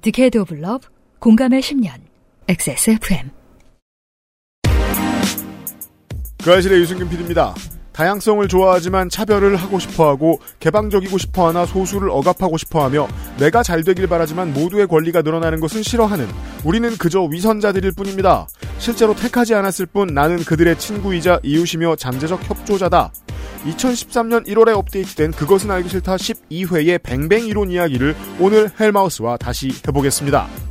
Decade of Love 공감의 10년 XSFM 그알싫의 유승균 PD입니다. 다양성을 좋아하지만 차별을 하고 싶어하고 개방적이고 싶어하나 소수를 억압하고 싶어하며 내가 잘 되길 바라지만 모두의 권리가 늘어나는 것은 싫어하는 우리는 그저 위선자들일 뿐입니다. 실제로 택하지 않았을 뿐 나는 그들의 친구이자 이웃이며 잠재적 협조자다. 2013년 1월에 업데이트된 그것은 알기 싫다 12회의 뱅뱅 이론 이야기를 오늘 헬마우스와 다시 해보겠습니다.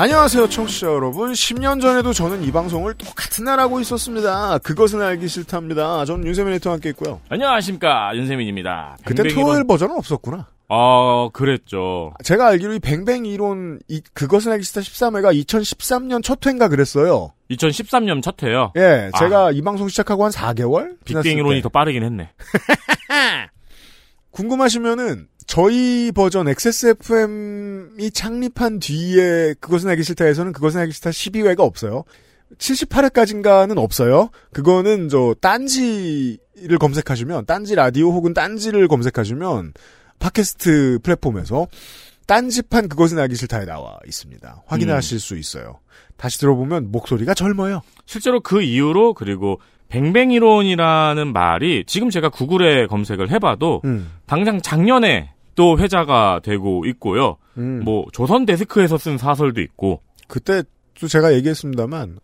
안녕하세요, 청취자 여러분. 10년 전에도 저는 이 방송을 똑같은 날 하고 있었습니다. 그것은 알기 싫답니다. 저는 윤세민 에디터와 함께 있고요. 안녕하십니까 윤세민입니다. 그때 토요일 버전은 없었구나. 아 그랬죠. 제가 알기로 이 뱅뱅 이론, 이, 그것은 알기 싫다 13회가 2013년 첫 회인가 그랬어요. 2013년 첫 회요. 예, 아. 제가 이 방송 시작하고 한 4개월? 지났을 빅뱅 이론이 때. 더 빠르긴 했네. 궁금하시면은, 저희 버전 XSFM이 창립한 뒤에 그것은 알기 싫다에서는 그것은 알기 싫다 12회가 없어요. 78회까지인가는 없어요. 그거는 저 딴지를 검색하시면 딴지 라디오 혹은 딴지를 검색하시면 팟캐스트 플랫폼에서 딴지판 그것은 알기 싫다에 나와 있습니다. 확인하실 수 있어요. 다시 들어보면 목소리가 젊어요. 실제로 그 이후로 그리고 뱅뱅 이론이라는 말이 지금 제가 구글에 검색을 해봐도 음, 당장 작년에 또 회자가 되고 있고요. 음. 뭐 조선 데스크에서 쓴 사설도 있고. 그때 또 제가 얘기했습니다만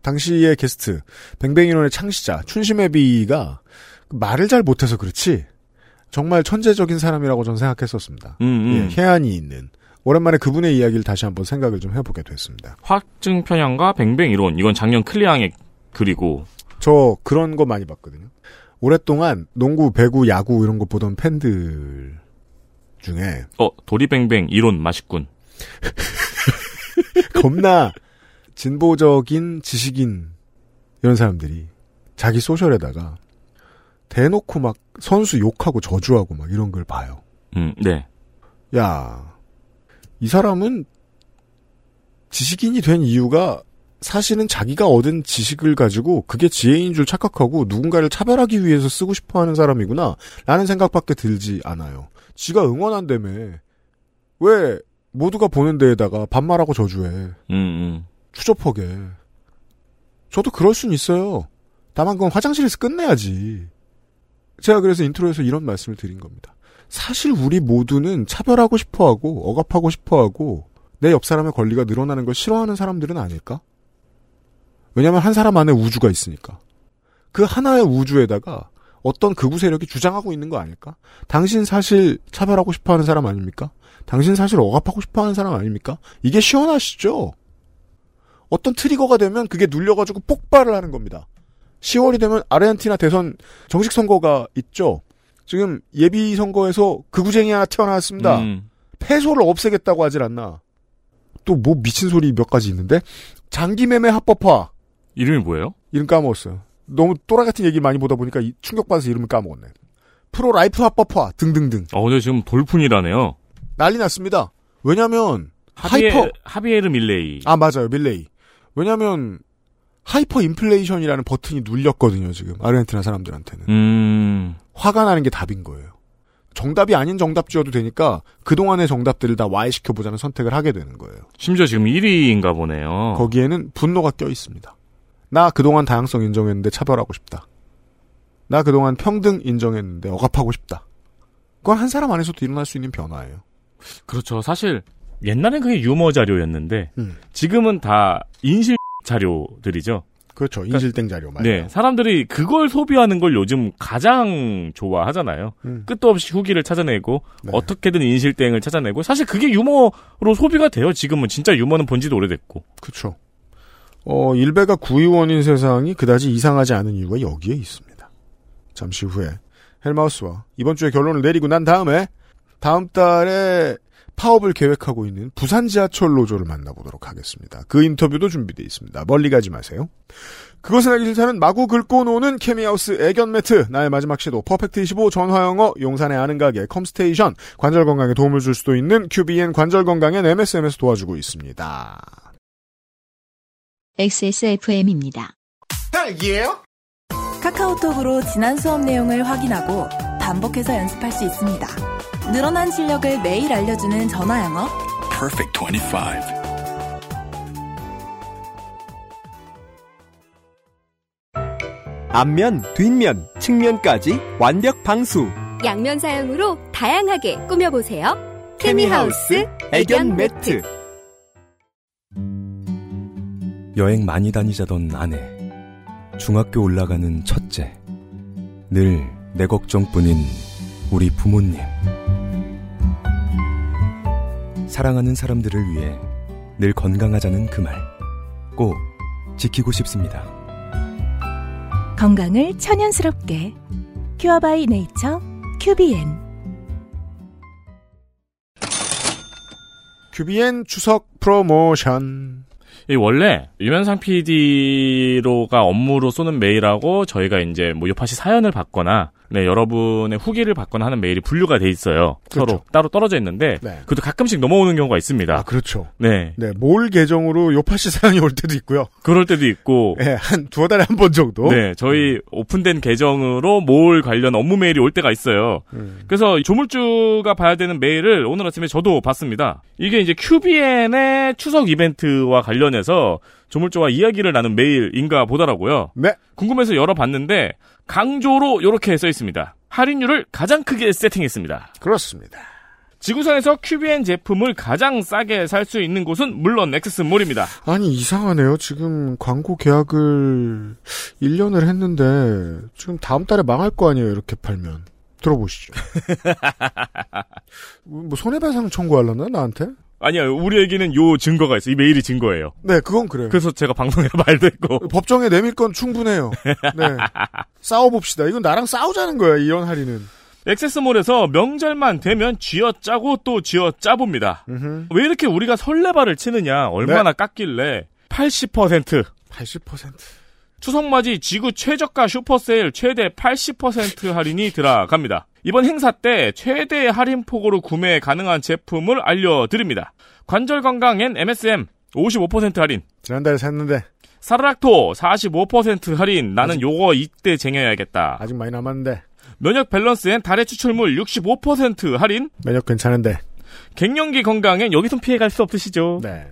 당시의 게스트 뱅뱅이론의 창시자 춘심애비가 말을 잘 못해서 그렇지 정말 천재적인 사람이라고 저는 생각했었습니다. 음, 음. 예, 해안이 있는 오랜만에 그분의 이야기를 다시 한번 생각을 좀 해보게 됐습니다. 확증 편향과 뱅뱅 이론 이건 작년 클리앙의 글이고 저 그런 거 많이 봤거든요. 오랫동안 농구, 배구, 야구 이런 거 보던 팬들 중에 어 도리뱅뱅 이론 맛있군. 겁나 진보적인 지식인 이런 사람들이 자기 소셜에다가 대놓고 막 선수 욕하고 저주하고 막 이런 걸 봐요. 음, 네. 야, 이 사람은 지식인이 된 이유가 사실은 자기가 얻은 지식을 가지고 그게 지혜인 줄 착각하고 누군가를 차별하기 위해서 쓰고 싶어 하는 사람이구나. 라는 생각밖에 들지 않아요. 지가 응원한다며. 왜 모두가 보는 데에다가 반말하고 저주해. 음, 음. 추접하게. 저도 그럴 순 있어요. 다만 그건 화장실에서 끝내야지. 제가 그래서 인트로에서 이런 말씀을 드린 겁니다. 사실 우리 모두는 차별하고 싶어하고 억압하고 싶어하고 내 옆 사람의 권리가 늘어나는 걸 싫어하는 사람들은 아닐까? 왜냐하면 한 사람 안에 우주가 있으니까. 그 하나의 우주에다가 어떤 극우 세력이 주장하고 있는 거 아닐까? 당신 사실 차별하고 싶어 하는 사람 아닙니까? 당신 사실 억압하고 싶어 하는 사람 아닙니까? 이게 시원하시죠? 어떤 트리거가 되면 그게 눌려가지고 폭발을 하는 겁니다. 10월이 되면 아르헨티나 대선 정식 선거가 있죠. 지금 예비 선거에서 극우쟁이 하나 튀어나왔습니다. 음. 패소를 없애겠다고 하질 않나. 또 뭐 미친 소리 몇 가지 있는데 장기 매매 합법화 이름이 뭐예요? 이름 까먹었어요. 너무 또라이 같은 얘기 많이 보다 보니까 이- 충격받아서 이름을 까먹었네. pro-life 합법화 등등등 어, 근데 지금 돌풍이라네요. 난리 났습니다. 왜냐면 하비에, 하이퍼 하비에르 밀레이. 아 맞아요 밀레이. 왜냐면 하이퍼 인플레이션이라는 버튼이 눌렸거든요 지금 아르헨티나 사람들한테는 음, 화가 나는 게 답인 거예요. 정답이 아닌 정답지어도 되니까 그동안의 정답들을 다 와해시켜보자는 선택을 하게 되는 거예요. 심지어 지금 1위인가 보네요. 거기에는 분노가 껴 있습니다. 나 그동안 다양성 인정했는데 차별하고 싶다. 나 그동안 평등 인정했는데 억압하고 싶다. 그건 한 사람 안에서도 일어날 수 있는 변화예요. 그렇죠. 사실 옛날엔 그게 유머 자료였는데 음. 지금은 다 인실 자료들이죠. 그렇죠. 인실땡 자료 말이에요. 네, 사람들이 그걸 소비하는 걸 요즘 가장 좋아하잖아요. 음. 끝도 없이 후기를 찾아내고 네. 어떻게든 인실땡을 찾아내고 사실 그게 유머로 소비가 돼요. 지금은 진짜 유머는 본지도 오래됐고. 그렇죠. 어, 일베가 구의원인 세상이 그다지 이상하지 않은 이유가 여기에 있습니다. 잠시 후에 헬마우스와 이번 주에 결론을 내리고 난 다음에 다음 달에 파업을 계획하고 있는 부산 지하철 노조를 만나보도록 하겠습니다. 그 인터뷰도 준비되어 있습니다. 멀리 가지 마세요. 그것은 알기 싫다는 마구 긁고 노는 케미하우스 애견 매트, 나의 마지막 시도, 퍼펙트25 전화영어, 용산의 아는 가게, 컴스테이션, 관절 건강에 도움을 줄 수도 있는 QBN 관절 건강엔 MSM에서 도와주고 있습니다. XSFM입니다. 딸기예요? 카카오톡으로 지난 수업 내용을 확인하고 반복해서 연습할 수 있습니다. 늘어난 실력을 매일 알려주는 전화 영어. Perfect 25. 앞면, 뒷면, 측면까지 완벽 방수. 양면 사용으로 다양하게 꾸며보세요. 케미하우스 애견 매트. 여행 많이 다니자던 아내. 중학교 올라가는 첫째. 늘 내 걱정뿐인 우리 부모님. 사랑하는 사람들을 위해 늘 건강하자는 그 말. 꼭 지키고 싶습니다. 건강을 천연스럽게. 큐어바이 네이처 큐비엔. QBN 추석 프로모션. 이 원래 유면상 PD로가 업무로 쏘는 메일하고 저희가 이제 뭐 요파시 사연을 받거나 네, 여러분의 후기를 받거나 하는 메일이 분류가 돼 있어요. 서로 그렇죠. 따로 떨어져 있는데 네. 그것도 가끔씩 넘어오는 경우가 있습니다. 아, 그렇죠. 네. 네, 몰 계정으로 요파시 사연이 올 때도 있고요. 그럴 때도 있고 예, 한 두어 달에 한 번 정도. 네, 저희 오픈된 계정으로 몰 관련 업무 메일이 올 때가 있어요. 음. 그래서 조물주가 봐야 되는 메일을 오늘 아침에 저도 봤습니다. 이게 이제 QBN의 추석 이벤트와 관련해서 조물주와 이야기를 나눈 메일인가 보더라고요. 네. 궁금해서 열어봤는데 강조로 이렇게 써 있습니다. 할인율을 가장 크게 세팅했습니다. 그렇습니다. 지구상에서 QBN 제품을 가장 싸게 살 수 있는 곳은 물론 엑세스몰입니다. 아니, 이상하네요. 지금 광고 계약을 1년을 했는데, 지금 다음 달에 망할 거 아니에요. 이렇게 팔면. 들어보시죠. 뭐, 손해배상 청구하려나, 나한테? 아니요, 우리에게는 요 증거가 있어요. 이 메일이 증거예요. 네, 그건 그래요. 그래서 제가 방송에 말도 했고. 법정에 내밀 건 충분해요. 네. 싸워봅시다. 이건 나랑 싸우자는 거야, 이런 할인은. 엑세스몰에서 명절만 되면 쥐어 짜고 또 쥐어 짜봅니다. 음흠. 왜 이렇게 우리가 설레발을 치느냐, 얼마나 깎길래 80% 80%. 추석맞이 지구 최저가 슈퍼세일 최대 80% 할인이 들어갑니다. 이번 행사 때 최대 할인폭으로 구매 가능한 제품을 알려드립니다. 관절 건강엔 MSM 55% 할인, 지난달에 샀는데, 사르락토 45% 할인, 나는 요거 이때 쟁여야겠다. 아직 많이 남았는데, 면역 밸런스엔 달의 추출물 65% 할인, 면역 괜찮은데. 갱년기 건강엔 여기선 피해갈 수 없으시죠. 네.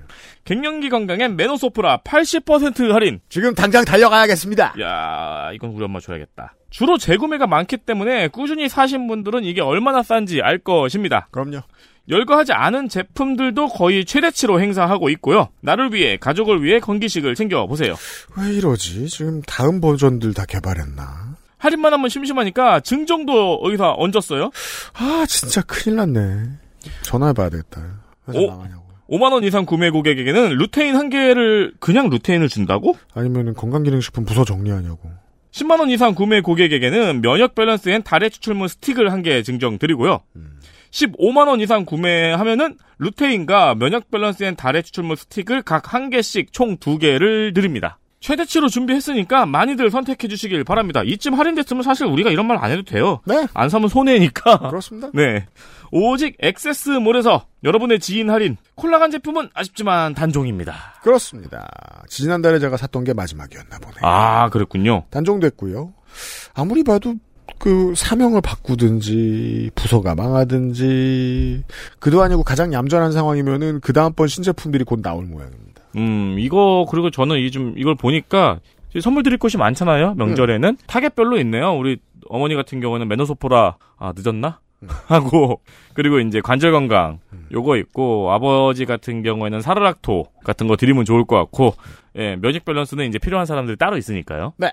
갱년기 건강엔 메노소프라 80% 할인. 지금 당장 달려가야겠습니다. 야, 이건 우리 엄마 줘야겠다. 주로 재구매가 많기 때문에 꾸준히 사신 분들은 이게 얼마나 싼지 알 것입니다. 그럼요. 열거하지 않은 제품들도 거의 최대치로 행사하고 있고요. 나를 위해 가족을 위해 건기식을 챙겨 보세요. 왜 이러지? 지금 다음 버전들 다 개발했나? 할인만 하면 심심하니까 증정도 여기서 얹었어요. 아, 진짜 큰일 났네. 전화해봐야 되겠다. 오. 망하냐고. 5만 원 이상 구매 고객에게는 루테인 한 개를 그냥 루테인을 준다고? 아니면 건강기능식품 부서 정리하냐고. 10만 원 이상 구매 고객에게는 면역 밸런스엔 다래 추출물 스틱을 한 개 증정 드리고요. 15만 원 이상 구매하면은 루테인과 면역 밸런스엔 다래 추출물 스틱을 각 한 개씩 총 두 개를 드립니다. 최대치로 준비했으니까 많이들 선택해 주시길 바랍니다. 이쯤 할인됐으면 사실 우리가 이런 말 안 해도 돼요. 네. 안 사면 손해니까. 그렇습니다. 네. 오직 액세스몰에서 여러분의 지인 할인. 콜라간 제품은 아쉽지만 단종입니다. 그렇습니다. 지난달에 제가 샀던 게 마지막이었나 보네. 아, 그랬군요. 단종됐고요. 아무리 봐도 그 사명을 바꾸든지 부서가 망하든지 그도 아니고 가장 얌전한 상황이면은 그 다음번 신제품들이 곧 나올 모양입니다. 음, 이거, 그리고 저는 이 좀, 이걸 보니까, 선물 드릴 것이 많잖아요, 명절에는. 타겟별로 있네요. 우리 어머니 같은 경우는 메노소포라, 아, 늦었나? 하고, 그리고 이제 관절 건강, 요거 있고, 아버지 같은 경우에는 사르락토 같은 거 드리면 좋을 것 같고, 예, 면역 밸런스는 이제 필요한 사람들이 따로 있으니까요. 네.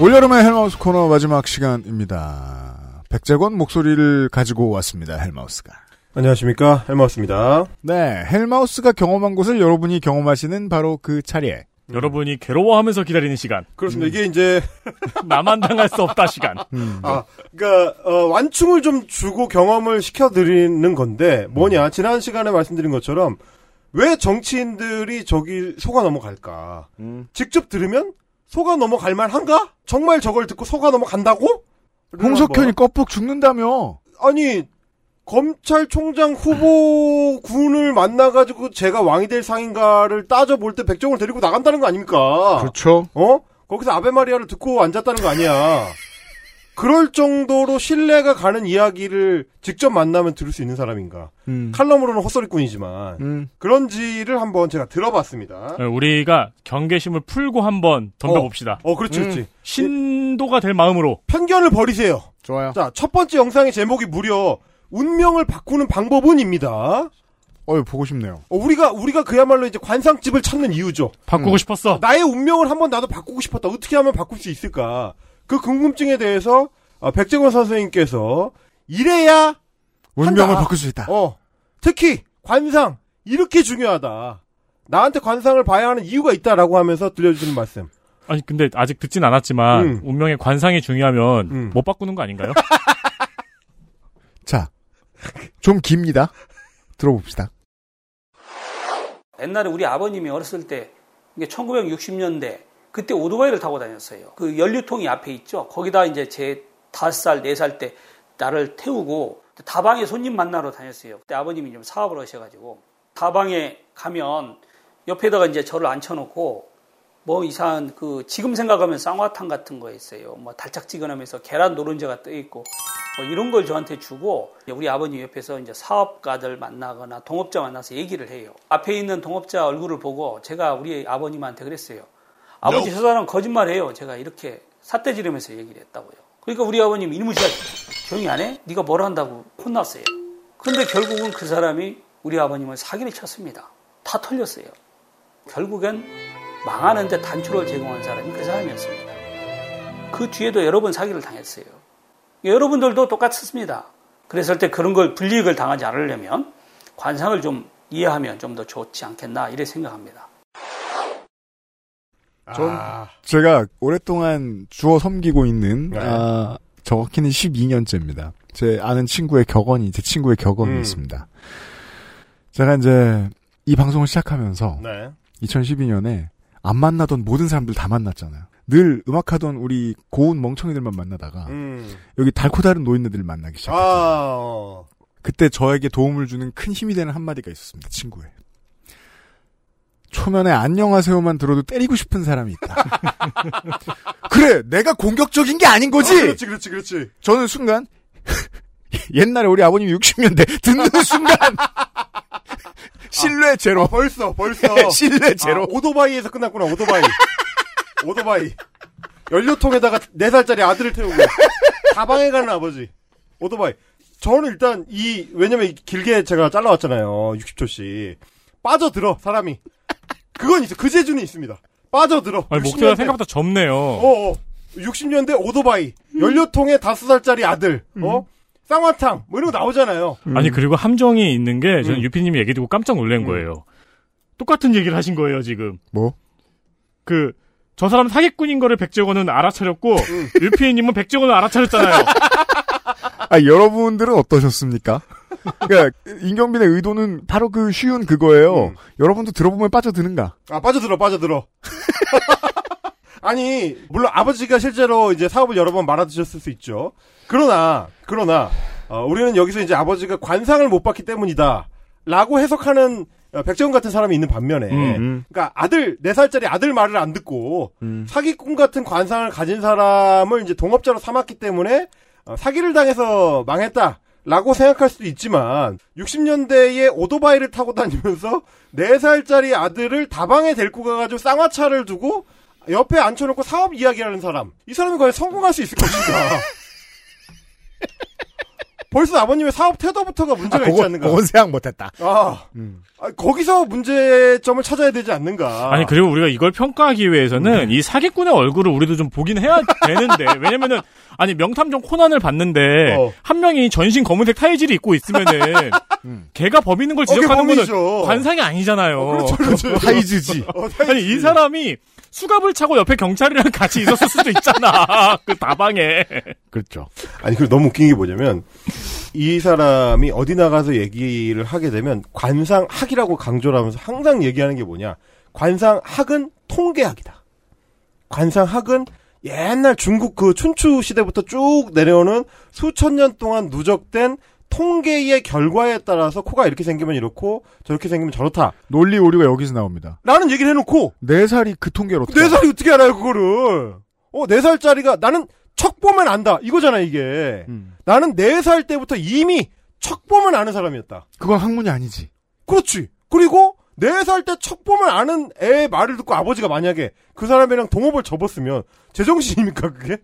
올여름의 헬마우스 코너 마지막 시간입니다. 백재권 목소리를 가지고 왔습니다. 헬마우스가. 안녕하십니까 헬마우스입니다. 네, 헬마우스가 경험한 곳을 여러분이 경험하시는 바로 그 차례. 여러분이 괴로워하면서 기다리는 시간. 그렇습니다. 이게 이제 나만 당할 수 없다 시간. 아, 그러니까 어, 완충을 좀 주고 경험을 시켜드리는 건데 뭐냐 지난 시간에 말씀드린 것처럼 왜 정치인들이 저기 속아 넘어갈까? 직접 들으면 속아 넘어갈 만한가? 정말 저걸 듣고 속아 넘어간다고? 홍석현이 껍벅 죽는다며. 아니 검찰총장 후보군을 만나가지고 제가 왕이 될 상인가를 따져볼 때 백정을 데리고 나간다는 거 아닙니까? 그렇죠. 어? 거기서 아베마리아를 듣고 앉았다는 거 아니야. 그럴 정도로 신뢰가 가는 이야기를 직접 만나면 들을 수 있는 사람인가. 음. 칼럼으로는 헛소리꾼이지만 음. 그런지를 한번 제가 들어봤습니다. 네, 우리가 경계심을 풀고 한번 덤벼봅시다. 어, 그렇지, 그렇지. 신도가 될 마음으로. 편견을 버리세요. 좋아요. 자, 첫 번째 영상의 제목이 무려 운명을 바꾸는 방법은입니다. 어, 보고 싶네요. 어, 우리가 우리가 그야말로 이제 관상집을 찾는 이유죠. 바꾸고 싶었어. 나의 운명을 한번 나도 바꾸고 싶었다. 어떻게 하면 바꿀 수 있을까? 그 궁금증에 대해서 어, 백재권 선생님께서 이래야 운명을 한다. 바꿀 수 있다. 어, 특히 관상 이렇게 중요하다. 나한테 관상을 봐야 하는 이유가 있다라고 하면서 들려주시는 말씀. 아니 근데 아직 듣진 않았지만 음. 운명의 관상이 중요하면 음. 못 바꾸는 거 아닌가요? 자, 좀 깁니다. 들어봅시다. 옛날에 우리 아버님이 어렸을 때 이게 1960년대 그때 오토바이를 타고 다녔어요. 그 연료통이 앞에 있죠. 거기다 이제 제 다섯 살, 네 살 때 나를 태우고 다방에 손님 만나러 다녔어요. 그때 아버님이 좀 사업을 하셔가지고 다방에 가면 옆에다가 이제 저를 앉혀놓고 뭐 이상한 그 지금 생각하면 쌍화탕 같은 거 있어요. 뭐 달짝지근하면서 계란 노른자가 떠 있고 뭐 이런 걸 저한테 주고 우리 아버님 옆에서 이제 사업가들 만나거나 동업자 만나서 얘기를 해요. 앞에 있는 동업자 얼굴을 보고 제가 우리 아버님한테 그랬어요. 아버지 저 사람 거짓말해요. 제가 이렇게 삿대지르면서 얘기를 했다고요. 그러니까 우리 아버님 자 조용히 안 해? 네가 뭘 한다고 혼났어요. 근데 결국은 그 사람이 우리 아버님을 사기를 쳤습니다. 다 털렸어요. 결국엔 망하는데 단초를 제공한 사람이 그 사람이었습니다. 그 뒤에도 여러 번 사기를 당했어요. 여러분들도 똑같습니다. 그랬을 때 그런 걸 불이익을 당하지 않으려면 관상을 좀 이해하면 좀 더 좋지 않겠나 이래 생각합니다. 전 제가 오랫동안 주워 섬기고 있는 네. 아, 정확히는 12년째입니다. 제 아는 친구의 격언이 제 친구의 격언이 음. 있습니다. 제가 이제 이 방송을 시작하면서 네. 2012년에 안 만나던 모든 사람들 다 만났잖아요. 늘 음악하던 우리 고운 멍청이들만 만나다가 음. 여기 달코 다른 노인네들을 만나기 시작했어요. 아, 어. 그때 저에게 도움을 주는 큰 힘이 되는 한마디가 있었습니다. 친구의. 초면에 안녕하세요만 들어도 때리고 싶은 사람이 있다. 그래, 내가 공격적인 게 아닌 거지. 어, 그렇지, 그렇지, 그렇지. 저는 순간 옛날에 우리 아버님이 60년대 듣는 순간 신뢰 제로. 아, 벌써, 벌써. 신뢰 제로. 아, 오토바이에서 끝났구나, 오토바이. 오토바이. 연료통에다가 4살짜리 아들을 태우고. 가방에 가는 아버지. 오토바이. 저는 일단 이, 왜냐면 길게 제가 잘라왔잖아요. 60초씩. 빠져들어, 사람이. 그건 있어. 그 재주는 있습니다. 빠져들어. 아니, 목소리가 60년대 생각보다 젊네요. 어, 어. 60년대 오토바이. 연료통에 5살짜리 아들. 어? 쌍화탕. 뭐 이런 거 나오잖아요. 아니 그리고 함정이 있는 게 저는 음. 유피님이 얘기 듣고 깜짝 놀란 거예요. 똑같은 얘기를 하신 거예요 지금. 뭐? 그 저 사람 사기꾼인 거를 백종원은 알아차렸고 유피님은 백종원을 알아차렸잖아요. 아, 여러분들은 어떠셨습니까? 그러니까 임경빈의 의도는 바로 그 쉬운 그거예요. 음. 여러분도 들어보면 빠져드는가? 아, 빠져들어, 빠져들어. 아니, 물론 아버지가 실제로 이제 사업을 여러 번 말아드셨을 수 있죠. 그러나, 그러나, 어, 우리는 여기서 이제 아버지가 관상을 못 받기 때문이다. 라고 해석하는 어, 백정훈 같은 사람이 있는 반면에, 음. 그러니까 아들, 4살짜리 아들 말을 안 듣고, 음. 사기꾼 같은 관상을 가진 사람을 이제 동업자로 삼았기 때문에, 어, 사기를 당해서 망했다 라고 생각할 수도 있지만 60년대에 오토바이를 타고 다니면서 4살짜리 아들을 다방에 데리고 가가지고 쌍화차를 두고 옆에 앉혀놓고 사업 이야기하는 사람. 이 사람이 과연 성공할 수 있을 것인가 벌써 아버님의 사업 태도부터가 문제가 아, 있지 그거- 않는가 그건 생각 못했다. 아, 음. 아, 거기서 문제점을 찾아야 되지 않는가 아니 그리고 우리가 이걸 평가하기 위해서는 이 사기꾼의 얼굴을 우리도 좀 보긴 해야 되는데 왜냐면은 아니 명탐정 코난을 봤는데 어. 한 명이 전신 검은색 타이즈를 입고 있으면은 걔가 범인인 걸 어, 지적하는 거는 범인이죠. 관상이 아니잖아요. 그렇죠, 그렇죠. 타이즈지. 어, 타이즈. 아니 이 사람이 수갑을 차고 옆에 경찰이랑 같이 있었을 수도 있잖아. 그 다방에. 그렇죠. 아니, 그리고 너무 웃긴 게 뭐냐면, 이 사람이 어디 나가서 얘기를 하게 되면, 관상학이라고 강조를 하면서 항상 얘기하는 게 뭐냐. 관상학은 통계학이다. 관상학은 옛날 중국 그 춘추 시대부터 쭉 내려오는 수천 년 동안 누적된 통계의 결과에 따라서 코가 이렇게 생기면 이렇고 저렇게 생기면 저렇다. 논리 오류가 여기서 나옵니다. 라는 얘기를 해놓고 네 살이 그 통계로 네 살이 어떻게 알아요 그거를? 어, 네 살짜리가 나는 척 보면 안다 이거잖아 이게. 음. 나는 네 살 때부터 이미 척 보면 아는 사람이었다. 그건 학문이 아니지. 그렇지. 그리고 네 살 때 척 보면 아는 애의 말을 듣고 아버지가 만약에 그 사람이랑 동업을 접었으면 제정신입니까 그게?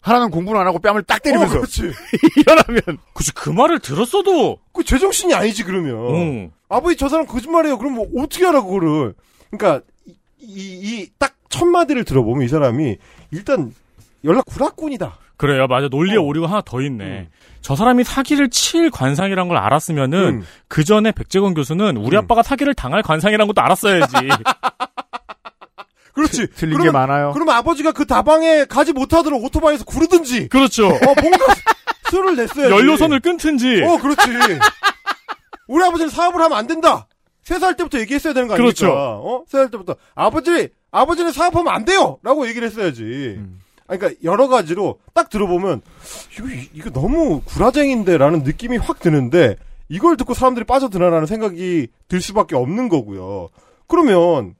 하나는 공부를 안 하고 뺨을 딱 때리면서 어, 그렇지. 일어나면 그치 그 말을 들었어도. 그 제정신이 아니지 그러면. 응. 아버지 저 사람 거짓말해요. 그럼 뭐 어떻게 알아 그거를? 그러니까 이딱 첫 마디를 들어보면 이 사람이 일단 연락 구락꾼이다. 그래요, 맞아. 논리에 어. 오류가 하나 더 있네. 저 사람이 사기를 칠 관상이란 걸 알았으면은 음. 그 전에 백재건 교수는 우리 아빠가 사기를 당할 관상이란 것도 알았어야지. 그렇지. 틀린 게 그러면- 많아요. 그럼 아버지가 그 다방에 가지 못하도록 오토바이에서 구르든지. 그렇죠. 어 뭔가 술을 냈어야지. 연료선을 끊든지. 어 그렇지. 우리 아버지는 사업을 하면 안 된다. 세 살 때부터 얘기했어야 되는 거 아닙니까? 그렇죠. 어? 세 살 때부터 아버지 아버지는 사업하면 안 돼요. 라고 얘기를 했어야지. 음. 아니, 그러니까 여러 가지로 딱 들어보면 이거 이거 너무 구라쟁인데라는 느낌이 확 드는데 이걸 듣고 사람들이 빠져드나라는 생각이 들 수밖에 없는 거고요. 그러면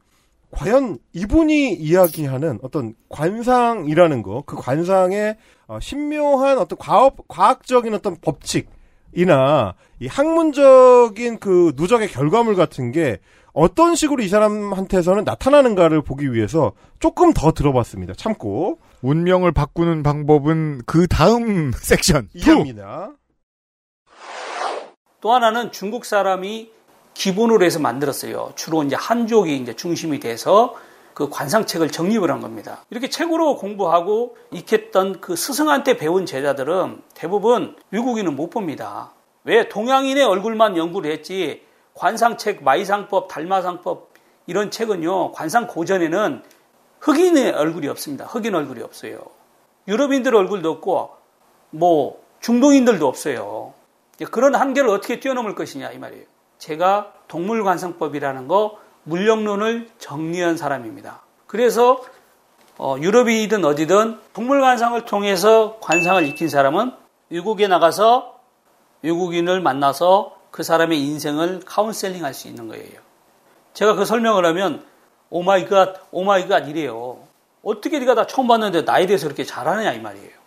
과연 이분이 이야기하는 어떤 관상이라는 거, 그 관상의 어, 신묘한 어떤 과업, 과학적인 어떤 법칙이나 이 학문적인 그 누적의 결과물 같은 게 어떤 식으로 이 사람한테서는 나타나는가를 보기 위해서 조금 더 들어봤습니다. 참고 운명을 바꾸는 방법은 그 다음 섹션. 이해합니다. 또 하나는 중국 사람이 기본으로 해서 만들었어요. 주로 이제 한족이 이제 중심이 돼서 그 관상책을 정립을 한 겁니다. 이렇게 책으로 공부하고 익혔던 그 스승한테 배운 제자들은 대부분 외국인은 못 봅니다. 왜 동양인의 얼굴만 연구를 했지 관상책, 마이상법, 달마상법 이런 책은요 관상 고전에는 흑인의 얼굴이 없습니다. 흑인 얼굴이 없어요. 유럽인들 얼굴도 없고 뭐 중동인들도 없어요. 그런 한계를 어떻게 뛰어넘을 것이냐 이 말이에요. 제가 동물관상법이라는 거 물령론을 정리한 사람입니다. 그래서 어, 유럽이든 어디든 동물관상을 통해서 관상을 익힌 사람은 외국에 나가서 외국인을 만나서 그 사람의 인생을 카운셀링 할 수 있는 거예요. 제가 그 설명을 하면 오마이갓 오마이갓 이래요. 어떻게 네가 다 처음 봤는데 나에 대해서 그렇게 잘 아느냐 이 말이에요.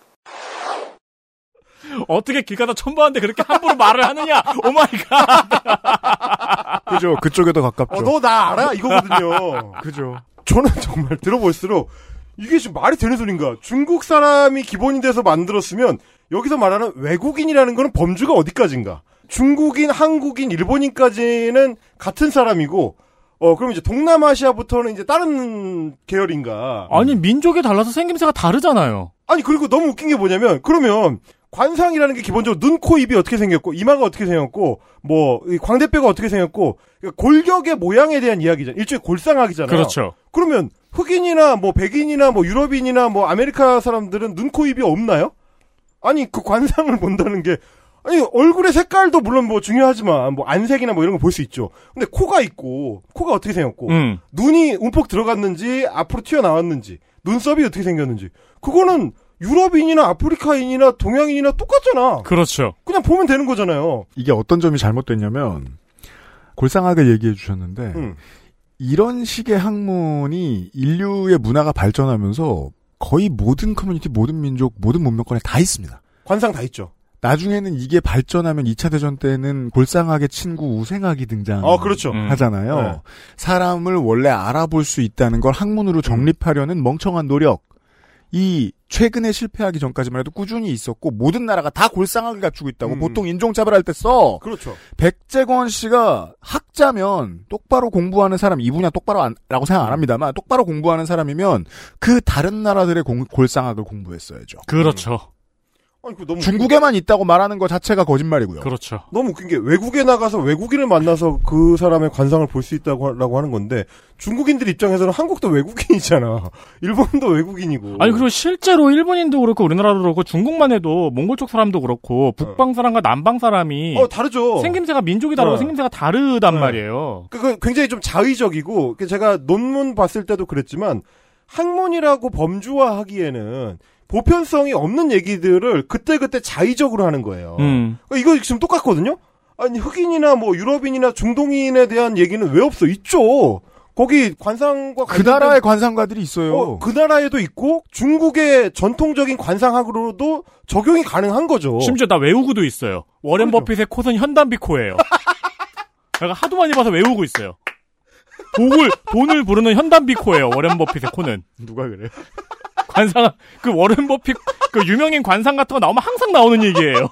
어떻게 길 가다 처음 봤는데 그렇게 함부로 말을 하느냐? Oh my god. 그죠. 그쪽에 더 가깝죠. 어, 너 나 알아? 이거거든요. 그죠. 저는 정말 들어볼수록 이게 지금 말이 되는 소린가? 중국 사람이 기본이 돼서 만들었으면 여기서 말하는 외국인이라는 거는 범주가 어디까지인가? 중국인, 한국인, 일본인까지는 같은 사람이고 어 그럼 이제 동남아시아부터는 이제 다른 계열인가? 아니 민족이 달라서 생김새가 다르잖아요. 아니 그리고 너무 웃긴 게 뭐냐면 그러면 관상이라는 게 기본적으로 눈, 코, 입이 어떻게 생겼고 이마가 어떻게 생겼고 뭐이 광대뼈가 어떻게 생겼고 그러니까 골격의 모양에 대한 이야기잖아. 일종의 골상학이잖아요. 그렇죠. 그러면 흑인이나 뭐 백인이나 뭐 유럽인이나 뭐 아메리카 사람들은 눈, 코, 입이 없나요? 아니 그 관상을 본다는 게 아니 얼굴의 색깔도 물론 뭐 중요하지만 뭐 안색이나 뭐 이런 거 볼 수 있죠. 근데 코가 있고 코가 어떻게 생겼고 음. 눈이 움푹 들어갔는지 앞으로 튀어나왔는지 눈썹이 어떻게 생겼는지 그거는 유럽인이나 아프리카인이나 동양인이나 똑같잖아. 그렇죠. 그냥 보면 되는 거잖아요. 이게 어떤 점이 잘못됐냐면 골상학을 얘기해 주셨는데 음. 이런 식의 학문이 인류의 문화가 발전하면서 거의 모든 커뮤니티, 모든 민족, 모든 문명권에 다 있습니다. 관상 다 있죠. 나중에는 이게 발전하면 2차 대전 때는 골상학의 친구 우생학이 등장. 어, 그렇죠. 하잖아요. 네. 사람을 원래 알아볼 수 있다는 걸 학문으로 정립하려는 멍청한 노력. 이 최근에 실패하기 전까지만 해도 꾸준히 있었고 모든 나라가 다 골상학을 갖추고 있다고 음. 보통 인종차별할 때 써. 그렇죠. 백재권 씨가 학자면 똑바로 공부하는 사람 이 분야 똑바로 안, 라고 생각 안 합니다만 똑바로 공부하는 사람이면 그 다른 나라들의 공- 골상학을 공부했어야죠. 그렇죠. 아니, 그 너무 중국에만 있다고 말하는 것 자체가 거짓말이고요. 그렇죠. 너무 웃긴 게 외국에 나가서 외국인을 만나서 그 사람의 관상을 볼 수 있다고 하는 건데 중국인들 입장에서는 한국도 외국인이잖아. 일본도 외국인이고. 아니 그리고 실제로 일본인도 그렇고 우리나라도 그렇고 중국만 해도 몽골 쪽 사람도 그렇고 북방 사람과 남방 사람이 어 다르죠. 생김새가 민족이 다르고 어. 생김새가 다르단 네. 말이에요. 그 굉장히 좀 자의적이고 그 제가 논문 봤을 때도 그랬지만 학문이라고 범주화하기에는 보편성이 없는 얘기들을 그때그때 자의적으로 하는 거예요. 음. 이거 지금 똑같거든요. 아니 흑인이나 뭐 유럽인이나 중동인에 대한 얘기는 왜 없어? 있죠. 거기 관상과 그 나라의 관상가들이 있어요. 어, 그 나라에도 있고 중국의 전통적인 관상학으로도 적용이 가능한 거죠. 심지어 나 외우고도 있어요. 워렌 그렇죠. 버핏의 코는 현단비 코예요. 내가 하도 많이 봐서 외우고 있어요. 독을 돈을 부르는 현단비 코예요. 워렌 버핏의 코는. 누가 그래? 관상 그 워렌 버핏 그 유명인 관상 같은 거 나오면 항상 나오는 얘기예요.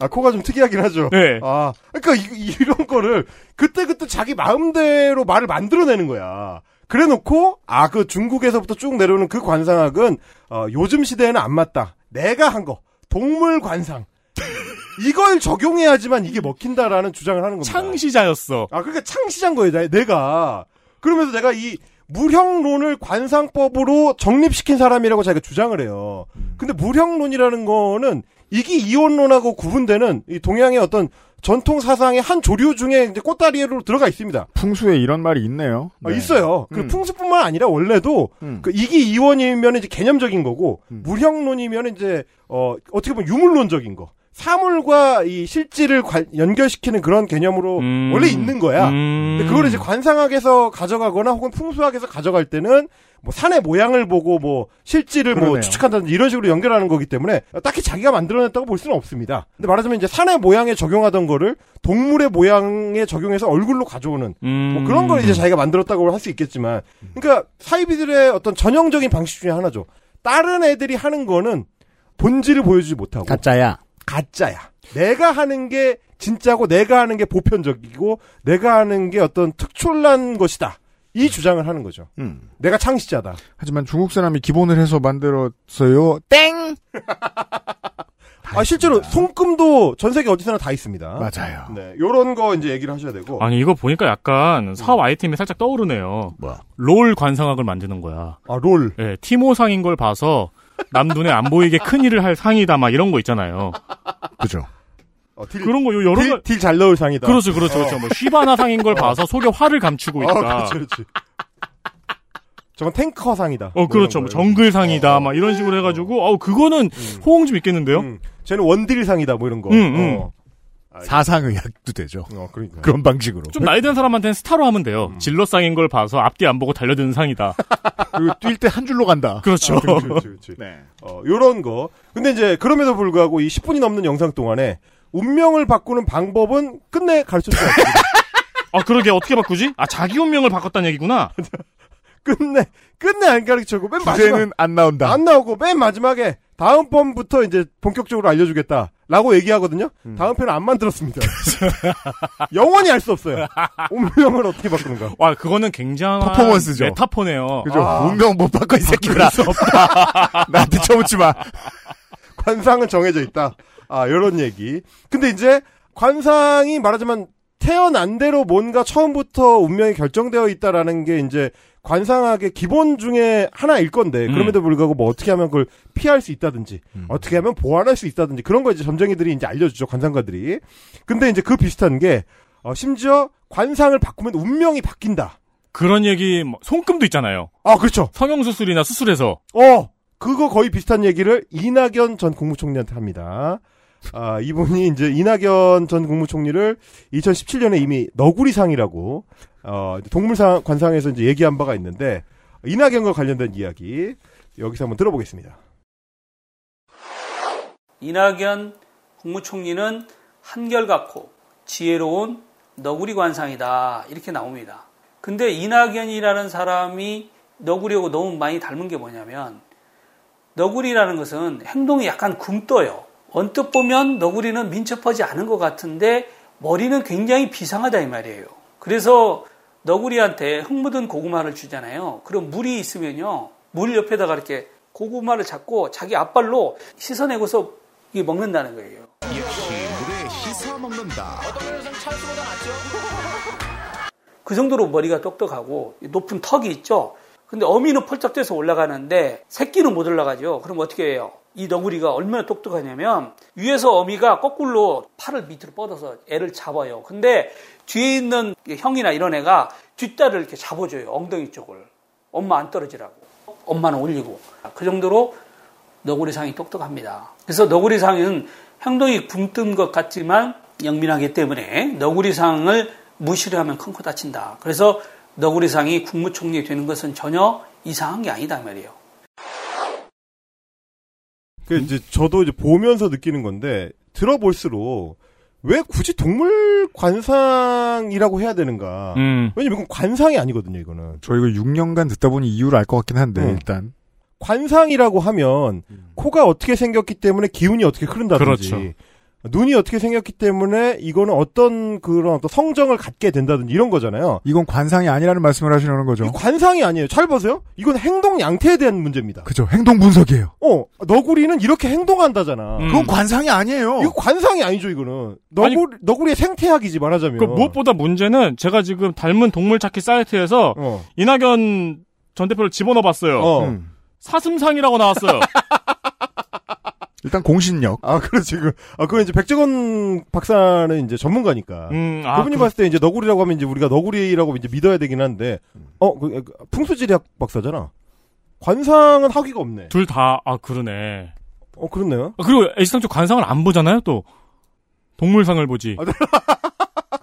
아 코가 좀 특이하긴 하죠. 네. 아 그러니까 이, 런 거를 그때 그때 자기 마음대로 말을 만들어내는 거야. 그래놓고 아 그 중국에서부터 쭉 내려오는 그 관상학은 어, 요즘 시대에는 안 맞다. 내가 한 거 동물 관상 이걸 적용해야지만 이게 먹힌다라는 주장을 하는 겁니다. 창시자였어. 아 그러니까 창시자인 거예요. 나- 내가 그러면서 내가 이 무형론을 관상법으로 정립시킨 사람이라고 자기가 주장을 해요. 근데 무형론이라는 거는 이기 이원론하고 구분되는 이 동양의 어떤 전통 사상의 한 조류 중에 이제 꽃다리로 들어가 있습니다. 풍수에 이런 말이 있네요. 아, 네. 있어요. 그 음. 풍수뿐만 아니라 원래도 음. 그 이기 이원이면 이제 개념적인 거고 무형론이면 이제 어 어떻게 보면 유물론적인 거. 사물과 이 실질을 관- 연결시키는 그런 개념으로 음. 원래 있는 거야. 음. 근데 그거를 이제 관상학에서 가져가거나 혹은 풍수학에서 가져갈 때는 뭐 산의 모양을 보고 뭐 실질을 뭐 그러네요. 추측한다든지 이런 식으로 연결하는 거기 때문에 딱히 자기가 만들어냈다고 볼 수는 없습니다. 근데 말하자면 이제 산의 모양에 적용하던 거를 동물의 모양에 적용해서 얼굴로 가져오는 음. 뭐 그런 걸 이제 자기가 만들었다고 할 수 있겠지만 그러니까 사이비들의 어떤 전형적인 방식 중에 하나죠. 다른 애들이 하는 거는 본질을 보여주지 못하고 가짜야. 가짜야. 내가 하는 게 진짜고 내가 하는 게 보편적이고 내가 하는 게 어떤 특출난 것이다. 이 주장을 하는 거죠. 음. 내가 창시자다. 하지만 중국 사람이 기본을 해서 만들었어요. 땡! 아 실제로 손금도 전 세계 어디서나 다 있습니다. 맞아요. 네, 요런 거 이제 얘기를 하셔야 되고. 아니 이거 보니까 약간 사업 아이템이 살짝 떠오르네요. 뭐야? 롤 관상학을 만드는 거야. 아 롤. 예, 티모상인 걸 봐서 남 눈에 안 보이게 큰 일을 할 상이다 막 이런 거 있잖아요. 그죠. 어, 딜, 그런 거 요- 여러 가딜잘 넣을 상이다. 그렇죠, 그렇죠, 그렇죠. 뭐 쉬바나 상인 걸 봐서 속에 화를 감추고 있다. 어, 그렇지, 그렇지. 저건 탱커 상이다. 어, 그렇죠. 뭐 정글 상이다. 막 이런 식으로 해가지고, 어우, 그거는 호응 좀 있겠는데요? 음, 쟤는 원딜 상이다. 뭐 이런 거. 음, 사상의학도 되죠. 어, 그러니까. 그런 방식으로. 좀 나이 든 사람한테는 스타로 하면 돼요. 음. 진로상인 걸 봐서 앞뒤 안 보고 달려드는 상이다. 그리고 뛸 때 한 줄로 간다. 그렇죠. 그렇지, 그렇지, 그렇지. 네. 어, 요런 거. 근데 이제 그럼에도 불구하고 이 10분이 넘는 영상 동안에 운명을 바꾸는 방법은 끝내 가르쳐 주지 않습니다. 아, 그러게, 어떻게 바꾸지? 아, 자기 운명을 바꿨다는 얘기구나? 끝내, 끝내 안 가르쳐주고 맨 마지막. 주제는 안 나온다. 안 나오고 맨 마지막에 다음 번부터 이제 본격적으로 알려주겠다. 라고 얘기하거든요. 음. 다음 편은 안 만들었습니다. 영원히 알 수 없어요. 운명을 어떻게 바꾸는가. 와, 그거는 굉장한. 퍼포먼스죠. 메타포네요. 그죠. 아. 운명 못 바꿔, 이 새끼들아. 나한테 쳐묻지 마. 관상은 정해져 있다. 아, 요런 얘기. 근데 이제 관상이 말하자면 태어난 대로 뭔가 처음부터 운명이 결정되어 있다라는 게 이제 관상학의 기본 중에 하나일 건데 음. 그럼에도 불구하고 뭐 어떻게 하면 그걸 피할 수 있다든지 음. 어떻게 하면 보완할 수 있다든지 그런 거 이제 점쟁이들이 이제 알려주죠 관상가들이. 근데 이제 그 비슷한 게 어, 심지어 관상을 바꾸면 운명이 바뀐다. 그런 얘기, 뭐, 손금도 있잖아요. 아 그렇죠. 성형 수술이나 수술에서. 어, 그거 거의 비슷한 얘기를 이낙연 전 국무총리한테 합니다. 아, 이분이 이제 이낙연 전 국무총리를 2017년에 이미 너구리상이라고, 어, 동물상, 관상에서 이제 얘기한 바가 있는데, 이낙연과 관련된 이야기, 여기서 한번 들어보겠습니다. 이낙연 국무총리는 한결같고 지혜로운 너구리 관상이다. 이렇게 나옵니다. 근데 이낙연이라는 사람이 너구리하고 너무 많이 닮은 게 뭐냐면 너구리라는 것은 행동이 약간 굼떠요. 언뜻 보면 너구리는 민첩하지 않은 것 같은데 머리는 굉장히 비상하다 이 말이에요. 그래서 너구리한테 흙 묻은 고구마를 주잖아요. 그럼 물이 있으면요. 물 옆에다가 이렇게 고구마를 잡고 자기 앞발로 씻어내고서 이게 먹는다는 거예요. 역시 물에 씻어 먹는다. 그 정도로 머리가 똑똑하고 높은 턱이 있죠. 근데 어미는 펄쩍 뛰어서 올라가는데 새끼는 못 올라가죠. 그럼 어떻게 해요? 이 너구리가 얼마나 똑똑하냐면 위에서 어미가 거꾸로 팔을 밑으로 뻗어서 애를 잡아요. 근데 뒤에 있는 형이나 이런 애가 뒷다리를 이렇게 잡아줘요. 엉덩이 쪽을. 엄마 안 떨어지라고. 엄마는 올리고. 그 정도로 너구리상이 똑똑합니다. 그래서 너구리상은 행동이 굼뜬 것 같지만 영민하기 때문에 너구리상을 무시를 하면 큰코 다친다. 그래서 너구리상이 국무총리 되는 것은 전혀 이상한 게 아니다 말이에요. 그 이제 저도 이제 보면서 느끼는 건데 들어볼수록 왜 굳이 동물 관상이라고 해야 되는가? 음. 왜냐면 이건 관상이 아니거든요, 이거는. 저 이거 6년간 듣다 보니 이유를 알 것 같긴 한데 음. 일단 관상이라고 하면 코가 어떻게 생겼기 때문에 기운이 어떻게 흐른다든지 그렇죠. 눈이 어떻게 생겼기 때문에 이거는 어떤 그런 어떤 성정을 갖게 된다든지 이런 거잖아요. 이건 관상이 아니라는 말씀을 하시려는 거죠. 이 관상이 아니에요. 잘 보세요. 이건 행동 양태에 대한 문제입니다. 그죠. 행동 분석이에요. 어, 너구리는 이렇게 행동한다잖아. 음. 그건 관상이 아니에요. 이거 관상이 아니죠, 이거는. 너구리, 너구리의 생태학이지, 말하자면. 그 무엇보다 문제는 제가 지금 닮은 동물 찾기 사이트에서 어. 이낙연 전 대표를 집어넣어 봤어요. 어. 음. 사슴상이라고 나왔어요. 일단 공신력. 아, 그렇지. 그, 아, 그건 이제 백종원 박사는 이제 전문가니까. 음, 아, 그분이 그- 봤을 때 이제 너구리라고 하면 이제 우리가 너구리라고 이제 믿어야 되긴 한데, 어, 그, 그 풍수지리학 박사잖아. 관상은 학위가 없네. 둘 다, 아, 그러네. 어, 그렇네요. 아, 그리고 애시당초 관상을 안 보잖아요, 또. 동물상을 보지.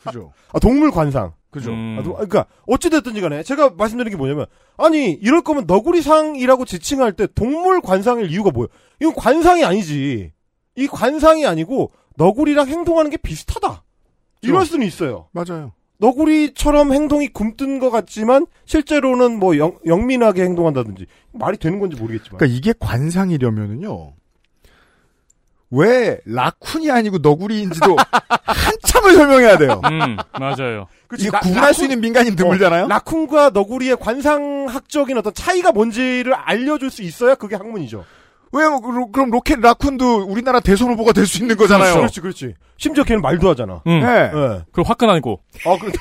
그죠. 아, 동물 관상. 그죠. 음. 아, 그러니까 어찌됐든지 간에 제가 말씀드리는 게 뭐냐면 아니 이럴 거면 너구리상이라고 지칭할 때 동물 관상일 이유가 뭐예요? 이건 관상이 아니지. 이 관상이 아니고 너구리랑 행동하는 게 비슷하다. 이럴 수는 있어요. 맞아요. 너구리처럼 행동이 굼뜬 것 같지만 실제로는 뭐 영, 영민하게 행동한다든지 말이 되는 건지 모르겠지만. 그러니까 이게 관상이려면은요. 왜 라쿤이 아니고 너구리인지도 한참을 설명해야 돼요. 음, 맞아요. 그치, 이게 라- 구분할 수 라쿤- 있는 민간인 드물잖아요. 어, 라쿤과 너구리의 관상학적인 어떤 차이가 뭔지를 알려줄 수 있어야 그게 학문이죠. 왜요? 그- 그럼 로켓 라쿤도 우리나라 대선 후보가 될 수 있는 거잖아요. 그렇지, 그렇지. 심지어 걔는 말도 하잖아. 음. 네. 예. 그 화끈하고. 아, 그,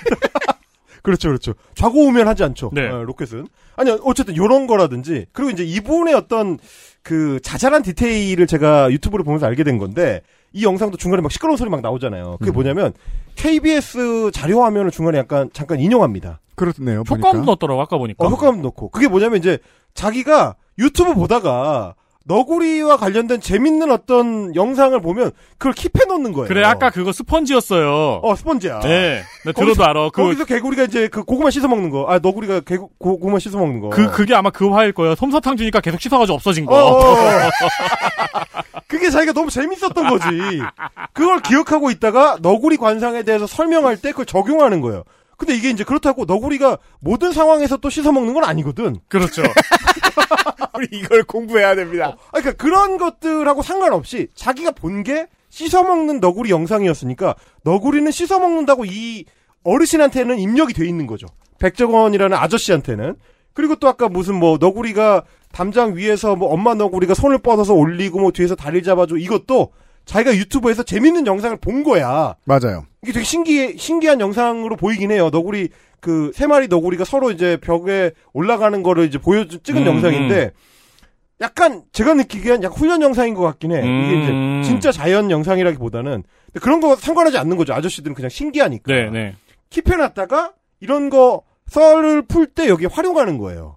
그렇죠, 그렇죠. 좌고우면 하지 않죠. 네. 어, 로켓은. 아니, 어쨌든 요런 거라든지. 그리고 이제 이분의 어떤 그 자잘한 디테일을 제가 유튜브를 보면서 알게 된 건데, 이 영상도 중간에 막 시끄러운 소리 막 나오잖아요. 그게 음. 뭐냐면, KBS 자료 화면을 중간에 약간 잠깐 인용합니다. 그렇네요. 효과음 보니까. 넣었더라고, 아까 보니까. 어, 효과음 넣고. 그게 뭐냐면 이제 자기가 유튜브 보다가 너구리와 관련된 재밌는 어떤 영상을 보면 그걸 킵해 놓는 거예요. 그래, 아까 그거 스펀지였어요. 어, 스펀지야. 네. 나 거기서- 들어도 알아. 그, 거기서 개구리가 이제 그 고구마 씻어 먹는 거. 아, 너구리가 개구, 고, 고구마 씻어 먹는 거. 그, 그게 아마 그 화일 거예요. 솜사탕 주니까 계속 씻어가지고 없어진 거. 어, 어, 어. 그게 자기가 너무 재밌었던 거지. 그걸 기억하고 있다가 너구리 관상에 대해서 설명할 때 그걸 적용하는 거예요. 근데 이게 이제 그렇다고 너구리가 모든 상황에서 또 씻어 먹는 건 아니거든. 그렇죠. 우리 이걸 공부해야 됩니다. 아, 그러니까 그런 것들하고 상관없이 자기가 본 게 씻어 먹는 너구리 영상이었으니까 너구리는 씻어 먹는다고 이 어르신한테는 입력이 돼 있는 거죠. 백정원이라는 아저씨한테는. 그리고 또 아까 무슨 뭐 너구리가 담장 위에서 뭐 엄마 너구리가 손을 뻗어서 올리고 뭐 뒤에서 다리를 잡아줘 이것도 자기가 유튜브에서 재밌는 영상을 본 거야. 맞아요. 이게 되게 신기해, 신기한 영상으로 보이긴 해요. 너구리, 그, 세 마리 너구리가 서로 이제 벽에 올라가는 거를 이제 보여, 찍은 음, 영상인데, 약간, 제가 느끼기엔 약간 훈련 영상인 것 같긴 해. 이게 음. 이제, 진짜 자연 영상이라기보다는. 근데 그런 거 상관하지 않는 거죠. 아저씨들은 그냥 신기하니까. 네, 네. 킵해놨다가, 이런 거, 썰을 풀 때 여기 활용하는 거예요.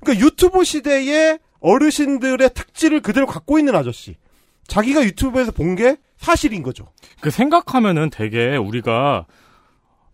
그러니까 유튜브 시대의 어르신들의 특질을 그대로 갖고 있는 아저씨. 자기가 유튜브에서 본 게 사실인 거죠. 그 생각하면은 되게 우리가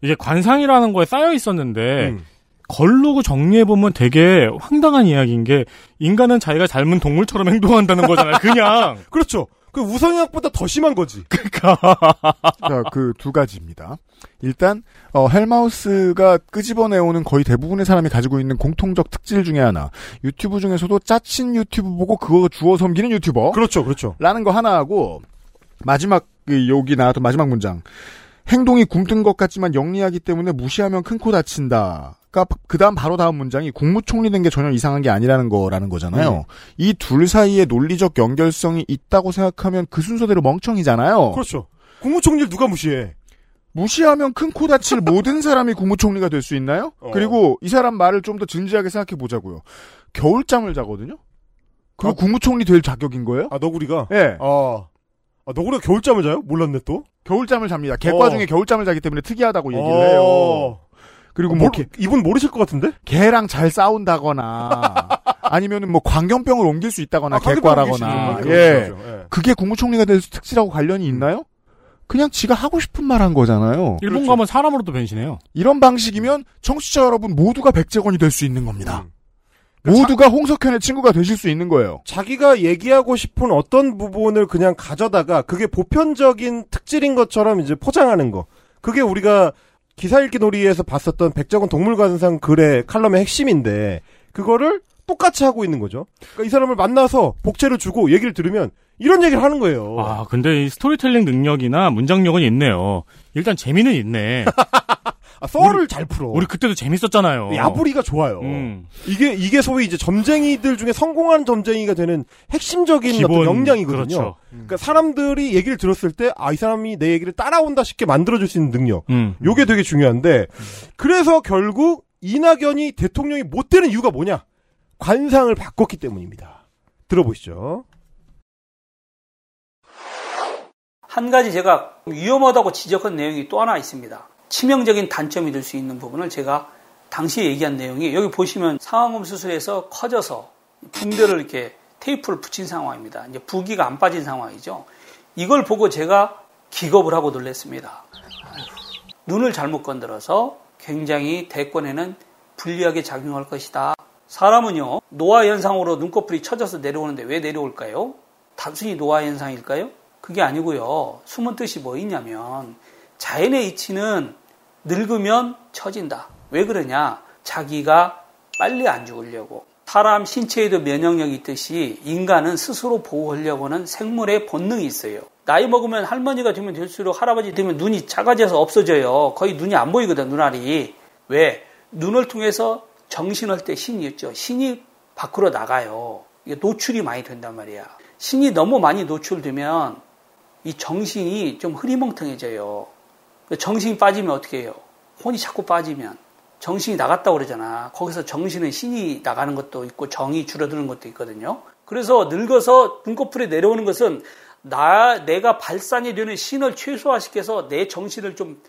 이게 관상이라는 거에 쌓여 있었는데 음. 걸르고 정리해보면 되게 황당한 이야기인 게 인간은 자기가 닮은 동물처럼 행동한다는 거잖아요. 그냥. 그렇죠. 그 우성형학보다 더 심한 거지. 자, 그두 가지입니다. 일단 어, 헬마우스가 끄집어내오는 거의 대부분의 사람이 가지고 있는 공통적 특질 중에 하나. 유튜브 중에서도 짜친 유튜브 보고 그거 주워 섬기는 유튜버. 그렇죠, 그렇죠. 라는 거 하나 하고 마지막 그 여기 나왔던 마지막 문장. 행동이 굼뜬 것 같지만 영리하기 때문에 무시하면 큰 코 다친다. 그 다음 바로 다음 문장이 국무총리 된 게 전혀 이상한 게 아니라는 거라는 거잖아요. 네. 이둘 사이에 논리적 연결성이 있다고 생각하면 그 순서대로 멍청이잖아요. 그렇죠. 국무총리를 누가 무시해? 무시하면 큰 코 다칠 모든 사람이 국무총리가 될 수 있나요? 어. 그리고 이 사람 말을 좀 더 진지하게 생각해 보자고요. 겨울잠을 자거든요? 그거 국무총리 될 자격인 거예요? 아, 너구리가? 예. 아, 아, 너구리가 겨울잠을 자요? 몰랐네, 또. 겨울잠을 잡니다. 개과 어. 중에 겨울잠을 자기 때문에 특이하다고 얘기를 어. 해요. 그리고 어, 뭐 모르- 개, 이분 모르실 것 같은데? 개랑 잘 싸운다거나 아니면은 뭐 광견병을 옮길 수 있다거나 아, 개과라거나. 예. 그렇죠, 예. 그게 국무총리가 될 특질하고 관련이 있나요? 그냥 지가 하고 싶은 말 한 거잖아요. 일본 가면 사람으로도 변신해요. 이런 방식이면 청취자 여러분 모두가 백제건이 될 수 있는 겁니다. 음. 모두가 홍석현의 친구가 되실 수 있는 거예요. 자기가 얘기하고 싶은 어떤 부분을 그냥 가져다가 그게 보편적인 특질인 것처럼 이제 포장하는 거. 그게 우리가 기사 읽기 놀이에서 봤었던 백작원 동물관상 글의 칼럼의 핵심인데 그거를 똑같이 하고 있는 거죠. 그러니까 이 사람을 만나서 복제를 주고 얘기를 들으면 이런 얘기를 하는 거예요. 아, 근데 이 스토리텔링 능력이나 문장력은 있네요. 일단 재미는 있네. 아, 썰을 잘 풀어. 우리 그때도 재밌었잖아요. 야부리가 좋아요. 음. 이게 이게 소위 이제 점쟁이들 중에 성공한 점쟁이가 되는 핵심적인 기본, 어떤 역량이거든요. 그렇죠. 그러니까 사람들이 얘기를 들었을 때 아 이 사람이 내 얘기를 따라온다 싶게 만들어줄 수 있는 능력. 음. 요게 되게 중요한데 그래서 결국 이낙연이 대통령이 못 되는 이유가 뭐냐? 관상을 바꿨기 때문입니다. 들어보시죠. 한 가지 제가 위험하다고 지적한 내용이 또 하나 있습니다. 치명적인 단점이 될 수 있는 부분을 제가 당시에 얘기한 내용이 여기 보시면 상황음 수술에서 커져서 붕대를 이렇게 테이프를 붙인 상황입니다. 이제 부기가 안 빠진 상황이죠. 이걸 보고 제가 기겁을 하고 놀랐습니다. 눈을 잘못 건드려서 굉장히 대권에는 불리하게 작용할 것이다. 사람은요, 노화 현상으로 눈꺼풀이 처져서 내려오는데 왜 내려올까요? 단순히 노화 현상일까요? 그게 아니고요. 숨은 뜻이 뭐 있냐면 자연의 이치는 늙으면 처진다. 왜 그러냐? 자기가 빨리 안 죽으려고. 사람 신체에도 면역력이 있듯이 인간은 스스로 보호하려고 하는 생물의 본능이 있어요. 나이 먹으면 할머니가 되면 될수록 할아버지 되면 눈이 작아져서 없어져요. 거의 눈이 안 보이거든, 눈알이. 왜? 눈을 통해서 정신할 때 신이 있죠. 신이 밖으로 나가요. 이게 노출이 많이 된단 말이야. 신이 너무 많이 노출되면 이 정신이 좀 흐리멍텅해져요. 정신이 빠지면 어떻게 해요? 혼이 자꾸 빠지면 정신이 나갔다 그러잖아. 거기서 정신은 신이 나가는 것도 있고 정이 줄어드는 것도 있거든요. 그래서 늙어서 눈꺼풀에 내려오는 것은 나 내가 발산이 되는 신을 최소화시켜서 내 정신을 좀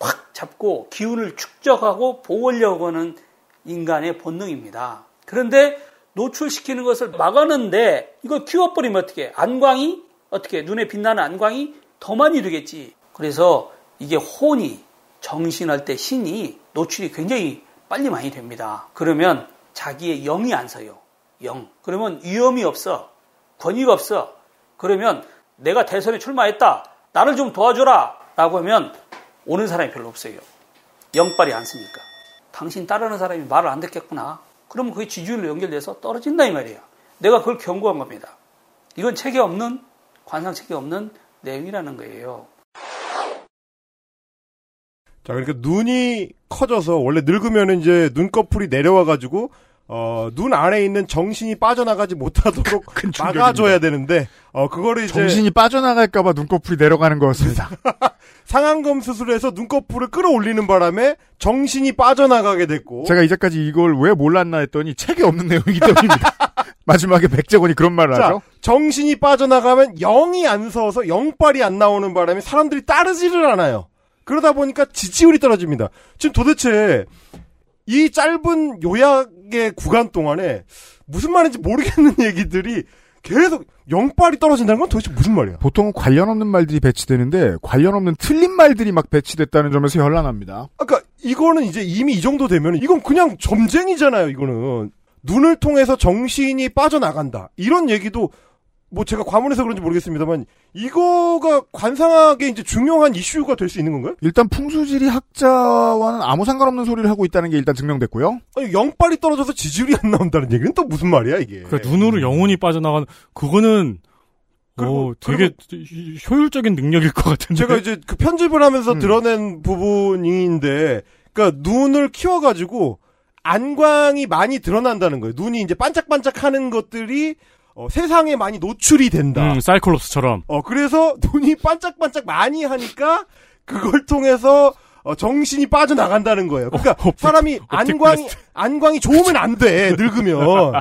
확 잡고 기운을 축적하고 보호하려고 하는 인간의 본능입니다. 그런데 노출시키는 것을 막았는데 이걸 키워버리면 어떻게? 안광이 어떻게? 눈에 빛나는 안광이 더 많이 되겠지. 그래서 이게 혼이 정신할 때 신이 노출이 굉장히 빨리 많이 됩니다. 그러면 자기의 영이 안 서요. 영. 그러면 위험이 없어. 권위가 없어. 그러면 내가 대선에 출마했다. 나를 좀 도와줘라. 라고 하면 오는 사람이 별로 없어요. 영빨이 안 쓰니까. 당신 따르는 사람이 말을 안 듣겠구나. 그러면 그게 지지율로 연결돼서 떨어진다 이 말이에요. 내가 그걸 경고한 겁니다. 이건 책에 없는 관상 책에 없는 내용이라는 거예요. 자, 그러니까 눈이 커져서 원래 늙으면 이제 눈꺼풀이 내려와가지고 어, 눈 안에 있는 정신이 빠져나가지 못하도록 막아줘야 되는데 어, 그거를 이제 정신이 빠져나갈까봐 눈꺼풀이 내려가는 거였습니다. 상안검 수술에서 눈꺼풀을 끌어올리는 바람에 정신이 빠져나가게 됐고 제가 이제까지 이걸 왜 몰랐나 했더니 책에 없는 내용이기 때문입니다. 마지막에 백제건이 그런 말을 자, 하죠. 정신이 빠져나가면 영이 안 서서 영빨이 안 나오는 바람에 사람들이 따르지를 않아요. 그러다 보니까 지지율이 떨어집니다. 지금 도대체 이 짧은 요약의 구간 동안에 무슨 말인지 모르겠는 얘기들이 계속 영빨이 떨어진다는 건 도대체 무슨 말이야? 보통은 관련 없는 말들이 배치되는데 관련 없는 틀린 말들이 막 배치됐다는 점에서 현란합니다. 아까 이거는 이제 이미 이 정도 되면 이건 그냥 점쟁이잖아요. 이거는 눈을 통해서 정신이 빠져나간다. 이런 얘기도 뭐 제가 과문해서 그런지 모르겠습니다만 이거가 관상학의 이제 중요한 이슈가 될 수 있는 건가요? 일단 풍수지리 학자와는 아무 상관없는 소리를 하고 있다는 게 일단 증명됐고요. 아니, 영빨이 떨어져서 지지율이 안 나온다는 얘기는 또 무슨 말이야 이게? 그 눈으로 영혼이 빠져나가는 그거는 어, 되게 효율적인 능력일 것 같은데. 제가 이제 그 편집을 하면서 드러낸 부분인데, 그러니까 눈을 키워가지고 안광이 많이 드러난다는 거예요. 눈이 이제 반짝반짝하는 것들이 어, 세상에 많이 노출이 된다. 음, 사이클롭스처럼. 어, 그래서 눈이 반짝반짝 많이 하니까 그걸 통해서 어, 정신이 빠져나간다는 거예요. 그러니까 사람이 안광이 안광이 좋으면 안 돼. 늙으면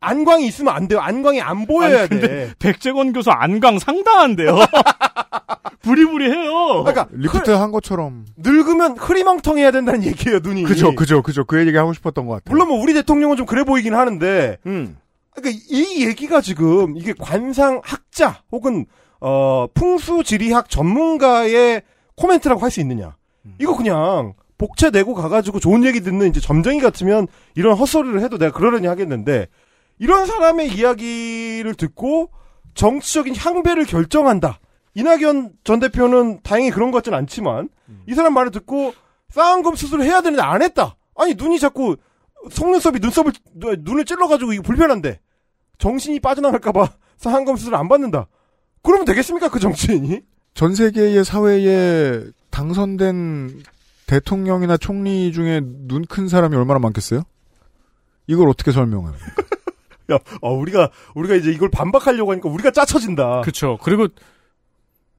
안광이 있으면 안 돼요. 안광이 안 보여야 아니, 근데 돼. 백재건 교수 안광 상당한데요. 부리부리해요. 그러니까 리프트 한 것처럼. 늙으면 흐리멍텅해야 된다는 얘기예요. 눈이. 그죠, 그죠, 그죠. 그 얘기 하고 싶었던 것 같아요. 물론 뭐 우리 대통령은 좀 그래 보이긴 하는데. 음. 그러니까 이 얘기가 지금 이게 관상 학자 혹은 어 풍수지리학 전문가의 코멘트라고 할 수 있느냐? 이거 그냥 복채 내고 가가지고 좋은 얘기 듣는 이제 점쟁이 같으면 이런 헛소리를 해도 내가 그러려니 하겠는데 이런 사람의 이야기를 듣고 정치적인 향배를 결정한다. 이낙연 전 대표는 다행히 그런 것 같진 않지만 이 사람 말을 듣고 쌍검 수술을 해야 되는데 안 했다. 아니 눈이 자꾸 속눈썹이 눈썹을 눈을 찔러가지고 이거 불편한데 정신이 빠져나갈까봐 쌍검 수술 안 받는다. 그러면 되겠습니까 그 정치인이? 전 세계의 사회에 당선된 대통령이나 총리 중에 눈 큰 사람이 얼마나 많겠어요? 이걸 어떻게 설명해요? 야, 어, 우리가 우리가 이제 이걸 반박하려고 하니까 우리가 짜쳐진다. 그렇죠. 그리고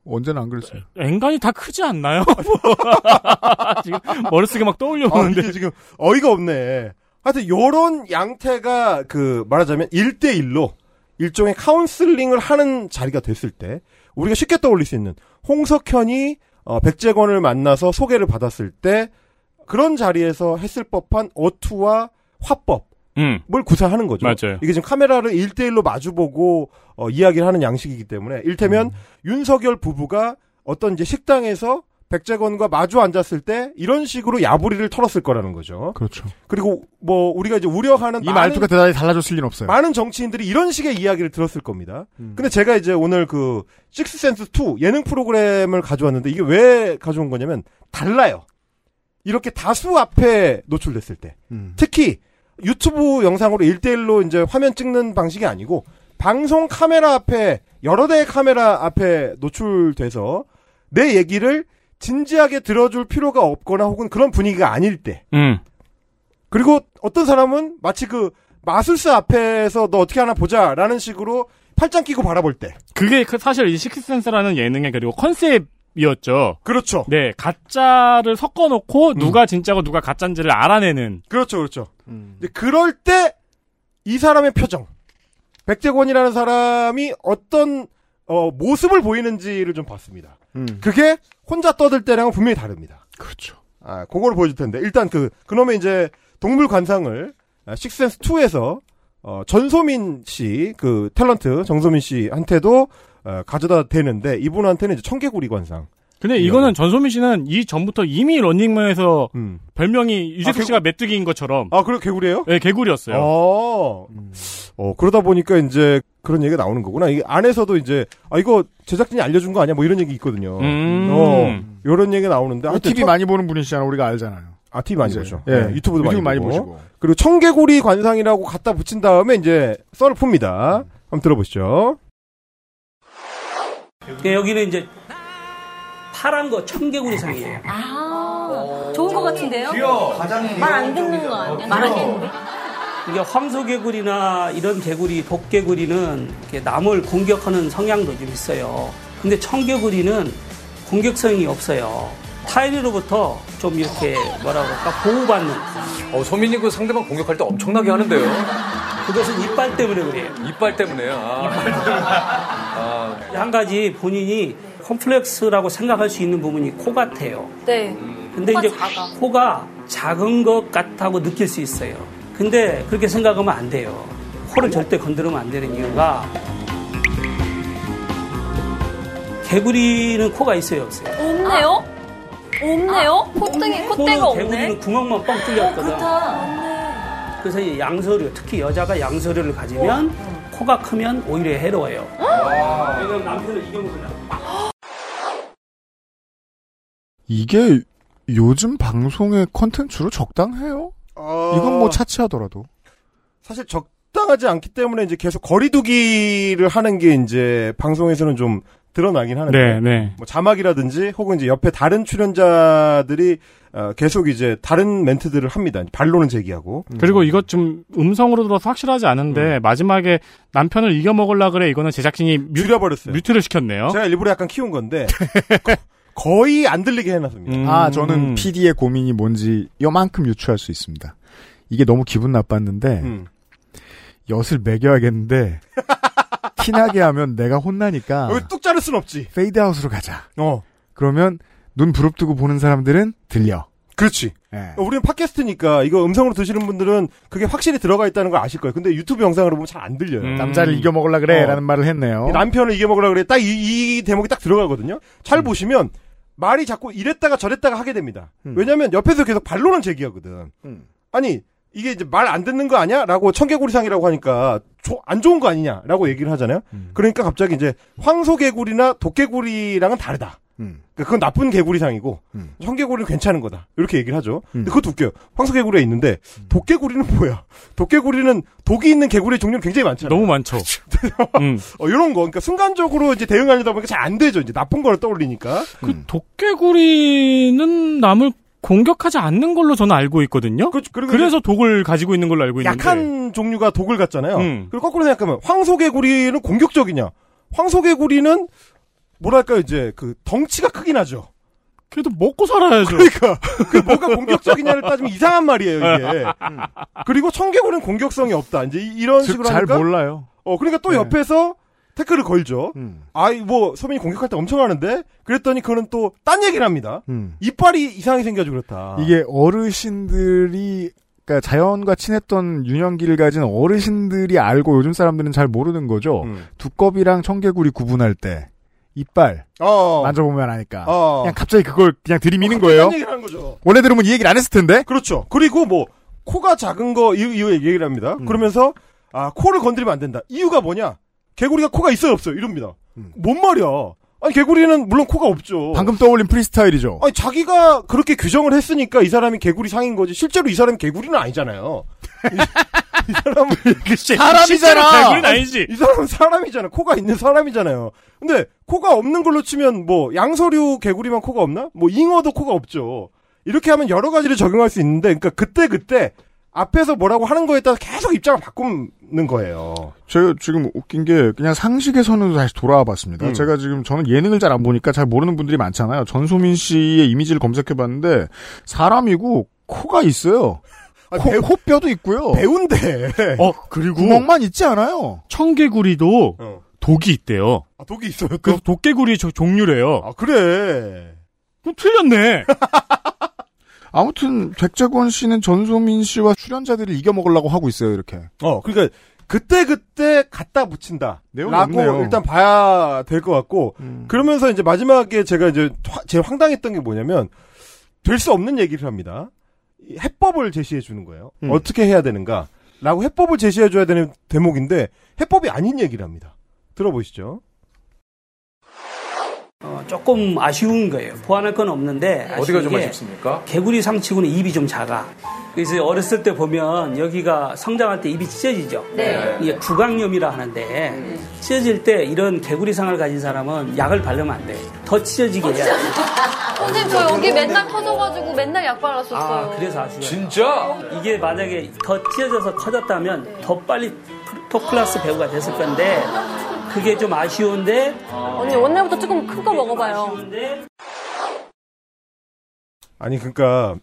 언제는 안 그랬어요. 앵간이 다 크지 않나요? 지금 머릿속에 막 떠올려 보는데 아, 이게 지금 어이가 없네. 하여튼 요런 양태가 그 말하자면 1대1로 일종의 카운슬링을 하는 자리가 됐을 때 우리가 쉽게 떠올릴 수 있는 홍석현이 어, 백재권을 만나서 소개를 받았을 때 그런 자리에서 했을 법한 어투와 화법 음. 뭘 구사하는 거죠. 맞아요. 이게 지금 카메라를 1대1로 마주보고 어, 이야기를 하는 양식이기 때문에 일테면 윤석열 부부가 어떤 이제 식당에서 백재건과 마주 앉았을 때 이런 식으로 야부리를 털었을 거라는 거죠. 그렇죠. 그리고 뭐 우리가 이제 우려하는 이 말투가 대단히 달라졌을 리는 없어요. 많은 정치인들이 이런 식의 이야기를 들었을 겁니다. 근데 제가 이제 오늘 그 식스센스 2 예능 프로그램을 가져왔는데 이게 왜 가져온 거냐면 달라요. 이렇게 다수 앞에 노출됐을 때. 특히 유튜브 영상으로 1대1로 이제 화면 찍는 방식이 아니고 방송 카메라 앞에 여러 대의 카메라 앞에 노출돼서 내 얘기를 진지하게 들어줄 필요가 없거나 혹은 그런 분위기가 아닐 때. 음. 그리고 어떤 사람은 마치 그 마술사 앞에서 너 어떻게 하나 보자라는 식으로 팔짱 끼고 바라볼 때. 그게 그 사실 이 식스센스라는 예능의 그리고 컨셉이었죠. 그렇죠. 네, 가짜를 섞어놓고 누가 진짜고 누가 가짜인지를 알아내는. 그렇죠, 그렇죠. 이제 그럴 때 이 사람의 표정, 백재권이라는 사람이 어떤 어, 모습을 보이는지를 좀 봤습니다. 그게 혼자 떠들 때랑은 분명히 다릅니다. 그렇죠. 아, 그거를 보여줄 텐데 일단 그 그놈의 이제 동물 관상을 아, 식센스 2에서 어, 전소민 씨, 그 탤런트 정소민 씨한테도 어, 가져다 대는데 이분한테는 이제 청개구리 관상. 근데 이거는 전소민 씨는 이 전부터 이미 런닝맨에서 별명이 유재석 음. 아, 씨가 메뚜기인 것처럼. 아, 그래 개구리예요? 네, 개구리였어요. 어, 어, 그러다 보니까 이제 그런 얘기가 나오는 거구나. 이게 안에서도 이제, 아, 이거 제작진이 알려준 거 아니야? 뭐 이런 얘기 있거든요. 음. 어, 요런 얘기 가 나오는데. 하여튼 TV 청- 많이 보는 분이시잖아. 우리가 알잖아요. 아, TV 많이. 보죠. 예. 예, 유튜브도 많이, 유튜브 많이 보고. 보시고. 그리고 청개구리 관상이라고 갖다 붙인 다음에 이제 썰을 풉니다. 한번 들어보시죠. 그러니까 여기는 이제 파란 거 청개구리 상이에요. 아, 좋은 것 같은데요? 가장 말안 듣는 거 아니야? 말안 듣는데? 이게 황소개구리나 이런 개구리, 독개구리는 이렇게 남을 공격하는 성향도 좀 있어요. 근데 청개구리는 공격성이 없어요. 타인으로부터 좀 이렇게 뭐라 그럴까 보호받는. 어, 소민이 그 상대방 공격할 때 엄청나게 하는데요. 그것은 이빨 때문에 그래요. 이빨 때문에요. 아. 한 가지 본인이 컴플렉스라고 생각할 수 있는 부분이 코 같아요. 네. 근데 코가 이제 작아. 코가 작은 것 같다고 느낄 수 있어요. 근데 그렇게 생각하면 안 돼요. 코를 절대 건드리면 안 되는 이유가 개구리는 코가 있어요, 없어요? 없네요? 없네요? 콧등이, 콧대가 코는 없네? 개구리는 구멍만 뻥 뚫렸거든. 그렇다. 그래서 이 양서류, 특히 여자가 양서류를 가지면 코가 크면 오히려 해로워요. 왜냐면 남편을 이겨먹으면 이게 요즘 방송의 컨텐츠로 적당해요? 어, 이건 뭐 차치하더라도. 사실 적당하지 않기 때문에 이제 계속 거리두기를 하는 게 이제 방송에서는 좀 드러나긴 하는데 네, 네. 뭐 자막이라든지 혹은 이제 옆에 다른 출연자들이 어, 계속 이제 다른 멘트들을 합니다. 반론을 제기하고 그리고 이것 좀 음성으로 들어서 확실하지 않은데 마지막에 남편을 이겨 먹으려 그래 이거는 제작진이 뮤, 줄여버렸어요. mute를 시켰네요. 제가 일부러 약간 키운 건데 거- 거의 안 들리게 해놨습니다. 음. 아, 저는 PD의 고민이 뭔지 요만큼 유추할 수 있습니다. 이게 너무 기분 나빴는데, 음. 엿을 먹여야겠는데, 티나게 하면 내가 혼나니까, 여기 뚝 자를 순 없지. 페이드아웃으로 가자. 어. 그러면, 눈 부릅뜨고 보는 사람들은 들려. 그렇지. 예. 어, 우리는 팟캐스트니까 이거 음성으로 드시는 분들은 그게 확실히 들어가 있다는 걸 아실 거예요. 근데 유튜브 영상으로 보면 잘 안 들려요. 남자를 이겨 먹으려 그래, 어. 라는 말을 했네요. 이 남편을 이겨 먹으려 그래. 딱 이 대목이 딱 들어가거든요. 잘 보시면 말이 자꾸 이랬다가 저랬다가 하게 됩니다. 왜냐면 옆에서 계속 반론을 제기하거든. 아니 이게 이제 말 안 듣는 거 아니야? 라고 청개구리상이라고 하니까 조- 안 좋은 거 아니냐? 라고 얘기를 하잖아요. 그러니까 갑자기 이제 황소개구리나 도개구리랑은 다르다. 음. 그러니까 그건 나쁜 개구리상이고 청개구리는 괜찮은 거다. 이렇게 얘기를 하죠. 근데 그것도 웃겨요. 황소개구리가 있는데 도개구리는 뭐야? 도개구리는 독이 있는 개구리의 종류는 굉장히 많잖아요. 너무 많죠. 음. 어, 이런 거. 그러니까 순간적으로 이제 대응하려다 보니까 잘 안 되죠. 이제 나쁜 걸 떠올리니까. 그 도깨구리는 남을 공격하지 않는 걸로 저는 알고 있거든요. 그리고 그래서 독을 가지고 있는 걸로 알고 있는데. 약한 종류가 독을 갖잖아요. 음. 그리고 거꾸로 생각하면 황소개구리는 공격적이냐? 황소개구리는 뭐랄까 이제 그 덩치가 크긴 하죠. 그래도 먹고 살아야죠. 그러니까 그 뭐가 공격적이냐를 따지면 이상한 말이에요 이게. 음. 그리고 청개구리는 공격성이 없다. 이제 이- 이런 즉, 식으로 잘 하니까 몰라요. 어 그러니까 또 옆에서 태클을 걸죠. 아이 뭐 소민이 공격할 때 엄청 하는데 그랬더니 그는 또 딴 얘기를 합니다. 음. 이빨이 이상하게 생겨서 그렇다. 이게 어르신들이 그러니까 자연과 친했던 유년기를 가진 어르신들이 알고 요즘 사람들은 잘 모르는 거죠. 음. 두꺼비랑 청개구리 구분할 때 이빨 어. 만져보면 아니까 어. 그냥 갑자기 그걸 그냥 들이미는 거예요. 하는 거죠. 원래 들으면 이 얘기를 안 했을 텐데. 그렇죠. 그리고 뭐 코가 작은 거 이유, 이유 얘기를 합니다. 음. 그러면서 아 코를 건드리면 안 된다. 이유가 뭐냐? 개구리가 코가 있어요 없어요 이럽니다. 뭔 말이야? 아니 개구리는 물론 코가 없죠. 음. 방금 떠올린 프리스타일이죠. 아니 자기가 그렇게 규정을 했으니까 이 사람이 개구리 상인 거지. 실제로 이 사람이 개구리는 아니잖아요. 이, 이 사람은 사람이잖아. 개구리는 아니지. 이 사람은 사람이잖아. 코가 있는 사람이잖아요. 근데 코가 없는 걸로 치면 뭐 양서류 개구리만 코가 없나? 뭐 잉어도 코가 없죠. 이렇게 하면 여러 가지를 적용할 수 있는데, 그러니까 그때 그때 앞에서 뭐라고 하는 거에 따라 계속 입장을 바꾸는 거예요. 제가 지금 웃긴 게 그냥 선으로 다시 돌아와 봤습니다. 음. 제가 지금 저는 예능을 잘 안 보니까 잘 모르는 분들이 많잖아요. 전소민 씨의 이미지를 검색해 봤는데 사람이고 코가 있어요. 코, 코뼈도 있고요. 배운데. 어 그리고 구멍만 있지 않아요. 청개구리도 독이 있대요. 아, 독이 있어요. 또? 그 저- 종류래요. 아 그래. 그럼 틀렸네. 아무튼 백재권 씨는 전소민 씨와 출연자들을 이겨 먹으려고 하고 있어요. 이렇게. 어, 그러니까 그때 그때 갖다 붙인다. 라고. 음. 일단 봐야 될 것 같고 그러면서 이제 마지막에 제가 이제 화- 제일 황당했던 게 뭐냐면 될 수 없는 얘기를 합니다. 이 해법을 제시해 주는 거예요. 음. 어떻게 해야 되는가? 라고 해법을 제시해 줘야 되는 대목인데 해법이 아닌 얘기를 합니다. 들어보시죠. 어, 조금 아쉬운 거예요. 보완할 건 없는데 어디가 좀게 아쉽습니까? 개구리 상치고는 입이 좀 작아. 그래서 어렸을 때 보면 여기가 성장할 때 입이 찢어지죠. 네. 이게 구강염이라 하는데 찢어질 때 이런 개구리상을 가진 사람은 약을 바르면 안 돼. 더 찢어지게 해야 돼. 선생님 저 여기 맨날 커져가지고 맨날 약 발랐었어요. 아, 그래서 아쉬워요. 진짜? 이게 만약에 더 찢어져서 커졌다면 더 빨리 토클라스 배우가 됐을 건데 그게 좀 아쉬운데 언니 원래부터 조금 큰 거 먹어봐요. 아니 그러니까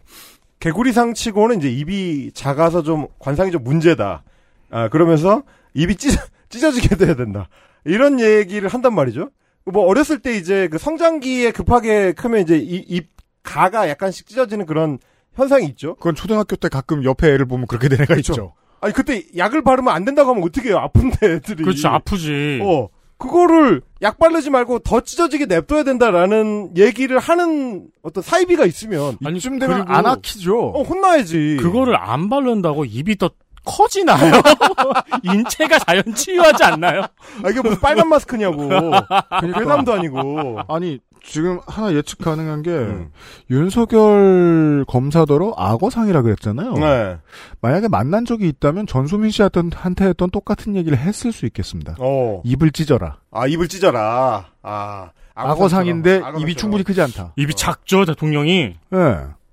개구리상 치고는 이제 입이 작아서 좀 관상이 좀 문제다. 아 그러면서 입이 찢어 찢어지게 돼야 된다. 이런 얘기를 한단 말이죠. 뭐 어렸을 때 이제 그 성장기에 급하게 크면 이제 이, 입 가가 약간씩 찢어지는 그런 현상이 있죠. 그건 초등학교 때 가끔 옆에 애를 보면 그렇게 된 애가 있죠. 아니 그때 약을 바르면 안 된다고 하면 어떻게 해요? 아픈데 애들이. 그렇지 아프지. 어. 그거를 약 바르지 말고 더 찢어지게 냅둬야 된다라는 얘기를 하는 어떤 사이비가 있으면 이쯤 되면 안 아키죠. 어, 혼나야지. 그거를 안 바른다고 입이 더 커지나요? 인체가 자연 치유하지 않나요? 아, 이게 무슨 빨간 마스크냐고. 괴담도 아니고. 아니 지금 하나 예측 가능한 게 윤석열 검사더러 악어상이라 그랬잖아요. 네. 만약에 만난 적이 있다면 전소민 씨한테 했던 똑같은 얘기를 했을 수 있겠습니다. 어. 입을 찢어라. 아, 입을 찢어라. 아. 악어상인데 악어상처럼. 입이 충분히 크지 않다. 입이 작죠, 대통령이. 예.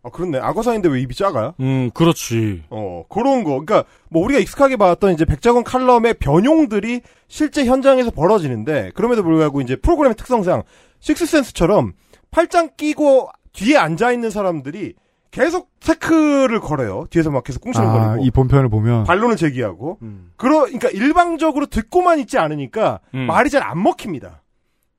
아, 그렇네. 악어상인데 왜 입이 작아요? 음, 그렇지. 어, 그런 거. 그러니까 뭐 우리가 익숙하게 봤던 이제 백작원 칼럼의 변용들이 실제 현장에서 벌어지는데 그럼에도 불구하고 이제 프로그램의 특성상 식스센스처럼 팔짱 끼고 뒤에 앉아 있는 사람들이 계속 태클을 걸어요. 뒤에서 막 계속 아, 꿍시렁거리고 이 본편을 보면 반론을 제기하고. 그러 그러니까 일방적으로 듣고만 있지 않으니까 음. 말이 잘 안 먹힙니다.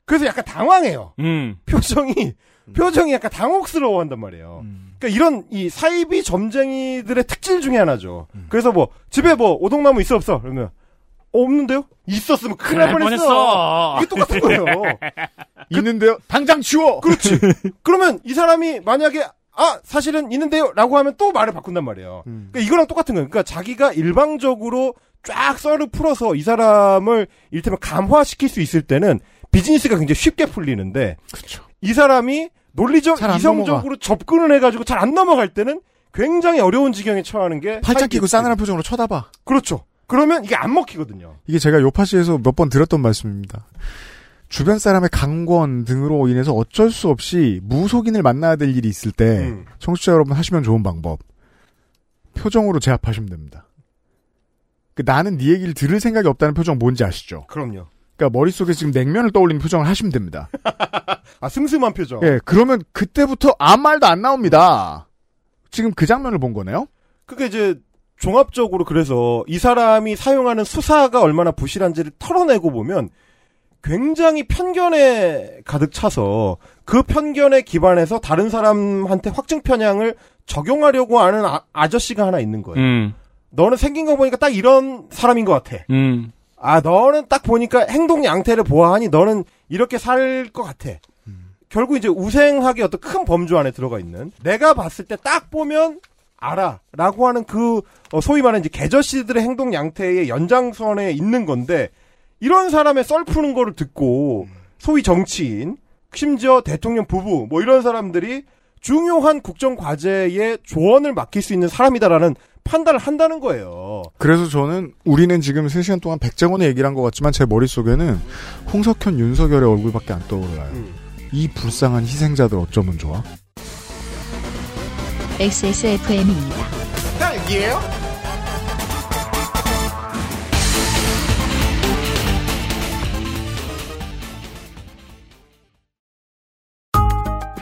그래서 약간 당황해요. 음. 표정이 표정이 약간 당혹스러워한단 말이에요. 그러니까 이런 이 사이비 점쟁이들의 특질 중에 하나죠. 그래서 뭐 집에 뭐 오동나무 있어 없어 그러면 어, 없는데요? 있었으면 큰일 날 뻔했어. 이게 똑같은 거예요. 있는데요. 당장 치워. 그렇지. 그러면 이 사람이 만약에 아 사실은 있는데요라고 하면 또 말을 바꾼단 말이에요. 그러니까 이거랑 똑같은 거예요. 그러니까 자기가 일방적으로 쫙 썰을 풀어서 이 사람을 이를테면 감화시킬 수 있을 때는 비즈니스가 굉장히 쉽게 풀리는데 이 사람이 논리적 이성적으로 접근을 해가지고 잘 안 넘어갈 때는 굉장히 어려운 지경에 처하는 게 팔짱 끼고 싸늘한 표정으로 쳐다봐. 그렇죠. 그러면 이게 안 먹히거든요. 이게 제가 요파시에서 몇번 들었던 말씀입니다. 주변 사람의 강권 등으로 인해서 어쩔 수 없이 무속인을 만나야 될 일이 있을 때 음. 청취자 여러분 하시면 좋은 방법 표정으로 제압하시면 됩니다. 그 나는 네 얘기를 들을 생각이 없다는 표정 뭔지 아시죠? 그럼요. 그러니까 머릿속에 지금 냉면을 떠올리는 표정을 하시면 됩니다. 아 슴슴한 표정. 예, 그러면 그때부터 아무 말도 안 나옵니다. 지금 그 장면을 본 거네요? 그게 이제 종합적으로 그래서 이 사람이 사용하는 수사가 얼마나 부실한지를 털어내고 보면 굉장히 편견에 가득 차서 그 편견에 기반해서 다른 사람한테 확증 편향을 적용하려고 하는 아, 아저씨가 하나 있는 거예요. 음. 너는 생긴 거 보니까 딱 이런 사람인 것 같아. 음. 아, 너는 딱 보니까 행동 양태를 보아하니 너는 이렇게 살 것 같아. 결국 이제 우생하게 어떤 큰 범주 안에 들어가 있는 내가 봤을 때 딱 보면 알아라고 하는 그 어, 소위 말하는 이제 개저씨들의 행동 양태의 연장선에 있는 건데 이런 사람의 썰 푸는 거를 듣고 소위 정치인 심지어 대통령 부부 뭐 이런 사람들이 중요한 국정 과제에 조언을 맡길 수 있는 사람이다라는 판단을 한다는 거예요. 그래서 저는 우리는 지금 3시간 동안 백장원의 얘기를 한 것 같지만 제 머릿속에는 홍석현, 윤석열의 얼굴밖에 안 떠올라요. 이 불쌍한 희생자들 어쩌면 좋아? XSFM입니다. 딸기예요?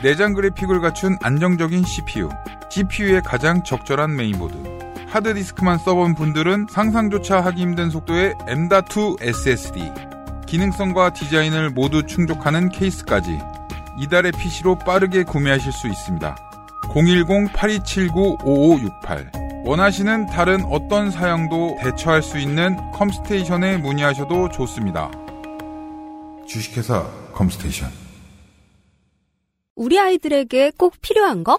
내장 그래픽을 갖춘 안정적인 CPU, GPU에 가장 적절한 메인보드. 하드디스크만 써본 분들은 상상조차 하기 힘든 속도의 M.2 SSD. 기능성과 디자인을 모두 충족하는 케이스까지 이달의 PC로 빠르게 구매하실 수 있습니다. 010-8279-5568 원하시는 다른 어떤 사양도 대처할 수 있는 컴스테이션에 문의하셔도 좋습니다. 주식회사 컴스테이션 우리 아이들에게 꼭 필요한 거?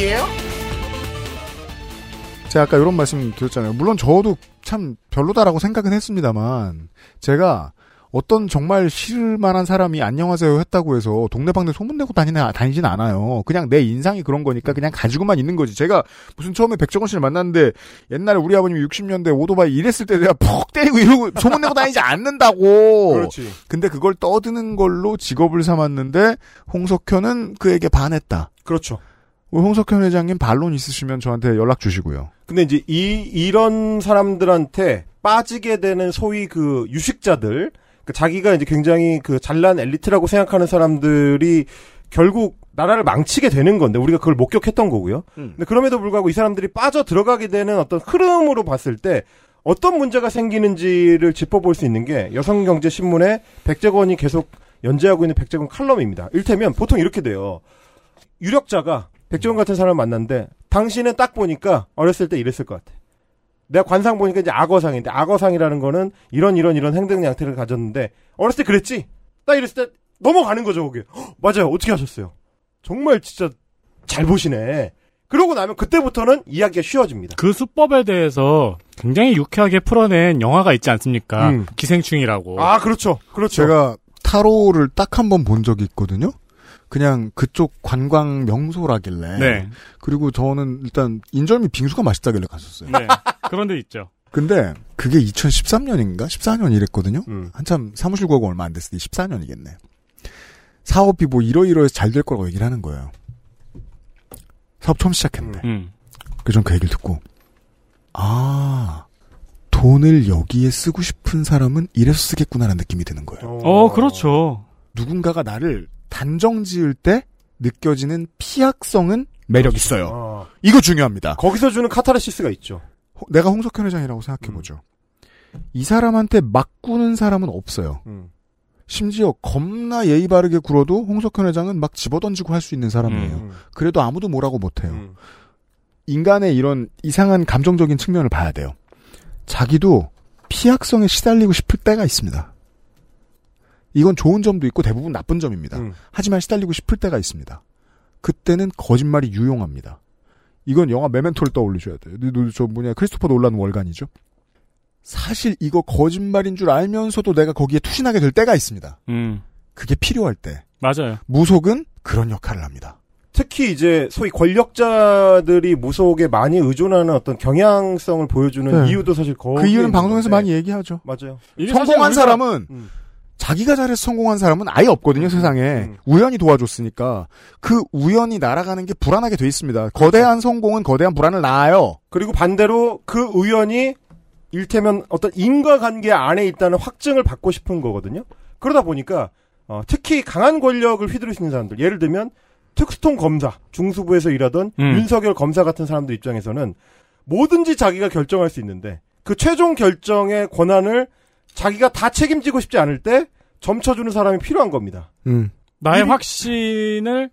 딸기예요? 제가 아까 이런 말씀 드렸잖아요. 물론 저도 참 별로다라고 생각은 했습니다만 제가 어떤 정말 싫을 만한 사람이 안녕하세요 했다고 해서 동네방네 소문내고 다니는, 다니진 않아요. 그냥 내 인상이 그런 거니까 그냥 가지고만 있는 거지. 제가 무슨 처음에 백정원 씨를 만났는데 옛날에 우리 아버님이 60년대 오토바이 이랬을 때 내가 퍽 때리고 이러고 소문내고 다니지 않는다고. 그렇지. 근데 그걸 떠드는 걸로 직업을 삼았는데 홍석현은 그에게 반했다. 그렇죠. 홍석현 회장님 반론 있으시면 저한테 연락 주시고요. 근데 이제 이 이런 사람들한테 빠지게 되는 소위 그 유식자들, 그 자기가 이제 굉장히 그 잘난 엘리트라고 생각하는 사람들이 결국 나라를 망치게 되는 건데 우리가 그걸 목격했던 거고요. 음. 근데 그럼에도 불구하고 이 사람들이 빠져 들어가게 되는 어떤 흐름으로 봤을 때 어떤 문제가 생기는지를 짚어볼 수 있는 게 여성경제신문에 백재권이 계속 연재하고 있는 백재권 칼럼입니다. 일테면 보통 이렇게 돼요. 유력자가 백재권 같은 사람을 만났는데 당신은 딱 보니까 어렸을 때 이랬을 것 같아. 내가 관상 보니까 이제 악어상인데 악어상이라는 거는 이런 이런 이런 행동 양태를 가졌는데 어렸을 때 그랬지? 딱 이랬을 때 넘어가는 거죠, 그게. 헉, 맞아요. 어떻게 하셨어요? 정말 진짜 잘 보시네. 그러고 나면 그때부터는 이야기가 쉬워집니다. 그 수법에 대해서 굉장히 유쾌하게 풀어낸 영화가 있지 않습니까? 음. 기생충이라고. 아, 그렇죠. 그렇죠. 제가 타로를 딱 한 번 본 적이 있거든요. 그냥 그쪽 관광 명소라길래. 네. 그리고 저는 일단 인절미 빙수가 맛있다길래 갔었어요. 네. 그런 데 있죠. 근데 그게 2013년인가 14년 이랬거든요. 음. 한참 사무실 구하고 얼마 안때 14년이겠네. 사업이 뭐 이러이러해서 잘 될 거라고 얘기를 하는 거예요. 사업 처음 시작했는데. 음. 그래서 전그 얘기를 듣고 아 돈을 여기에 쓰고 싶은 사람은 이래서 쓰겠구나라는 느낌이 드는 거예요. 어, 그렇죠. 누군가가 나를 단정 지을 때 느껴지는 피약성은 매력 있어요. 어. 이거 중요합니다. 거기서 주는 카타르시스가 있죠. 호- 내가 홍석현 회장이라고 생각해보죠. 이 사람한테 막 구는 사람은 없어요. 음. 심지어 겁나 예의 바르게 굴어도 홍석현 회장은 막 집어던지고 할 수 있는 사람이에요. 음. 그래도 아무도 뭐라고 못해요. 인간의 이런 이상한 감정적인 측면을 봐야 돼요. 자기도 피약성에 시달리고 싶을 때가 있습니다. 이건 좋은 점도 있고 대부분 나쁜 점입니다. 음. 하지만 시달리고 싶을 때가 있습니다. 그때는 거짓말이 유용합니다. 이건 영화 메멘토를 떠올리셔야 돼요. 저 뭐냐 크리스토퍼 놀란 월간이죠. 사실 이거 거짓말인 줄 알면서도 내가 거기에 투신하게 될 때가 있습니다. 음. 그게 필요할 때 맞아요. 무속은 그런 역할을 합니다. 특히 이제 소위 권력자들이 무속에 많이 의존하는 어떤 경향성을 보여주는 네. 이유도 사실 거기 그 이유는 방송에서 많이 얘기하죠. 맞아요. 성공한 사람은 음. 자기가 잘해서 성공한 사람은 아예 없거든요 세상에 우연히 도와줬으니까 그 우연이 날아가는 게 불안하게 돼 있습니다. 거대한 성공은 거대한 불안을 낳아요. 그리고 반대로 그 우연이 일테면 어떤 인과관계 안에 있다는 확증을 받고 싶은 거거든요. 그러다 보니까 어, 특히 강한 권력을 있는 사람들, 예를 들면 특수통 검사, 중수부에서 일하던 음. 윤석열 검사 같은 사람들 입장에서는 뭐든지 자기가 결정할 수 있는데 그 최종 결정의 권한을 자기가 다 책임지고 싶지 않을 때 점쳐주는 사람이 필요한 겁니다. 음. 나의 확신을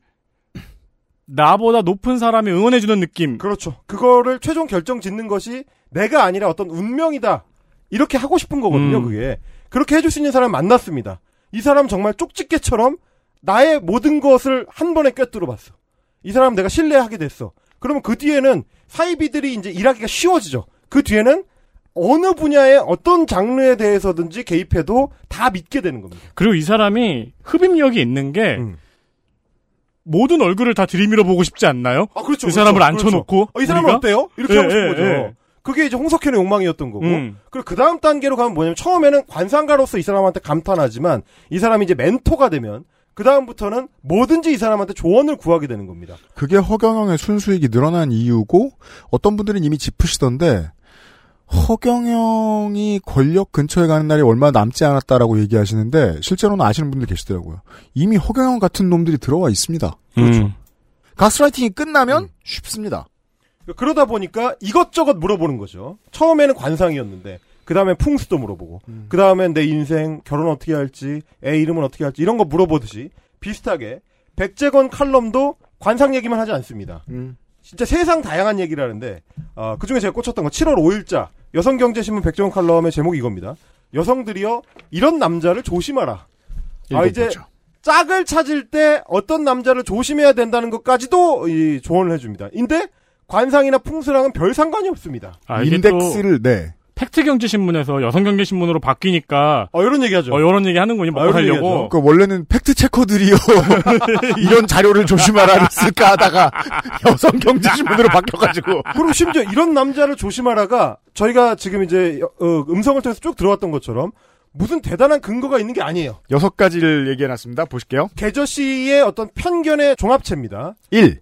나보다 높은 사람이 응원해주는 느낌. 그렇죠. 그거를 최종 결정 짓는 것이 내가 아니라 어떤 운명이다. 이렇게 하고 싶은 거거든요, 음. 그게. 그렇게 해줄 수 있는 사람 만났습니다. 이 사람 정말 쪽집게처럼 나의 모든 것을 한 번에 꿰뚫어 봤어. 이 사람 내가 신뢰하게 됐어. 그러면 그 뒤에는 사이비들이 이제 일하기가 쉬워지죠. 그 뒤에는 어느 분야의 어떤 장르에 대해서든지 개입해도 다 믿게 되는 겁니다. 그리고 이 사람이 흡입력이 있는 게 음. 모든 얼굴을 다 들이밀어 보고 싶지 않나요? 아, 그렇죠. 이 사람을 그렇죠. 앉혀놓고 어, 이 사람은 우리가? 어때요? 이렇게 예, 하고 싶은 예, 거죠. 예. 그게 이제 홍석현의 욕망이었던 거고. 음. 그리고 그 다음 단계로 가면 뭐냐면 처음에는 관상가로서 이 사람한테 감탄하지만 이 사람이 이제 멘토가 되면 그 다음부터는 뭐든지 이 사람한테 조언을 구하게 되는 겁니다. 그게 허경영의 순수익이 늘어난 이유고 어떤 분들은 이미 짚으시던데 허경영이 권력 근처에 가는 날이 얼마 남지 않았다라고 얘기하시는데 실제로는 아시는 분들 계시더라고요. 이미 허경영 같은 놈들이 들어와 있습니다. 음. 가스라이팅이 끝나면 쉽습니다. 그러다 보니까 이것저것 물어보는 거죠. 처음에는 관상이었는데 그 다음에 풍수도 물어보고 그 다음엔 내 인생 결혼 어떻게 할지 애 이름은 어떻게 할지 이런 거 물어보듯이 비슷하게 백재건 칼럼도 관상 얘기만 하지 않습니다. 진짜 세상 다양한 얘기를 하는데 어, 그중에 제가 꽂혔던 건 7월 5일자 여성경제신문 백재건 칼럼의 제목이 이겁니다. 여성들이여 이런 남자를 조심하라. 아 이제. 짝을 찾을 때 어떤 남자를 조심해야 된다는 것까지도 이 조언을 해줍니다. 근데 관상이나 풍수랑은 별 상관이 없습니다. 아, 인덱스를 네. 팩트 경제 신문에서 여성 경제 신문으로 바뀌니까 어 이런 얘기하죠. 어 이런 얘기 하는군요. 먹고 살려고. 그 원래는 팩트 체커들이요 이런 자료를 조심하라를 쓸까 하다가 여성 경제 신문으로 바뀌어가지고 그리고 심지어 이런 남자를 조심하라가 저희가 지금 이제 여- 어, 음성을 통해서 쭉 들어왔던 것처럼 무슨 대단한 근거가 있는 게 아니에요. 여섯 가지를 얘기해놨습니다. 보실게요. 개저 씨의 어떤 편견의 종합체입니다. 1.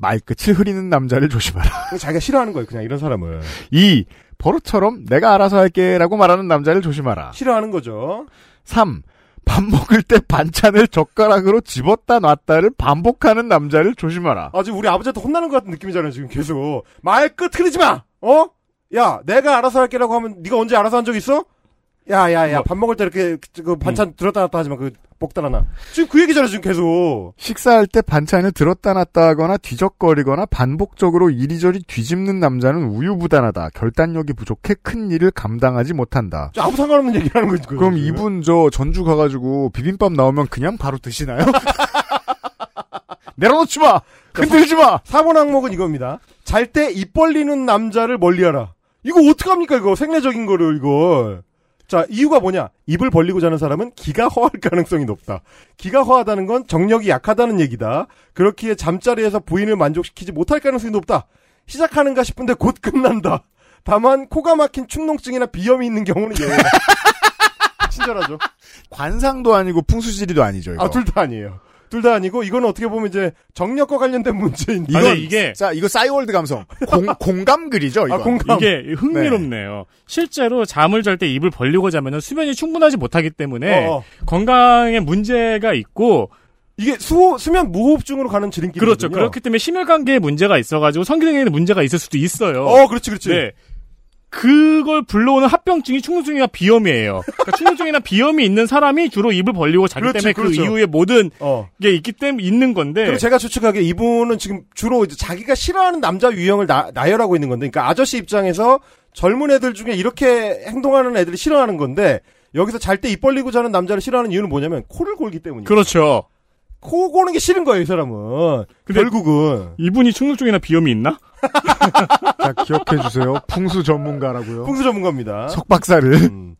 말끝을 흐리는 남자를 조심하라. 자기가 싫어하는 거예요. 그냥 이런 사람을 2. 버릇처럼 내가 알아서 할게라고 말하는 남자를 조심하라. 싫어하는 거죠. 3. 밥 먹을 때 반찬을 젓가락으로 집었다 놨다를 반복하는 남자를 조심하라. 아, 지금 우리 아버지한테 혼나는 것 같은 느낌이잖아요, 지금 계속. 말끝 흐리지 마! 어? 야, 내가 알아서 할게라고 하면 네가 언제 알아서 한 적 있어? 야, 야, 야, 밥 먹을 때 이렇게 그, 그 반찬 들었다 놨다 하지 마. 그 복달아나. 지금 그 얘기잖아, 지금 계속. 식사할 때 반찬을 들었다 놨다 하거나 뒤적거리거나 반복적으로 이리저리 뒤집는 남자는 우유부단하다. 결단력이 부족해 큰 일을 감당하지 못한다. 아무 상관없는 얘기하는 거지. 그럼 이분 저 전주 가가지고 비빔밥 나오면 그냥 바로 드시나요? 내려놓지 마! 흔들지 마! 4번 항목은 이겁니다. 잘 때 입 벌리는 남자를 멀리하라. 이거 어떡합니까, 이거? 생리적인 거를, 이걸. 자, 이유가 뭐냐? 입을 벌리고 자는 사람은 기가 허할 가능성이 높다. 기가 허하다는 건 정력이 약하다는 얘기다. 그렇기에 잠자리에서 부인을 만족시키지 못할 가능성이 높다. 시작하는가 싶은데 곧 끝난다. 다만 코가 막힌 축농증이나 비염이 있는 경우는 예외다. 친절하죠. 관상도 아니고 풍수지리도 아니죠. 이거. 아, 둘 다 아니에요. 둘 다 아니고 이건 어떻게 보면 이제 정력과 관련된 문제인데 이건 이게- 자 이거 싸이월드 감성 공, 공감 글이죠. 이거. 이게 흥미롭네요. 실제로 잠을 잘 때 입을 벌리고 자면 수면이 충분하지 못하기 때문에 어, 어. 건강에 문제가 있고 이게 수, 수면 무호흡증으로 가는 지름길이 그렇죠. 그렇기 때문에 심혈관계에 문제가 있어가지고 성기능에는 문제가 있을 수도 있어요. 어, 그렇지, 그렇지. 네. 그걸 불러오는 합병증이 충농증이나 비염이에요. 그러니까 충농증이나 비염이 있는 사람이 주로 입을 벌리고 자기 그렇지, 때문에 그 그렇죠. 이후에 모든 어. 게 있기 때문에 있는 건데. 그리고 제가 추측하기에 이분은 지금 주로 자기가 싫어하는 남자 유형을 나, 나열하고 있는 건데, 그러니까 아저씨 입장에서 젊은 애들 중에 이렇게 행동하는 애들이 싫어하는 건데, 여기서 잘 때 입 벌리고 자는 남자를 싫어하는 이유는 뭐냐면 코를 골기 때문이에요. 그렇죠. 코 고는 게 싫은 거예요, 이 사람은. 결국은. 이분이 충농증이나 비염이 있나? 자 기억해 주세요. 풍수 전문가라고요. 풍수 전문가입니다. 석 박사를. 음.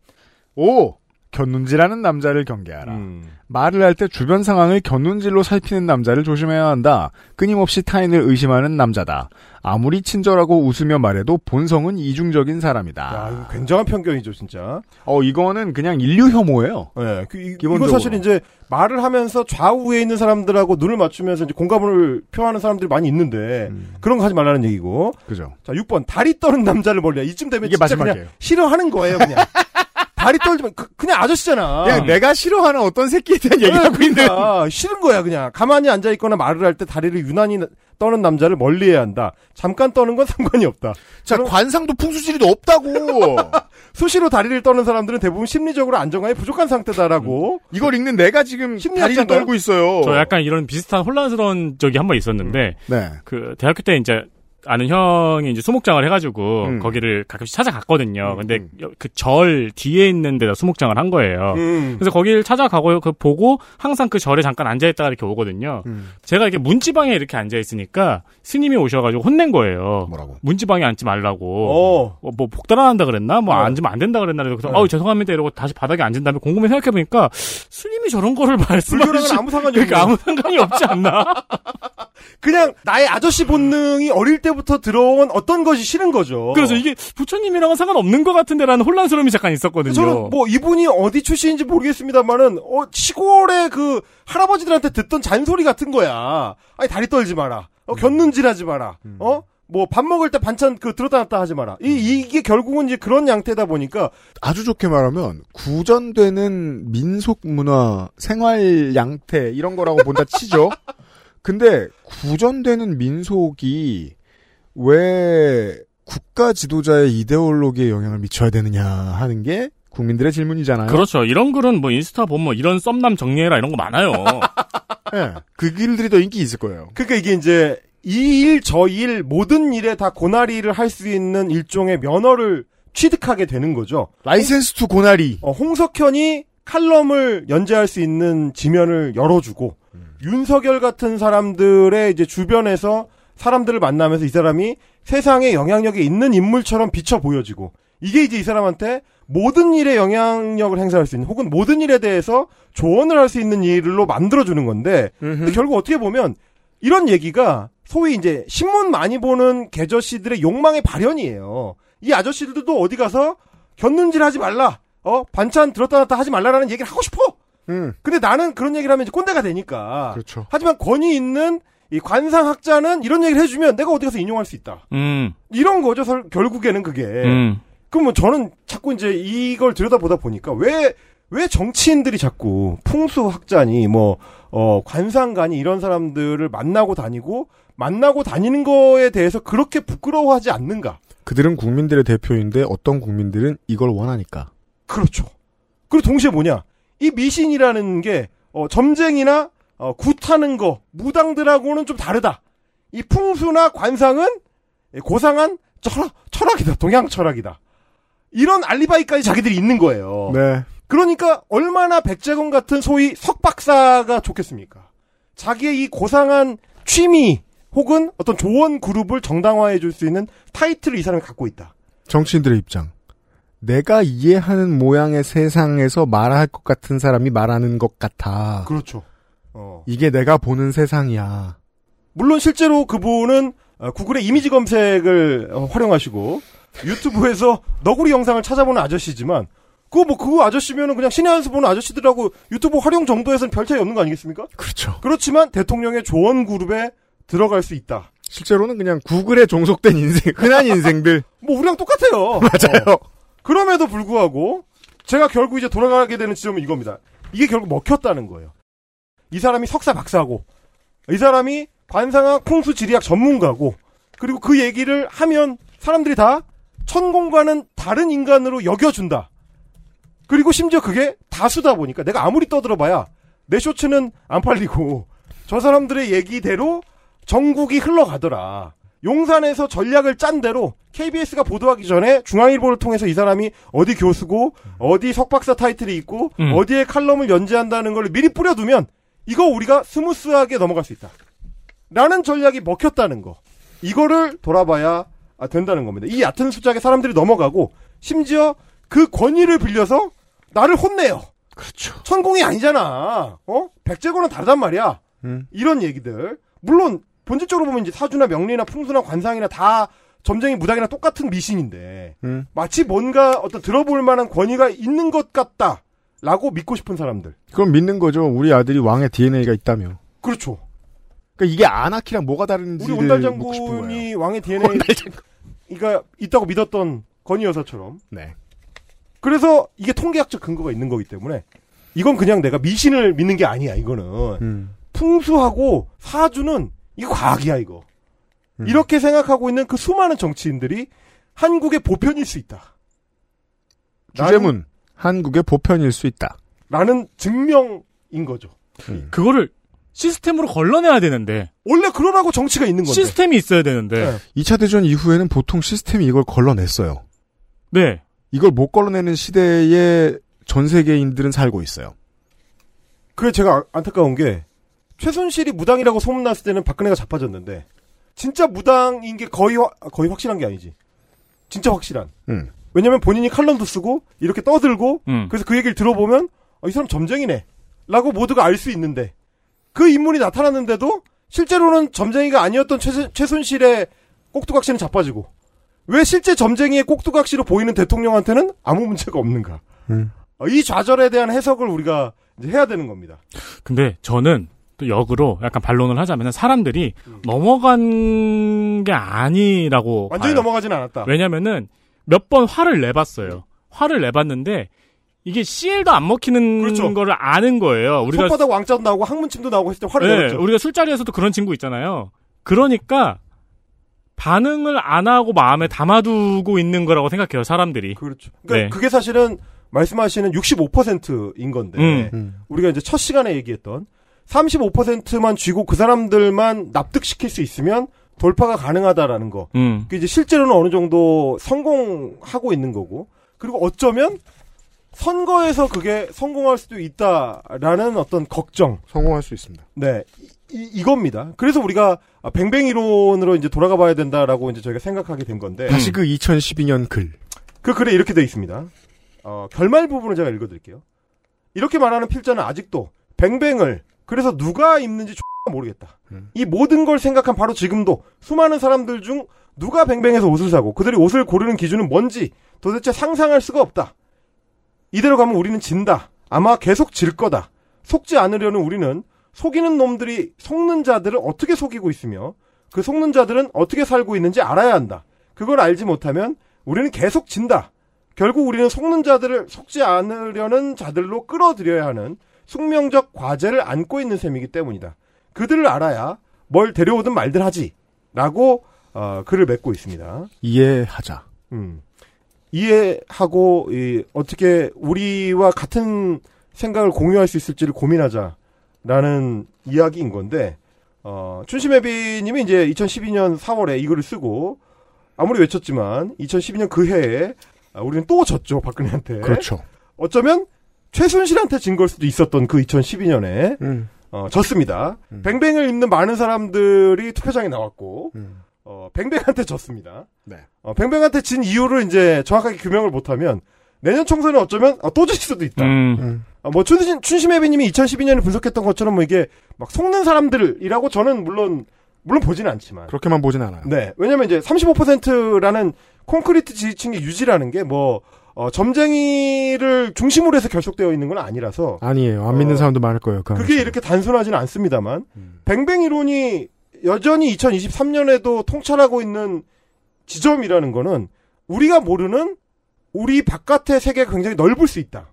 오 곁눈질하는 남자를 경계하라. 음. 말을 할 때 주변 상황을 곁눈질로 살피는 남자를 조심해야 한다. 끊임없이 타인을 의심하는 남자다. 아무리 친절하고 웃으며 말해도 본성은 이중적인 사람이다. 야, 굉장한 편견이죠, 진짜. 어 이거는 그냥 인류 혐오예요. 네, 그, 이, 이건. 사실 이제 말을 하면서 좌우에 있는 사람들하고 눈을 맞추면서 이제 공감을 표하는 사람들이 많이 있는데 음. 그런 거 하지 말라는 얘기고. 그죠. 자, 6번 다리 떠는 남자를 멀리야. 이쯤 되면 이게 진짜 마지막이에요. 싫어하는 거예요, 그냥. 다리 떨지만 그, 그냥 아저씨잖아. 그냥 내가 싫어하는 어떤 새끼에 대한 얘기하고 있는. 그러니까 싫은 거야, 그냥. 가만히 앉아 있거나 말을 할 때 다리를 유난히 떠는 남자를 멀리해야 한다. 잠깐 떠는 건 상관이 없다. 자 관상도 풍수지리도 없다고. 수시로 다리를 떠는 사람들은 대부분 심리적으로 안정감이 부족한 상태다라고. 이걸 읽는 내가 지금 다리를? 떨고 있어요. 저 약간 이런 비슷한 혼란스러운 적이 한 번 있었는데 네. 그 대학교 때 이제 아는 형이 이제 수목장을 해가지고 음. 거기를 가끔씩 찾아갔거든요. 근데 그 절 뒤에 있는 데다 수목장을 한 거예요. 음. 그래서 거기를 찾아가고 그 보고 항상 그 절에 잠깐 앉아 있다가 이렇게 오거든요. 음. 제가 이렇게 문지방에 이렇게 앉아 있으니까 스님이 오셔가지고 혼낸 거예요. 뭐라고? 문지방에 앉지 말라고. 어. 어, 뭐 복달아난다 그랬나? 뭐 어. 앉으면 안 된다 그랬나? 그래서 네. 어우 죄송합니다 이러고 다시 바닥에 앉은 다음에 곰곰이 생각해 보니까 스님이 저런 거를 불교랑은 말씀하시 아무 상관이 그러니까. 아무 상관이 없지 않나? 그냥 나의 아저씨 본능이 어릴 때부터 들어온 어떤 것이 싫은 거죠. 그래서 이게 부처님이랑은 상관없는 것 같은데라는 혼란스러움이 잠깐 있었거든요. 저는 뭐 이분이 어디 출신인지 모르겠습니다만은 어 시골의 그 할아버지들한테 듣던 잔소리 같은 거야. 아니 다리 떨지 마라. 어, 곁눈질하지 마라. 어? 뭐밥 먹을 때 반찬 그 들었다 놨다 하지 마라. 이 이게 결국은 이제 그런 양태다 보니까 아주 좋게 말하면 구전되는 민속 문화, 생활 양태 이런 거라고 본다 치죠. 근데 구전되는 민속이 왜 국가 지도자의 이데올로기에 영향을 미쳐야 되느냐 하는 게 국민들의 질문이잖아요. 그렇죠. 이런 글은 뭐 인스타 보면 이런 썸남 정리해라 이런 거 많아요. 예, 그 글들이 더 인기 있을 거예요. 그러니까 이게 이제 이 일 저 일 모든 일에 다 고나리를 할 수 있는 일종의 면허를 취득하게 되는 거죠. License to 고나리. 어, 홍석현이 칼럼을 연재할 수 있는 지면을 열어주고 윤석열 같은 사람들의 이제 주변에서 사람들을 만나면서 이 사람이 세상에 영향력이 있는 인물처럼 비춰 보여지고 이게 이제 이 사람한테 모든 일에 영향력을 행사할 수 있는 혹은 모든 일에 대해서 조언을 할 수 있는 일로 만들어주는 건데 결국 어떻게 보면 이런 얘기가 소위 이제 신문 많이 보는 개저씨들의 욕망의 발현이에요. 이 아저씨들도 어디 가서 곁눈질 하지 말라. 어? 반찬 들었다 놨다 하지 말라라는 얘기를 하고 싶어. 음. 근데 나는 그런 얘기를 하면 이제 꼰대가 되니까. 그렇죠. 하지만 권위 있는 이 관상학자는 이런 얘기를 해주면 내가 어디 가서 인용할 수 있다. 음. 이런 거죠, 설- 결국에는 그게. 음. 그러면 저는 자꾸 이제 이걸 들여다보다 보니까 왜 왜 정치인들이 자꾸 풍수학자니 뭐 어, 관상가니 이런 사람들을 만나고 다니고 만나고 다니는 거에 대해서 그렇게 부끄러워하지 않는가? 그들은 국민들의 대표인데 어떤 국민들은 이걸 원하니까. 그렇죠. 그리고 동시에 뭐냐? 이 미신이라는 게 어, 점쟁이나 어, 굿하는 거 무당들하고는 좀 다르다. 이 풍수나 관상은 고상한 철학, 철학이다. 동양 철학이다. 이런 알리바이까지 자기들이 있는 거예요. 네. 그러니까 얼마나 백제건 같은 소위 석박사가 좋겠습니까? 자기의 이 고상한 취미 혹은 어떤 조언 그룹을 정당화해 줄 수 있는 타이틀을 이 사람이 갖고 있다. 정치인들의 입장. 내가 이해하는 모양의 세상에서 말할 것 같은 사람이 말하는 것 같아. 그렇죠. 어. 이게 내가 보는 세상이야. 물론 실제로 그분은 어, 구글의 이미지 검색을 어, 활용하시고 유튜브에서 너구리 영상을 찾아보는 아저씨지만 그거 뭐 그거 아저씨면은 그냥 신의 한수 보는 아저씨들하고 유튜브 활용 정도에서는 별 차이 없는 거 아니겠습니까? 그렇죠. 그렇지만 대통령의 조언 그룹에 들어갈 수 있다. 실제로는 그냥 구글에 종속된 인생, 흔한 인생들. 뭐 우리랑 똑같아요. 맞아요. 어. 그럼에도 불구하고 제가 결국 이제 돌아가게 되는 지점은 이겁니다. 이게 결국 먹혔다는 거예요. 이 사람이 석사 박사고 이 사람이 관상학 풍수 지리학 전문가고 그리고 그 얘기를 하면 사람들이 다 천공과는 다른 인간으로 여겨준다. 그리고 심지어 그게 다수다 보니까 내가 아무리 떠들어봐야 내 쇼츠는 안 팔리고 저 사람들의 얘기대로 정국이 흘러가더라. 용산에서 전략을 짠 대로 KBS가 보도하기 전에 중앙일보를 통해서 이 사람이 어디 교수고 어디 석박사 타이틀이 있고 음. 어디에 칼럼을 연재한다는 걸 미리 뿌려두면 이거 우리가 스무스하게 넘어갈 수 있다. 라는 전략이 먹혔다는 거. 이거를 돌아봐야 아, 된다는 겁니다. 이 얕은 술수에 사람들이 넘어가고 심지어 그 권위를 빌려서 나를 혼내요. 그렇죠. 천공이 아니잖아. 어? 백제고는 다르단 말이야. 음. 이런 얘기들. 물론 본질적으로 보면 이제 사주나 명리나 풍수나 관상이나 다 점쟁이 무당이나 똑같은 미신인데 음. 마치 뭔가 어떤 들어볼 만한 권위가 있는 것 같다 라고 믿고 싶은 사람들. 그럼 믿는 거죠. 우리 아들이 왕의 DNA가 있다며. 그렇죠. 그러니까 이게 아나키랑 뭐가 다른지를 우리 온달 묻고 싶은 거예요. 장군이 왕의 DNA가 있다고 믿었던 건희 여사처럼. 네. 그래서 이게 통계학적 근거가 있는 거기 때문에 이건 그냥 내가 미신을 믿는 게 아니야. 이거는 음. 풍수하고 사주는 이거 과학이야 이거. 이렇게 생각하고 있는 그 수많은 정치인들이 한국의 보편일 수 있다. 주제문 한국의 보편일 수 있다. 라는 증명인 거죠. 그거를 시스템으로 걸러내야 되는데. 원래 그러라고 정치가 있는 건데. 시스템이 있어야 되는데. 2차 대전 이후에는 보통 시스템이 이걸 걸러냈어요. 네. 이걸 못 걸러내는 시대에 전 세계인들은 살고 있어요. 그래 제가 아- 안타까운 게 최순실이 무당이라고 소문났을 때는 박근혜가 자빠졌는데 진짜 무당인 게 거의 화- 거의 확실한 게 아니지. 진짜 확실한. 음. 왜냐면 본인이 칼럼도 쓰고 이렇게 떠들고 음. 그래서 그 얘기를 들어보면 어, 이 사람 점쟁이네 라고 모두가 알 수 있는데 그 인물이 나타났는데도 실제로는 점쟁이가 아니었던 최, 최순실의 꼭두각시는 자빠지고 왜 실제 점쟁이의 꼭두각시로 보이는 대통령한테는 아무 문제가 없는가 음. 어, 이 좌절에 대한 해석을 우리가 이제 해야 되는 겁니다 근데 저는 또 역으로 약간 반론을 하자면 사람들이 넘어간 게 아니라고 완전히 봐요. 넘어가진 않았다 왜냐면은 몇 번 화를 내봤어요. 화를 내봤는데 이게 CL도 안 먹히는 그렇죠. 거를 아는 거예요. 우리가 손바닥 왕자도 나오고 항문침도 나오고 했을 때 화를 네, 내었죠 우리가 술자리에서도 그런 친구 있잖아요. 그러니까 반응을 안 하고 마음에 담아두고 있는 거라고 생각해요, 사람들이. 그렇죠. 그러니까 네. 그게 사실은 말씀하시는 65%인 건데 음. 우리가 이제 첫 시간에 얘기했던 35%만 쥐고 그 사람들만 납득시킬 수 있으면 돌파가 가능하다라는 거. 음. 그 이제 실제로는 어느 정도 성공하고 있는 거고 그리고 어쩌면 선거에서 그게 성공할 수도 있다라는 어떤 걱정. 성공할 수 있습니다. 네. 이, 이겁니다. 그래서 우리가 뱅뱅 이론으로 이제 돌아가 봐야 된다라고 이제 저희가 생각하게 된 건데. 다시 그 2012년 글. 그 글에 이렇게 돼 있습니다. 어, 결말 부분을 제가 읽어드릴게요. 이렇게 말하는 필자는 아직도 뱅뱅을 그래서 누가 입는지 모르겠다. 이 모든 걸 생각한 바로 지금도 수많은 사람들 중 누가 뱅뱅에서 옷을 사고 그들이 옷을 고르는 기준은 뭔지 도대체 상상할 수가 없다. 이대로 가면 우리는 진다. 아마 계속 질 거다. 속지 않으려는 우리는 속이는 놈들이 속는 자들을 어떻게 속이고 있으며 그 속는 자들은 어떻게 살고 있는지 알아야 한다. 그걸 알지 못하면 우리는 계속 진다. 결국 우리는 속는 자들을 속지 않으려는 자들로 끌어들여야 하는 숙명적 과제를 안고 있는 셈이기 때문이다. 그들을 알아야 뭘 데려오든 말든 하지. 라고 어, 글을 맺고 있습니다. 이해하자. 음. 이해하고 이, 어떻게 우리와 같은 생각을 공유할 수 있을지를 고민하자라는 이야기인 건데 어, 춘심애비님이 이제 2012년 4월에 이 글을 쓰고 아무리 외쳤지만 2012년 그 해에 아, 우리는 또 졌죠 박근혜한테. 그렇죠. 어쩌면 최순실한테 진 걸 수도 있었던 그 2012년에 음. 어, 졌습니다. 뱅뱅을 입는 많은 사람들이 투표장에 나왔고 어, 뱅뱅한테 졌습니다. 네. 어, 뱅뱅한테 진 이유를 이제 정확하게 규명을 못하면 내년 총선에 어쩌면 어, 또 질 수도 있다. 음. 어, 뭐 춘심 춘심애비님이 2012년에 분석했던 것처럼 뭐 이게 막 속는 사람들이라고 저는 물론 물론 보지는 않지만 그렇게만 보진 않아요. 네. 왜냐면 이제 35%라는 콘크리트 지지층의 유지라는 게 뭐, 어, 점쟁이를 중심으로 해서 결속되어 있는 건 아니라서. 아니에요. 안 믿는 사람도 많을 거예요. 그 그게 이렇게 단순하지는 않습니다만. 뱅뱅 이론이 여전히 2023년에도 통찰하고 있는 지점이라는 거는 우리가 모르는 우리 바깥의 세계가 굉장히 넓을 수 있다.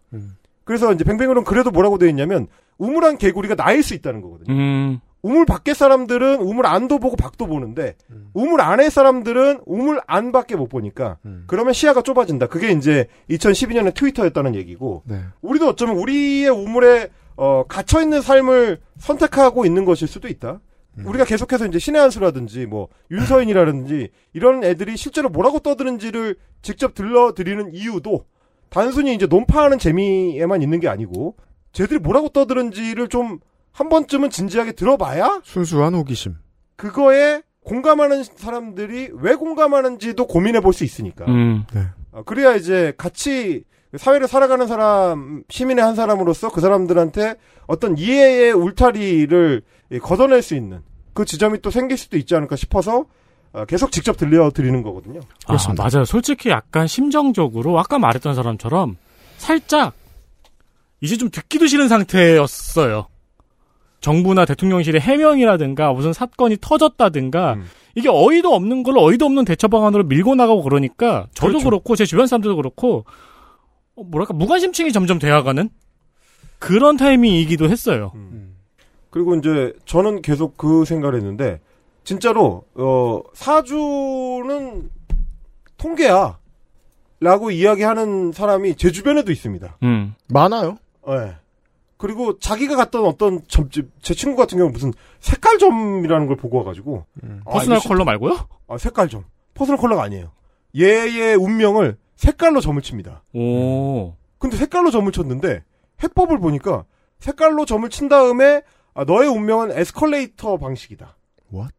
그래서 이제 뱅뱅 이론 그래도 뭐라고 되어 있냐면 우물한 개구리가 나일 수 있다는 거거든요. 음. 우물 밖의 사람들은 우물 안도 보고 밖도 보는데 우물 안의 사람들은 우물 안밖에 못 보니까 그러면 시야가 좁아진다. 그게 이제 2012년에 트위터였다는 얘기고 네. 우리도 어쩌면 우리의 우물에 어, 갇혀 있는 삶을 선택하고 있는 것일 수도 있다. 우리가 계속해서 이제 신의 한수라든지 뭐 윤서인이라든지 이런 애들이 실제로 뭐라고 떠드는지를 직접 들려드리는 이유도 단순히 이제 논파하는 재미에만 있는 게 아니고 쟤들이 뭐라고 떠드는지를 좀 한 번쯤은 진지하게 들어봐야 순수한 호기심. 그거에 공감하는 사람들이 왜 공감하는지도 고민해 볼 수 있으니까. 음. 네. 어, 그래야 이제 같이 사회를 살아가는 사람, 시민의 한 사람으로서 그 사람들한테 어떤 이해의 울타리를 예, 걷어낼 수 있는 그 지점이 또 생길 수도 있지 않을까 싶어서 어, 계속 직접 들려드리는 거거든요. 아, 맞아요. 솔직히 약간 심정적으로 아까 말했던 사람처럼 살짝 이제 좀 듣기도 싫은 상태였어요. 정부나 대통령실의 해명이라든가 무슨 사건이 터졌다든가 음. 이게 어이도 없는 걸 어이도 없는 대처 방안으로 밀고 나가고 그러니까 저도 그렇죠. 그렇고제 주변 사람들도 그렇고 어, 뭐랄까 무관심층이 점점 돼가는 그런 타이밍이기도 했어요. 음. 그리고 이제 저는 계속 그 생각을 했는데 진짜로 어 사주는 통계야. 라고 이야기하는 사람이 제 주변에도 있습니다. 음. 많아요. 예. 그리고 자기가 갔던 어떤 점집, 제 친구 같은 경우 무슨 색깔점이라는 걸 보고 와가지고. 아, 퍼스널 이거 컬러 말고요? 아, 색깔점. 퍼스널 컬러가 아니에요. 얘의 운명을 색깔로 점을 칩니다. 오. 근데 색깔로 점을 쳤는데 해법을 보니까 색깔로 점을 친 다음에 아, 너의 운명은 에스컬레이터 방식이다. What?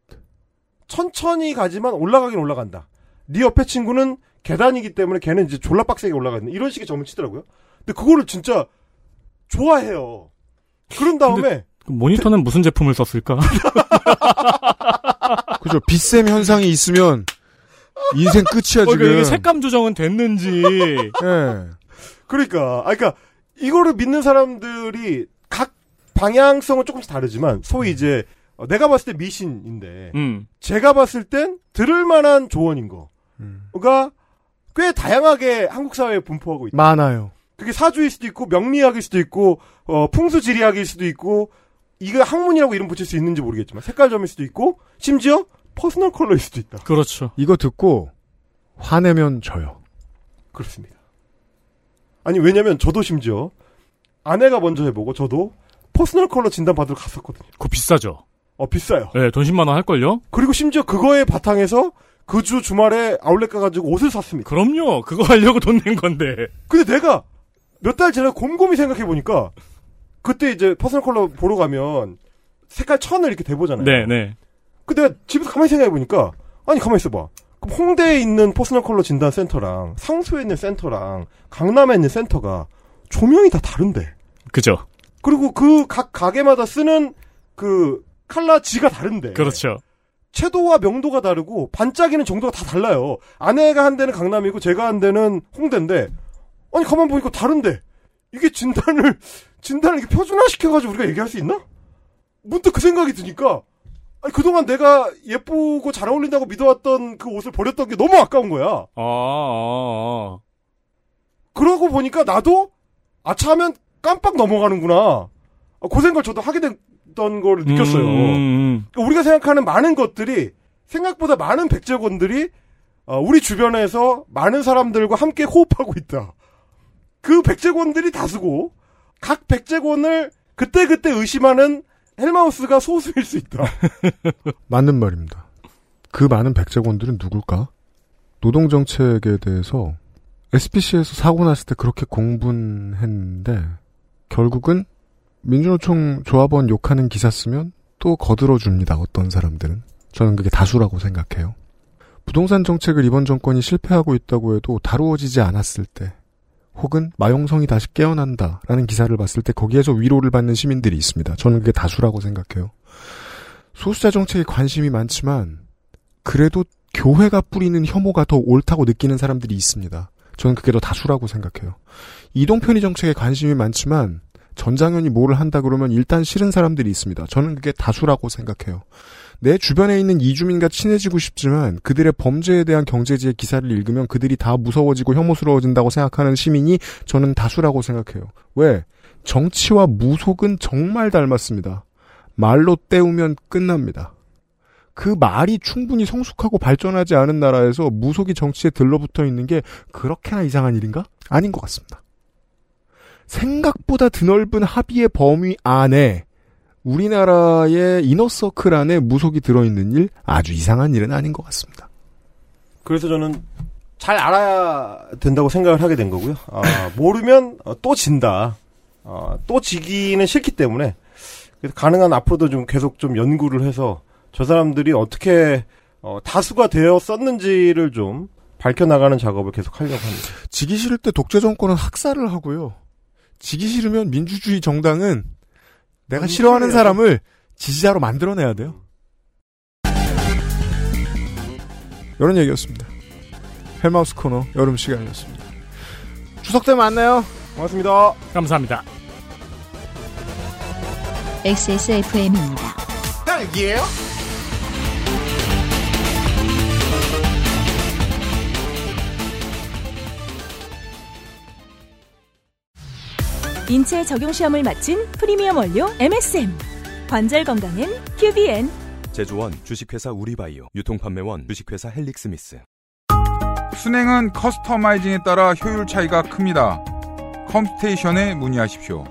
천천히 가지만 올라가긴 올라간다. 네 옆에 친구는 계단이기 때문에 걔는 이제 졸라 빡세게 올라가는 이런 식의 점을 치더라고요. 근데 그거를 진짜 좋아해요. 그런 다음에 그 모니터는 무슨 제품을 썼을까? 그죠. 빗샘 현상이 있으면 인생 끝이야 어, 지금. 그러니까 이게 색감 조정은 됐는지. 예. 그러니까 아 그러니까 이거를 믿는 사람들이 각 방향성은 조금씩 다르지만 소위 이제 어, 내가 봤을 때 미신인데 음. 제가 봤을 땐 들을 만한 조언인 거가 꽤 다양하게 한국 사회에 분포하고 있다. 많아요. 그게 사주일 수도 있고 명리학일 수도 있고 어, 풍수지리학일 수도 있고 이거 학문이라고 이름 붙일 수 있는지 모르겠지만 색깔점일 수도 있고 심지어 퍼스널 컬러일 수도 있다. 그렇죠. 이거 듣고 화내면 져요. 그렇습니다. 아니 왜냐면 저도 심지어 아내가 먼저 해보고 저도 퍼스널 컬러 진단 받으러 갔었거든요. 그거 비싸죠? 어 비싸요. 네, 돈 10만 원 할걸요? 그리고 심지어 그거에 바탕에서 그 주 주말에 아울렛 가가지고 옷을 샀습니다. 그럼요. 그거 하려고 돈 낸 건데. 근데 내가 몇달 전에 곰곰이 생각해 보니까 그때 이제 퍼스널 컬러 보러 가면 색깔 천을 이렇게 대보잖아요. 네, 네. 근데 내가 집에서 가만히 생각해 보니까 아니 가만히 있어봐. 그럼 홍대에 있는 퍼스널 컬러 진단 센터랑 상수에 있는 센터랑 강남에 있는 센터가 조명이 다 다른데. 그죠. 그리고 그 각 가게마다 쓰는 그 칼라 지가 다른데. 그렇죠. 채도와 명도가 다르고 반짝이는 정도가 다 달라요. 아내가 한 데는 강남이고 제가 한 데는 홍대인데 아니 가만 보니까 다른데 이게 진단을 진단을 이렇게 표준화 시켜가지고 우리가 얘기할 수 있나? 문득 그 생각이 드니까 아니 그동안 내가 예쁘고 잘 어울린다고 믿어왔던 그 옷을 버렸던 게 너무 아까운 거야. 아, 아, 아. 그러고 보니까 나도 아차하면 깜빡 넘어가는구나. 아, 그 생각을 저도 하게 됐던 걸 느꼈어요. 음, 그러니까 우리가 생각하는 많은 것들이 생각보다 많은 백제권들이 어, 우리 주변에서 많은 사람들과 함께 호흡하고 있다. 그 백제권들이 다수고 각 백제권을 그때그때 의심하는 헬마우스가 소수일 수 있다. 맞는 말입니다. 그 많은 백제권들은 누굴까? 노동정책에 대해서 SPC에서 사고 났을 때 그렇게 공분했는데 결국은 민주노총 조합원 욕하는 기사 쓰면 또 거들어줍니다. 어떤 사람들은. 저는 그게 다수라고 생각해요. 부동산 정책을 이번 정권이 실패하고 있다고 해도 다루어지지 않았을 때 혹은 마용성이 다시 깨어난다라는 기사를 봤을 때 거기에서 위로를 받는 시민들이 있습니다. 저는 그게 다수라고 생각해요. 소수자 정책에 관심이 많지만 그래도 교회가 뿌리는 혐오가 더 옳다고 느끼는 사람들이 있습니다. 저는 그게 더 다수라고 생각해요. 이동편의 정책에 관심이 많지만 전장현이 뭐를 한다 그러면 일단 싫은 사람들이 있습니다. 저는 그게 다수라고 생각해요. 내 주변에 있는 이주민과 친해지고 싶지만 그들의 범죄에 대한 경제지의 기사를 읽으면 그들이 다 무서워지고 혐오스러워진다고 생각하는 시민이 저는 다수라고 생각해요. 왜? 정치와 무속은 정말 닮았습니다. 말로 때우면 끝납니다. 그 말이 충분히 성숙하고 발전하지 않은 나라에서 무속이 정치에 들러붙어 있는 게 그렇게나 이상한 일인가? 아닌 것 같습니다. 생각보다 드넓은 합의의 범위 안에 우리나라의 이너서클 안에 무속이 들어있는 일 아주 이상한 일은 아닌 것 같습니다. 그래서 저는 잘 알아야 된다고 생각을 하게 된 거고요. 아, 모르면 어, 또 진다. 어, 또 지기는 싫기 때문에 가능한 앞으로도 좀 계속 좀 연구를 해서 저 사람들이 어떻게 어, 다수가 되었었는지를 좀 밝혀나가는 작업을 계속 하려고 합니다. 지기 싫을 때 독재 정권은 학살을 하고요. 지기 싫으면 민주주의 정당은 내가 싫어하는 사람을 지지자로 만들어내야 돼요. 이런 얘기였습니다. 헬마우스 코너 여름 시간이었습니다. 추석 때 만나요. 고맙습니다. 감사합니다. XSFM입니다. 딸기예요? 인체 적용 시험을 마친 프리미엄 원료 MSM. 관절 건강엔 QBN. 제조원 주식회사 우리바이오 유통판매원 주식회사 헬릭스미스 수냉은 커스터마이징에 따라 효율 차이가 큽니다. 컴스테이션에 문의하십시오.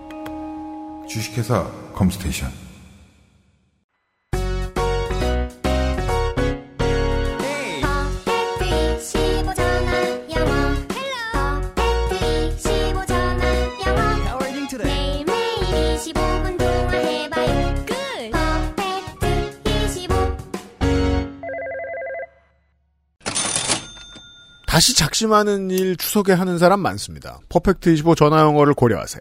주식회사 컴스테이션. 다시 작심하는 일 추석에 하는 사람 많습니다. 퍼펙트 25 전화 영어를 고려하세요.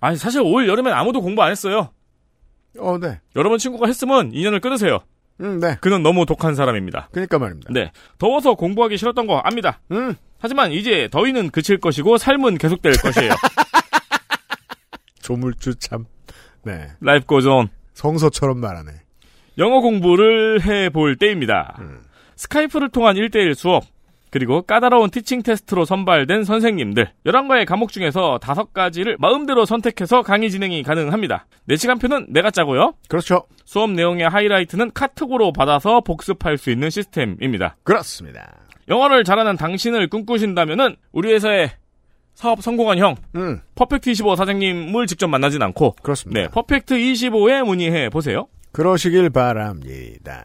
아니 사실 올 여름엔 아무도 공부 안 했어요. 어, 네. 여러분 친구가 했으면 인연을 끊으세요. 음, 네. 그는 너무 독한 사람입니다. 그러니까 말입니다. 네. 더워서 공부하기 싫었던 거 압니다. 음. 하지만 이제 더위는 그칠 것이고 삶은 계속될 것이에요. 조물주 참. 네. Life goes on. 성서처럼 말하네. 영어 공부를 해볼 때입니다. 음. 스카이프를 통한 1대1 수업, 그리고 까다로운 teaching 테스트로 선발된 선생님들 11가지 과목 중에서 5가지를 마음대로 선택해서 강의 진행이 가능합니다. 4시간표는 내가 짜고요. 그렇죠. 수업 내용의 하이라이트는 카톡으로 받아서 복습할 수 있는 시스템입니다. 그렇습니다. 영어를 잘하는 당신을 꿈꾸신다면은 우리 회사의 사업 성공한 형 음. 퍼펙트 25 사장님을 직접 만나진 않고 그렇습니다. 네, 퍼펙트 25에 문의해 보세요. 그러시길 바랍니다.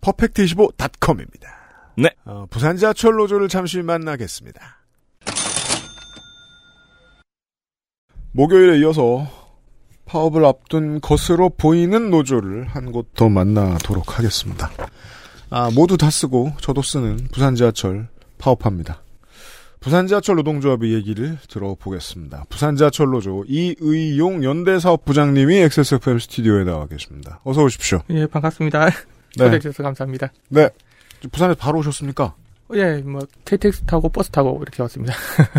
퍼펙트25.com입니다. 네. 어, 부산 지하철 노조를 잠시 만나겠습니다. 목요일에 이어서 파업을 앞둔 것으로 보이는 노조를 한 곳 더 만나도록 하겠습니다. 아, 모두 다 쓰고 저도 쓰는 부산 지하철 파업합니다. 부산 지하철 노동조합의 얘기를 들어보겠습니다. 부산 지하철 노조 이의용 연대 사업부장님이 XSFM 스튜디오에 나와 계십니다. 어서 오십시오. 예, 반갑습니다. 초대해 주셔서 감사합니다. 네. 부산에 바로 오셨습니까? 예, 뭐 KTX 타고 버스 타고 이렇게 왔습니다.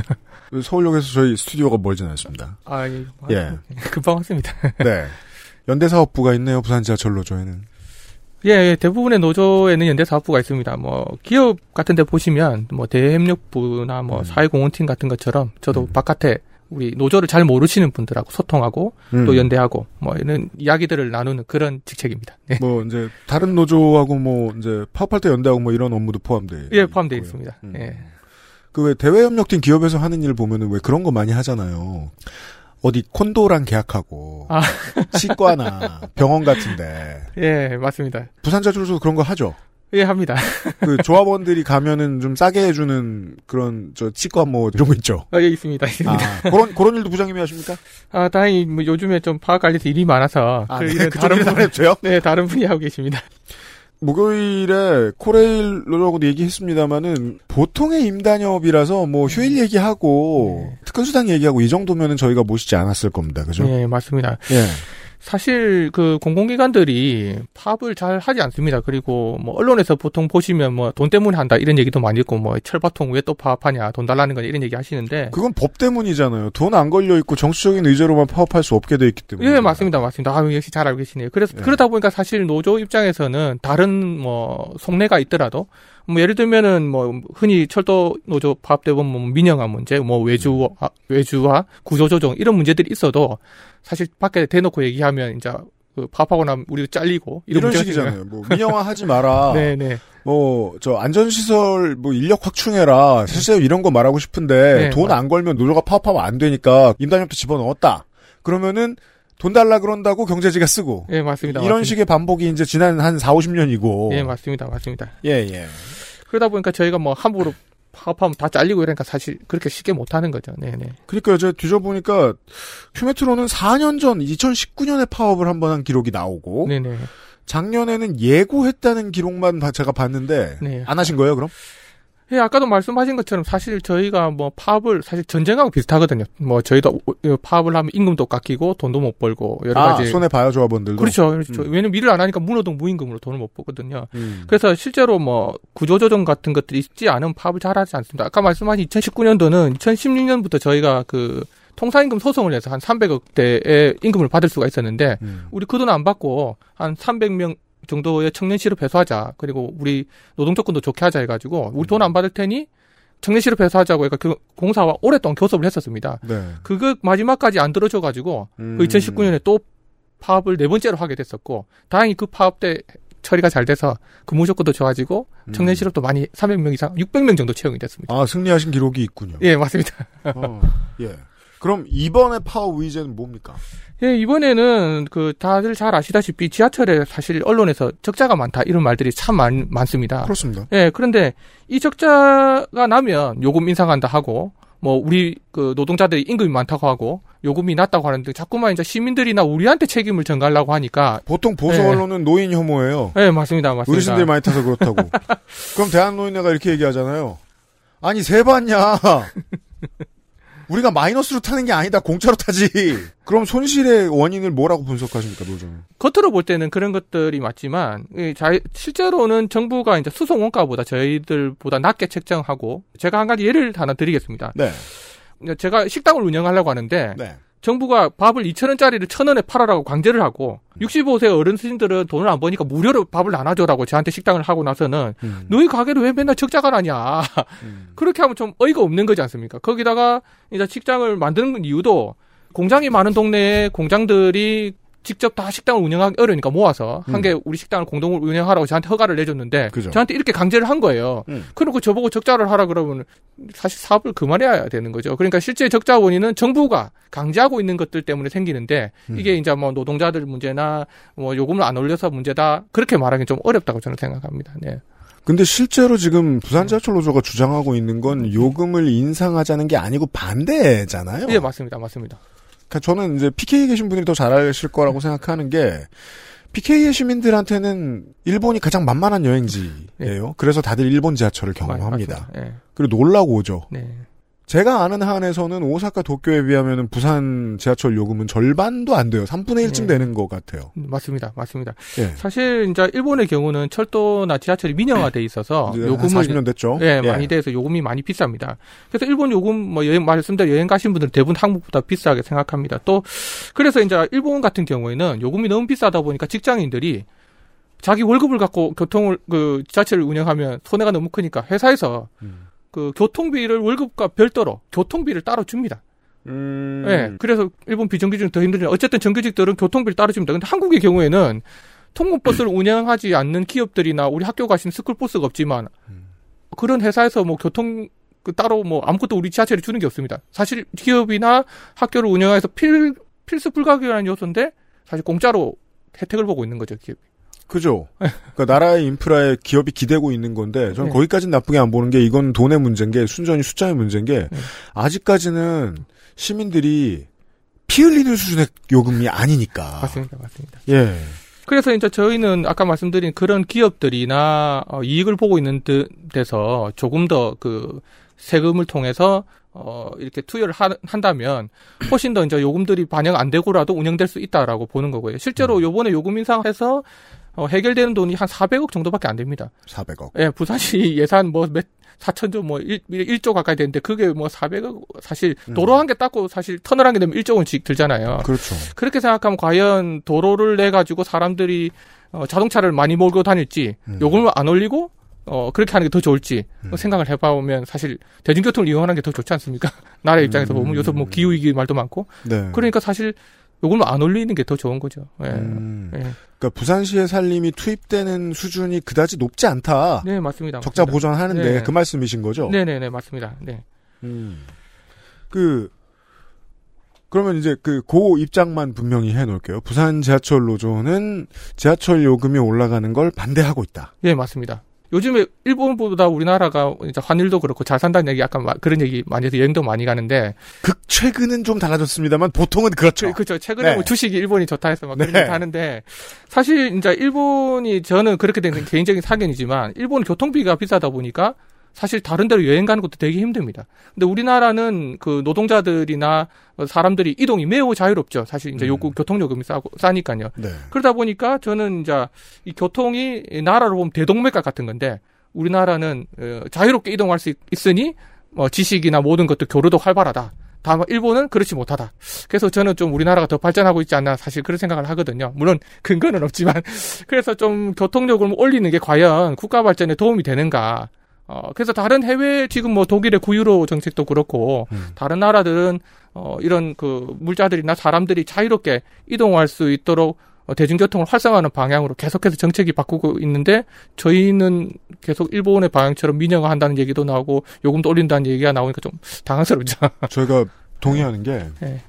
서울역에서 저희 스튜디오가 멀진 않습니다. 아, 예. 예. 금방 왔습니다. 네. 연대사업부가 있네요. 부산 지하철 노조에는. 예, 예, 대부분의 노조에는 연대 사업부가 있습니다. 뭐 기업 같은 데 보시면 뭐 대협력부나 뭐 음. 사회공헌팀 같은 것처럼 저도 바깥에 우리 노조를 잘 모르시는 분들하고 소통하고 음. 또 연대하고 뭐 이런 이야기들을 나누는 그런 직책입니다. 네. 뭐 이제 다른 노조하고 뭐 이제 파업할 때 연대하고 뭐 이런 업무도 포함돼. 예, 포함되어 있습니다. 예. 그왜 대외협력팀 기업에서 하는 일 보면은 왜 그런 거 많이 하잖아요. 어디 콘도랑 계약하고 아. 치과나 병원 같은데 예, 맞습니다. 부산자주로서 그런 거 하죠. 예, 합니다. 그 조합원들이 가면은 좀 싸게 해주는 그런 저 치과 뭐 이런 거 있죠. 어, 예, 있습니다. 있습니다. 아, 그런 그런 일도 부장님이 하십니까? 아, 다행히 뭐 요즘에 좀 파악 관리에서 일이 많아서 아, 그 네, 다른 일은 분안 해도요? 네, 다른 분이 하고 계십니다. 목요일에 코레일로라고도 얘기했습니다마는 보통의 임단협이라서 뭐 휴일 얘기하고 특근수당 얘기하고 이 정도면은 저희가 모시지 않았을 겁니다. 그죠? 예, 맞습니다. 예. 사실 그 공공기관들이 파업을 잘 하지 않습니다. 그리고 뭐 언론에서 보통 보시면 뭐 돈 때문에 한다 이런 얘기도 많이 있고 뭐 철바통 왜 또 파업하냐 돈 달라는 거냐 이런 얘기 하시는데 그건 법 때문이잖아요. 돈 안 걸려 있고 정치적인 의제로만 파업할 수 없게 돼 있기 때문에. 예, 맞습니다. 맞습니다. 아, 역시 잘 알고 계시네요. 그래서 그러다 보니까 사실 노조 입장에서는 다른 뭐 속내가 있더라도 뭐 예를 들면은 뭐 흔히 철도 노조 파업 때 보면 뭐 민영화 문제, 뭐 외주 아, 외주화, 구조 조정 이런 문제들이 있어도 사실 밖에 대놓고 얘기하면 이제 그 파업하고 나면 우리도 잘리고 이런, 이런 식이잖아요. 뭐 민영화 하지 마라. 네, 네. 뭐 저 안전시설 뭐 인력 확충해라. 사실 이런 거 말하고 싶은데 네, 돈 안 걸면 노조가 파업하면 안 되니까 임단협도 집어넣었다. 그러면은 돈 달라 그런다고 경제지가 쓰고. 예, 맞습니다. 이런 맞습니다. 식의 반복이 이제 지난 한 4, 50년이고. 예, 맞습니다. 맞습니다. 예, 예. 그러다 보니까 저희가 뭐 함부로 파업하면 다 잘리고 이러니까 사실 그렇게 쉽게 못 하는 거죠. 네, 네. 그러니까 제가 뒤져보니까 휴메트로는 4년 전 2019년에 파업을 한 번 한 기록이 나오고 네, 네. 작년에는 예고했다는 기록만 봐- 제가 봤는데 네. 안 하신 거예요, 그럼? 예, 아까도 말씀하신 것처럼 사실 저희가 뭐 파업을 사실 전쟁하고 비슷하거든요. 뭐 저희도 오- 파업을 하면 임금도 깎이고 돈도 못 벌고 여러 아, 가지 손해 봐요, 조합원들도. 그렇죠. 그렇죠. 음. 왜냐면 일을 안 하니까 무노동 무임금으로 돈을 못 벌거든요. 음. 그래서 실제로 뭐 구조조정 같은 것들이 있지 않은 파업을 잘하지 않습니다. 아까 말씀하신 2019년도는 2016년부터 저희가 그 통상임금 소송을 해서 한 300억 대의 임금을 받을 수가 있었는데 음. 우리 그 돈 안 받고 한 300명 정도의 청년 실업 해소하자. 그리고 우리 노동 조건도 좋게 하자 해가지고 우리 돈 안 받을 테니 청년 실업 해소하자고 해서 그 공사와 오랫동안 교섭을 했었습니다. 네. 그거 마지막까지 안 들어줘가지고 음. 그 2019년에 또 파업을 네 번째로 하게 됐었고 다행히 그 파업 때 처리가 잘 돼서 근무 조건도 좋아지고 청년 실업도 많이 300명 이상 600명 정도 채용이 됐습니다. 아, 승리하신 기록이 있군요. 예, 맞습니다. 어, 예. 그럼 이번에 파업 의제는 뭡니까? 예, 이번에는 그 다들 잘 아시다시피 지하철에 사실 언론에서 적자가 많다 이런 말들이 참 많, 많습니다. 그렇습니다. 예, 그런데 이 적자가 나면 요금 인상한다 하고 뭐 우리 그 노동자들이 임금이 많다고 하고 요금이 낮다고 하는데 자꾸만 이제 시민들이나 우리한테 책임을 전가하려고 하니까 보통 보수 예. 언론은 노인 혐오예요. 예, 맞습니다. 맞습니다. 어르신들 많이 타서 그렇다고. 그럼 대한노인회가 이렇게 얘기하잖아요. 아니 세 봤냐? 우리가 마이너스로 타는 게 아니다. 공짜로 타지. 그럼 손실의 원인을 뭐라고 분석하십니까, 노조는? 겉으로 볼 때는 그런 것들이 맞지만 실제로는 정부가 이제 수송 원가보다 저희들보다 낮게 책정하고 제가 한 가지 예를 하나 드리겠습니다. 네. 제가 식당을 운영하려고 하는데 네. 정부가 밥을 2,000원짜리를 1,000원에 팔아라고 강제를 하고 65세 어른들은 돈을 안 버니까 무료로 밥을 나눠줘라고 저한테 식당을 하고 나서는 음. 너희 가게를 왜 맨날 적자가 나냐. 그렇게 하면 좀 어이가 없는 거지 않습니까? 거기다가 이제 식당을 만드는 이유도 공장이 많은 동네에 공장들이 직접 다 식당을 운영하기 어려우니까 모아서 한개 우리 식당을 공동으로 운영하라고 저한테 허가를 내줬는데 음. 그죠. 저한테 이렇게 강제를 한 거예요. 음. 그리고 저보고 적자를 하라 그러면 사실 사업을 그만해야 되는 거죠. 그러니까 실제 적자 원인은 정부가 강제하고 있는 것들 때문에 생기는데 음. 이게 이제 뭐 노동자들 문제나 뭐 요금을 안 올려서 문제다 그렇게 말하기 좀 어렵다고 저는 생각합니다. 네. 근데 실제로 지금 부산 지하철 노조가 주장하고 있는 건 요금을 인상하자는 게 아니고 반대잖아요. 예, 맞습니다. 맞습니다. 그러니까 저는 이제 PK에 계신 분들이 더 잘 아실 거라고 생각하는 게 PK의 시민들한테는 일본이 가장 만만한 여행지예요. 그래서 다들 일본 지하철을 경험합니다. 예. 그리고 놀라고 오죠. 네. 제가 아는 한에서는 오사카 도쿄에 비하면 부산 지하철 요금은 절반도 안 돼요. 3분의 1쯤 네. 되는 것 같아요. 맞습니다. 맞습니다. 예. 사실 이제 일본의 경우는 철도나 지하철이 민영화돼 있어서 요금을 40년 됐죠? 예, 예. 많이 돼서 요금이 많이 비쌉니다. 그래서 일본 요금 뭐 여행 말씀대로 여행 가신 분들은 대부분 한국보다 비싸게 생각합니다. 또 그래서 이제 일본 같은 경우에는 요금이 너무 비싸다 보니까 직장인들이 자기 월급을 갖고 교통을 그 지하철을 운영하면 손해가 너무 크니까 회사에서 그 교통비를 월급과 별도로 교통비를 따로 줍니다. 음. 예. 그래서 일본 비정규직은 더 힘들죠. 어쨌든 정규직들은 교통비를 따로 줍니다. 근데 한국의 경우에는 통근버스를 운영하지 않는 기업들이나 우리 학교 가신 스쿨버스가 없지만 그런 회사에서 뭐 교통 그 따로 뭐 아무것도 우리 지하철에 주는 게 없습니다. 사실 기업이나 학교를 운영해서 필 필수 불가결한 요소인데 사실 공짜로 혜택을 보고 있는 거죠 기업. 그죠. 그러니까 나라의 인프라에 기업이 기대고 있는 건데 저는 네. 거기까지는 나쁘게 안 보는 게 이건 돈의 문제인 게 순전히 숫자의 문제인 게 네. 아직까지는 시민들이 피 흘리는 수준의 요금이 아니니까. 맞습니다, 맞습니다. 예. 그래서 이제 저희는 아까 말씀드린 그런 기업들이나 어, 이익을 보고 있는 데- 데서 조금 더 그 세금을 통해서 어 이렇게 투여를 하- 한다면 훨씬 더 이제 요금들이 반영 안 되고라도 운영될 수 있다라고 보는 거고요. 실제로 요번에 요금 인상해서 어, 해결되는 돈이 한 400억 정도밖에 안 됩니다. 400억. 예, 부산시 예산 뭐 몇, 4천조 뭐 1, 1조 가까이 되는데 그게 뭐 400억 사실 도로 한 개 닦고 사실 터널 한 개 되면 1조 원씩 들잖아요. 그렇죠. 그렇게 생각하면 과연 도로를 내 가지고 사람들이 어, 자동차를 많이 몰고 다닐지 요금을 안 올리고 어 그렇게 하는 게 더 좋을지 생각을 해봐보면 사실 대중교통을 이용하는 게 더 좋지 않습니까? 나라 입장에서 보면 요새 뭐 기후 위기 말도 많고 네. 그러니까 사실 요금을 안 올리는 게 더 좋은 거죠. 예. 음. 예. 그러니까 부산시의 살림이 투입되는 수준이 그다지 높지 않다. 네 맞습니다. 적자 맞습니다. 보전하는데 네. 그 말씀이신 거죠? 네 네 네 맞습니다. 네. 음. 그 그러면 이제 그 고 입장만 분명히 해놓을게요. 부산 지하철 노조는 지하철 요금이 올라가는 걸 반대하고 있다. 예, 맞습니다. 요즘에 일본보다 우리나라가 이제 환율도 그렇고 잘 산다는 얘기 약간 마- 그런 얘기 많이 해서 여행도 많이 가는데 극 최근은 좀 달라졌습니다만 보통은 그렇죠. 그, 렇죠 최근에 네. 뭐 주식이 일본이 좋다 해서 막 그런 네. 얘기 하는데 사실 이제 일본이 저는 그렇게 되는 개인적인 사견이지만 일본 교통비가 비싸다 보니까 사실 다른 데로 여행 가는 것도 되게 힘듭니다. 근데 우리나라는 그 노동자들이나 사람들이 이동이 매우 자유롭죠. 사실 이제 요금 교통요금이 싸고 싸니까요. 네. 그러다 보니까 저는 이제 이 교통이 나라로 보면 대동맥과 같은 건데 우리나라는 어, 자유롭게 이동할 수 있- 있으니 뭐 지식이나 모든 것도 교류도 활발하다. 다만 일본은 그렇지 못하다. 그래서 저는 좀 우리나라가 더 발전하고 있지 않나 사실 그런 생각을 하거든요. 물론 근거는 없지만 그래서 좀 교통요금을 올리는 게 과연 국가 발전에 도움이 되는가. 어, 그래서 다른 해외, 지금 뭐 독일의 구유로 정책도 그렇고, 다른 나라들은, 어, 이런 그 물자들이나 사람들이 자유롭게 이동할 수 있도록 어, 대중교통을 활성화하는 방향으로 계속해서 정책이 바꾸고 있는데, 저희는 계속 일본의 방향처럼 민영화한다는 얘기도 나오고, 요금도 올린다는 얘기가 나오니까 좀 당황스럽죠. 저희가 동의하는 게 네.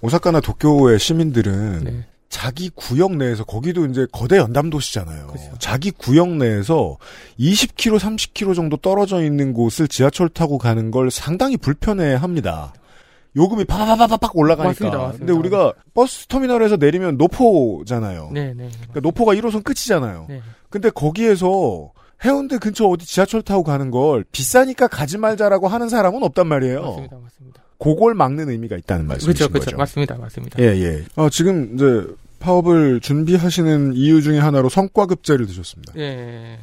오사카나 도쿄의 시민들은 네. 자기 구역 내에서 거기도 이제 거대 연담 도시잖아요. 그렇죠. 자기 구역 내에서 20km, 30km 정도 떨어져 있는 곳을 지하철 타고 가는 걸 상당히 불편해 합니다. 요금이 파파파파팍 올라가니까. 맞습니다, 맞습니다. 근데 우리가 버스 터미널에서 내리면 노포잖아요. 네, 네. 그러니까 노포가 1호선 끝이잖아요. 네. 근데 거기에서 해운대 근처 어디 지하철 타고 가는 걸 비싸니까 가지 말자라고 하는 사람은 없단 말이에요. 맞습니다, 맞습니다. 그걸 막는 의미가 있다는 말씀이신 그렇죠, 그렇죠. 거죠. 맞습니다, 맞습니다. 예, 예. 어, 지금 이제 파업을 준비하시는 이유 중에 하나로 성과급제를 드셨습니다. 예.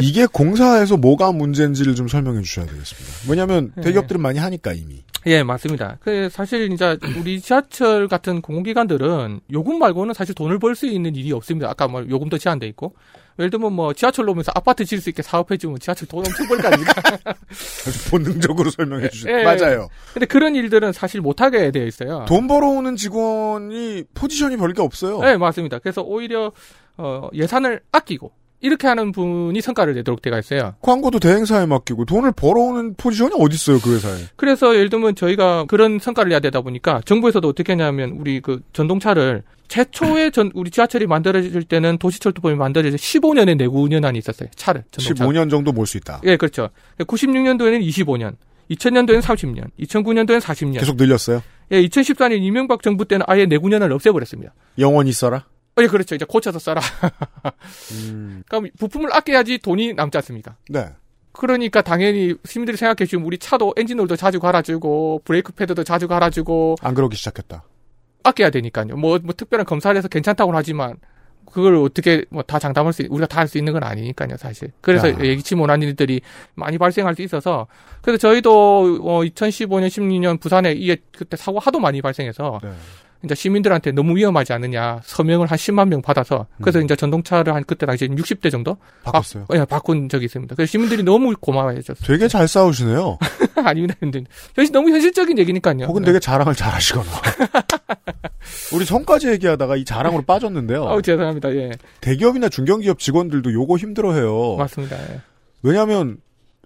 이게 공사에서 뭐가 문제인지를 좀 설명해 주셔야 되겠습니다. 왜냐하면 예. 대기업들은 많이 하니까 이미. 예, 맞습니다. 그 사실 이제 우리 지하철 같은 공공기관들은 요금 말고는 사실 돈을 벌 수 있는 일이 없습니다. 아까 뭐 요금도 제한돼 있고. 예를 들면 뭐 지하철로 오면서 아파트 지을 수 있게 사업해주면 지하철 돈 엄청 벌거 아닙니까? 아주 본능적으로 설명해 주셨 예. 맞아요. 근데 그런 일들은 사실 못하게 되어 있어요. 돈 벌어오는 직원이 포지션이 별게 없어요. 네, 맞습니다. 그래서 오히려 어, 예산을 아끼고 이렇게 하는 분이 성과를 내도록 되어 있어요. 광고도 대행사에 맡기고 돈을 벌어오는 포지션이 어디 있어요 그 회사에? 그래서 예를 들면 저희가 그런 성과를 내야 되다 보니까 정부에서도 어떻게 하냐면 우리 그 전동차를 최초에 전 우리 지하철이 만들어질 때는 도시철도법이 만들어질 때 15년의 내구 운영안이 있었어요. 차를 전동차. 15년 정도 몰 수 있다. 예, 그렇죠. 96년도에는 25년, 2000년도에는 30년, 2009년도에는 40년. 계속 늘렸어요. 예, 2014년 이명박 정부 때는 아예 내구년을 없애버렸습니다. 영원히 써라. 어, 예, 그렇죠. 이제 고쳐서 써라. 음. 그럼 부품을 아껴야지 돈이 남지 않습니까? 네. 그러니까 당연히 시민들이 생각해 주면 우리 차도 엔진오일도 자주 갈아주고 브레이크 패드도 자주 갈아주고 안 그러기 시작했다. 아껴야 되니까요. 뭐, 뭐 특별한 검사를 해서 괜찮다고는 하지만 그걸 어떻게 뭐 다 장담할 수 우리가 다 할 수 있는 건 아니니까요, 사실. 그래서 야. 예기치 못한 일들이 많이 발생할 수 있어서 그래서 저희도 어 2015년 16년 부산에 이게 그때 사고 하도 많이 발생해서 네. 이제 시민들한테 너무 위험하지 않느냐 서명을 한 10만 명 받아서 그래서 이제 전동차를 한 그때 당시 60대 정도 음. 바꿨어요. 바, 예, 바꾼 적이 있습니다. 그래서 시민들이 너무 고마워해줬어요. 되게 잘 싸우시네요. 아닙니다. 근데 현실 너무 현실적인 얘기니까요. 혹은 네. 되게 자랑을 잘 하시거나. 우리 성까지 얘기하다가 이 자랑으로 빠졌는데요. 아우 죄송합니다. 예. 대기업이나 중견기업 직원들도 요거 힘들어해요. 맞습니다. 예. 왜냐하면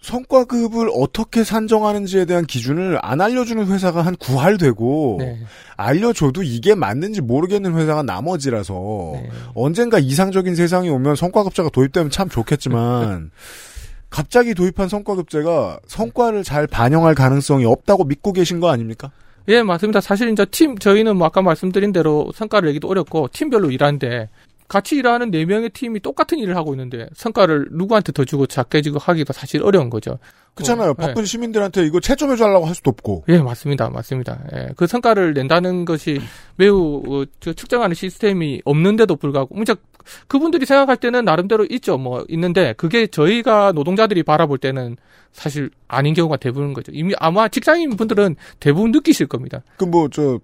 성과급을 어떻게 산정하는지에 대한 기준을 안 알려주는 회사가 한 구할되고 네. 알려줘도 이게 맞는지 모르겠는 회사가 나머지라서 네. 언젠가 이상적인 세상이 오면 성과급제가 도입되면 참 좋겠지만 갑자기 도입한 성과급제가 성과를 잘 반영할 가능성이 없다고 믿고 계신 거 아닙니까? 예, 맞습니다. 사실 이제 팀 저희는 뭐 아까 말씀드린 대로 성과를 내기도 어렵고 팀별로 일하는데 같이 일하는 네 명의 팀이 똑같은 일을 하고 있는데 성과를 누구한테 더 주고 작게 주고 하기가 사실 어려운 거죠. 그렇잖아요. 어, 바쁜 시민들한테 이거 채점해 달라고 할 수도 없고. 예, 맞습니다. 맞습니다. 예, 그 성과를 낸다는 것이 매우 어, 저 측정하는 시스템이 없는데도 불구하고, 문제 그분들이 생각할 때는 나름대로 있죠. 뭐 있는데 그게 저희가 노동자들이 바라볼 때는 사실 아닌 경우가 대부분인 거죠. 이미 아마 직장인 분들은 대부분 느끼실 겁니다. 그 뭐 저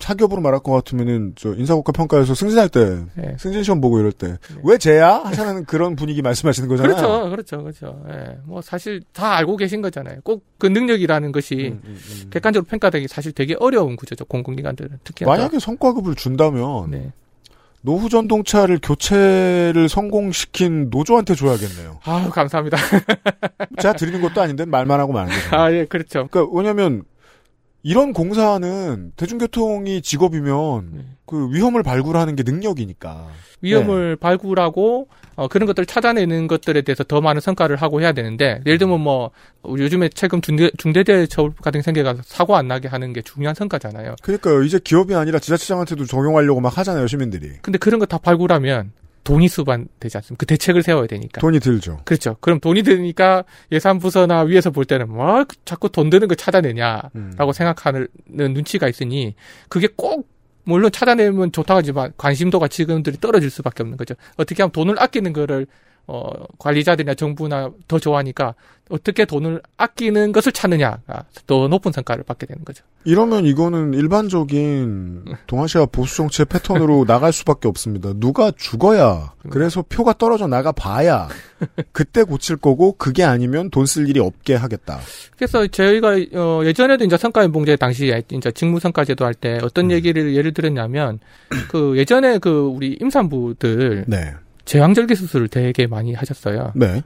사기업으로 말할 것 같으면은 저 인사국가 평가에서 승진할 때 네. 승진 시험 보고 이럴 때왜 쟤야 하시는 그런 분위기 말씀하시는 거잖아요. 그렇죠, 그렇죠, 그렇죠. 예, 뭐 사실 다 알고 계신 거잖아요. 꼭 그 능력이라는 것이 음, 객관적으로 평가되기 사실 되게 어려운 구조죠. 공공기관들은 특히 만약에 성과급을 준다면 네. 노후 전동차를 교체를 성공시킨 노조한테 줘야겠네요. 아우 감사합니다. 제가 드리는 것도 아닌데 말만 하고 마는 거죠. 아 예, 그렇죠. 그러니까 왜냐하면 이런 공사는 대중교통이 직업이면 네. 그 위험을 발굴하는 게 능력이니까. 위험을 발굴하고 어, 그런 것들을 찾아내는 것들에 대해서 더 많은 성과를 하고 해야 되는데 예를 들면 뭐 요즘에 최근 중대, 중대재해처벌 같은 생계가 사고 안 나게 하는 게 중요한 성과잖아요. 그러니까요. 이제 기업이 아니라 지자체장한테도 적용하려고 막 하잖아요, 시민들이. 근데 그런 거 다 발굴하면 돈이 수반되지 않습니까? 그 대책을 세워야 되니까. 돈이 들죠. 그렇죠. 그럼 돈이 드니까 예산부서나 위에서 볼 때는 뭐 자꾸 돈 드는 거 찾아내냐라고 음. 생각하는 눈치가 있으니 그게 꼭 물론 찾아내면 좋다고 하지만 관심도가 지금들이 떨어질 수밖에 없는 거죠. 어떻게 하면 돈을 아끼는 거를 어, 관리자들이나 정부나 더 좋아하니까 어떻게 돈을 아끼는 것을 찾느냐가 더 높은 성과를 받게 되는 거죠. 이러면 이거는 일반적인 동아시아 보수 정치의 패턴으로 나갈 수밖에 없습니다. 누가 죽어야 그래서 표가 떨어져 나가 봐야 그때 고칠 거고 그게 아니면 돈 쓸 일이 없게 하겠다. 그래서 저희가 어, 예전에도 이제 성과연봉제 당시에 이제 직무성과제도 할 때 어떤 얘기를 예를 들었냐면 그 예전에 그 우리 임산부들 네. 제왕절개 수술을 되게 많이 하셨어요. 네.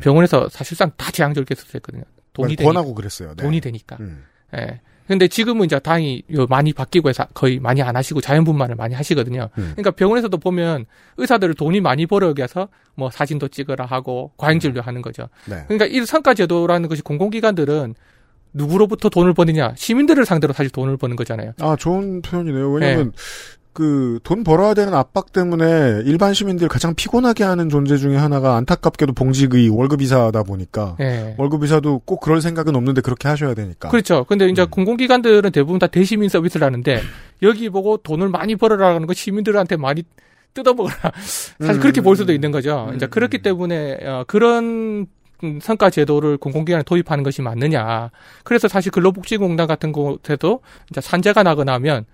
병원에서 사실상 다 제왕절개 수술했거든요. 돈이 되니까. 권하고 그랬어요. 네. 돈이 되니까. 음. 예. 근데 지금은 이제 다행히 요 많이 바뀌고 해서 거의 많이 안 하시고 자연분만을 많이 하시거든요. 음. 그러니까 병원에서도 보면 의사들을 돈이 많이 벌어기 위해서 뭐 사진도 찍으라 하고 과잉 진료 하는 거죠. 네. 그러니까 이 성과 제도라는 것이 공공기관들은 누구로부터 돈을 버느냐 시민들을 상대로 사실 돈을 버는 거잖아요. 아, 좋은 표현이네요. 왜냐면 네. 그 돈 벌어야 되는 압박 때문에 일반 시민들 가장 피곤하게 하는 존재 중에 하나가 안타깝게도 봉직의 월급 이사다 보니까 네. 월급 이사도 꼭 그럴 생각은 없는데 그렇게 하셔야 되니까. 그렇죠. 근데 음. 이제 공공기관들은 대부분 다 대시민 서비스를 하는데 여기 보고 돈을 많이 벌어라는 거 시민들한테 많이 뜯어먹어라. 사실 음. 그렇게 볼 수도 있는 거죠. 이제 그렇기 때문에 어, 그런 음, 성과 제도를 공공기관에 도입하는 것이 맞느냐. 그래서 사실 근로복지공단 같은 곳에도 이제 산재가 나거나 하면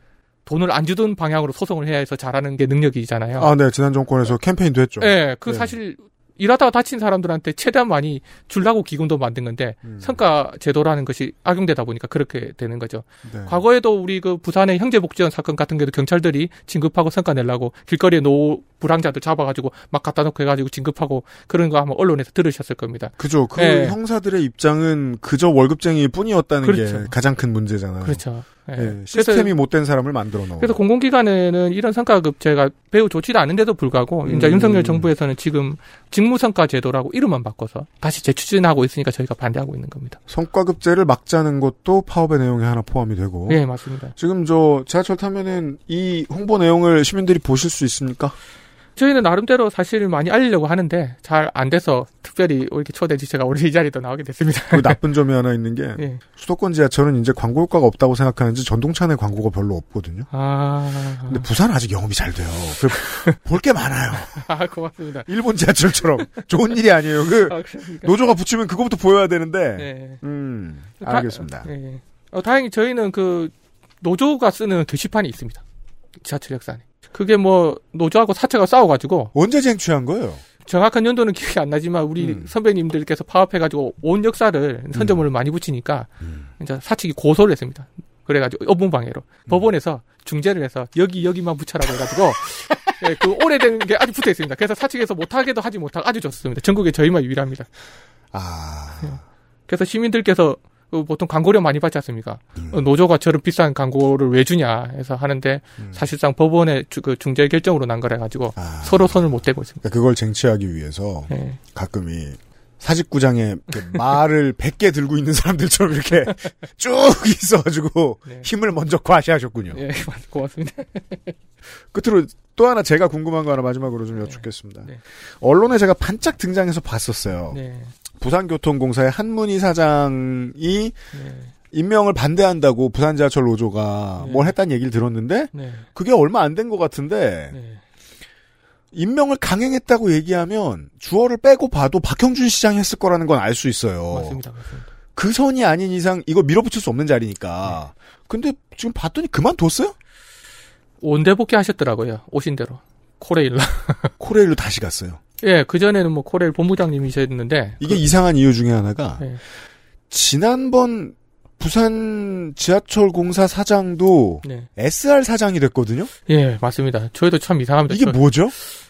돈을 안 주던 방향으로 소송을 해야 해서 잘하는 게 능력이잖아요. 아, 네. 지난 정권에서 캠페인도 했죠. 예, 그 네. 사실 일하다가 다친 사람들한테 최대한 많이 주려고 기금도 만든 건데 음. 성과 제도라는 것이 악용되다 보니까 그렇게 되는 거죠. 네. 과거에도 우리 그 부산의 형제복지원 사건 같은 경우도 경찰들이 진급하고 성과 내려고 길거리에 노 불황자들 잡아가지고 막 갖다 놓고 해가지고 진급하고 그런 거 한번 언론에서 들으셨을 겁니다. 그죠. 그 예. 형사들의 입장은 그저 월급쟁이일 뿐이었다는 게 그렇죠. 가장 큰 문제잖아요. 그렇죠. 예. 예, 시스템이 못된 사람을 만들어 놓은. 그래서 공공기관에는 이런 성과급제가 매우 좋지도 않은데도 불구하고 음. 이제 윤석열 정부에서는 지금 직무성과 제도라고 이름만 바꿔서 다시 재추진하고 있으니까 저희가 반대하고 있는 겁니다. 성과급제를 막자는 것도 파업의 내용에 하나 포함이 되고. 예, 맞습니다. 지금 저 지하철 타면은 이 홍보 내용을 시민들이 보실 수 있습니까? 저희는 나름대로 사실 많이 알리려고 하는데 잘 안 돼서 특별히 이렇게 초대해 주셔가 오늘 이 자리도 나오게 됐습니다. 그 나쁜 점이 하나 있는 게 예. 수도권 지하철은 이제 광고 효과가 없다고 생각하는지 전동차 내 광고가 별로 없거든요. 아, 근데 부산 아직 영업이 잘 돼요. 볼 게 많아요. 아, 고맙습니다. 일본 지하철처럼 좋은 일이 아니에요. 그 아. 노조가 붙이면 그거부터 보여야 되는데. 네. 음, 다- 알겠습니다. 예. 어, 다행히 저희는 그 노조가 쓰는 게시판이 있습니다. 지하철 역사 안에. 그게 뭐 노조하고 사채가 싸워가지고 언제 쟁취한 거예요? 정확한 연도는 기억이 안 나지만 우리 음. 선배님들께서 파업해가지고 온 역사를 선점을 많이 붙이니까 이제 사측이 고소를 했습니다. 그래가지고 업무방해로 음. 법원에서 중재를 해서 여기 여기만 붙여라고 해가지고 예, 그 오래된 게 아직 붙어 있습니다. 그래서 사측에서 못하게도 하지 못하고 아주 좋습니다. 전국에 저희만 유일합니다. 아. 예. 그래서 시민들께서 그 보통 광고료 많이 받지 않습니까? 음. 어, 노조가 저런 비싼 광고를 왜 주냐 해서 하는데 음. 사실상 법원의 주- 그 중재 결정으로 난 거라 가지고 아. 서로 손을 못 대고 있습니다. 그러니까 그걸 쟁취하기 위해서 네. 가끔이 사직구장에 말을 100개 들고 있는 사람들처럼 이렇게 쭉 있어가지고 힘을 먼저 과시하셨군요. 예, 고맙습니다. 끝으로 또 하나 제가 궁금한 거 하나 마지막으로 좀 여쭙겠습니다. 언론에 제가 반짝 등장해서 봤었어요. 네. 부산교통공사의 한문희 사장이 임명을 반대한다고 부산지하철 노조가 뭘 했다는 얘기를 들었는데 네. 그게 얼마 안 된 것 같은데 임명을 강행했다고 얘기하면 주어를 빼고 봐도 박형준 시장이 했을 거라는 건 알 수 있어요. 맞습니다. 맞습니다. 그 선이 아닌 이상 이거 밀어붙일 수 없는 자리니까. 근데 지금 봤더니 그만뒀어요? 온대 복귀하셨더라고요. 오신 대로. 코레일로. 코레일로 다시 갔어요. 예, 그전에는 뭐 코레일 본부장님이셨는데. 이게 이상한 이유 중에 하나가 네. 지난번 부산 지하철 공사 사장도 네. SR 사장이 됐거든요. 예, 맞습니다. 저희도 참 이상합니다. 이게 저- 뭐죠?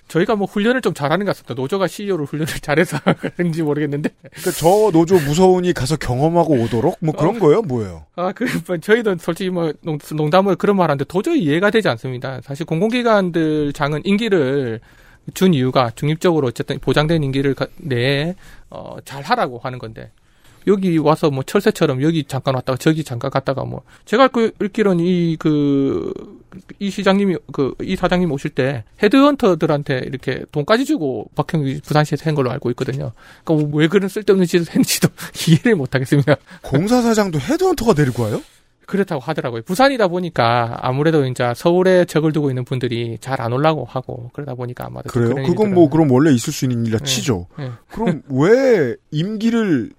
저희가 뭐 훈련을 좀 잘하는 것 같습니다. 노조가 CEO를 훈련을 잘해서 그런지 모르겠는데. 그러니까 저 노조 무서우니 가서 경험하고 오도록 뭐 그런 어. 거예요, 뭐예요? 아, 그, 뭐 저희도 솔직히 뭐, 농, 농담을 그런 말 하는데 도저히 이해가 되지 않습니다. 사실 공공기관들 장은 임기를 준 이유가 중립적으로 어쨌든 보장된 임기를 가- 내에, 어, 잘 하라고 하는 건데. 여기 와서 뭐 철새처럼 여기 잠깐 왔다가 저기 잠깐 갔다가 뭐 제가 알고 읽기로는 이 그 이 시장님이 그 이 사장님 오실 때 헤드헌터들한테 이렇게 돈까지 주고 박형규 부산시에서 한 걸로 알고 있거든요. 그러니까 뭐왜 그런 쓸데없는 짓을 했는지도 이해를 못 하겠습니다. 공사 사장도 헤드헌터가 데리고 와요? 그렇다고 하더라고요. 부산이다 보니까 아무래도 이제 서울에 적을 두고 있는 분들이 잘 안 올라고 하고 그러다 보니까 아마도 좀 그래요? 그건 뭐 그럼 원래 있을 수 있는 일이라 네. 치죠. 네. 그럼 왜 임기를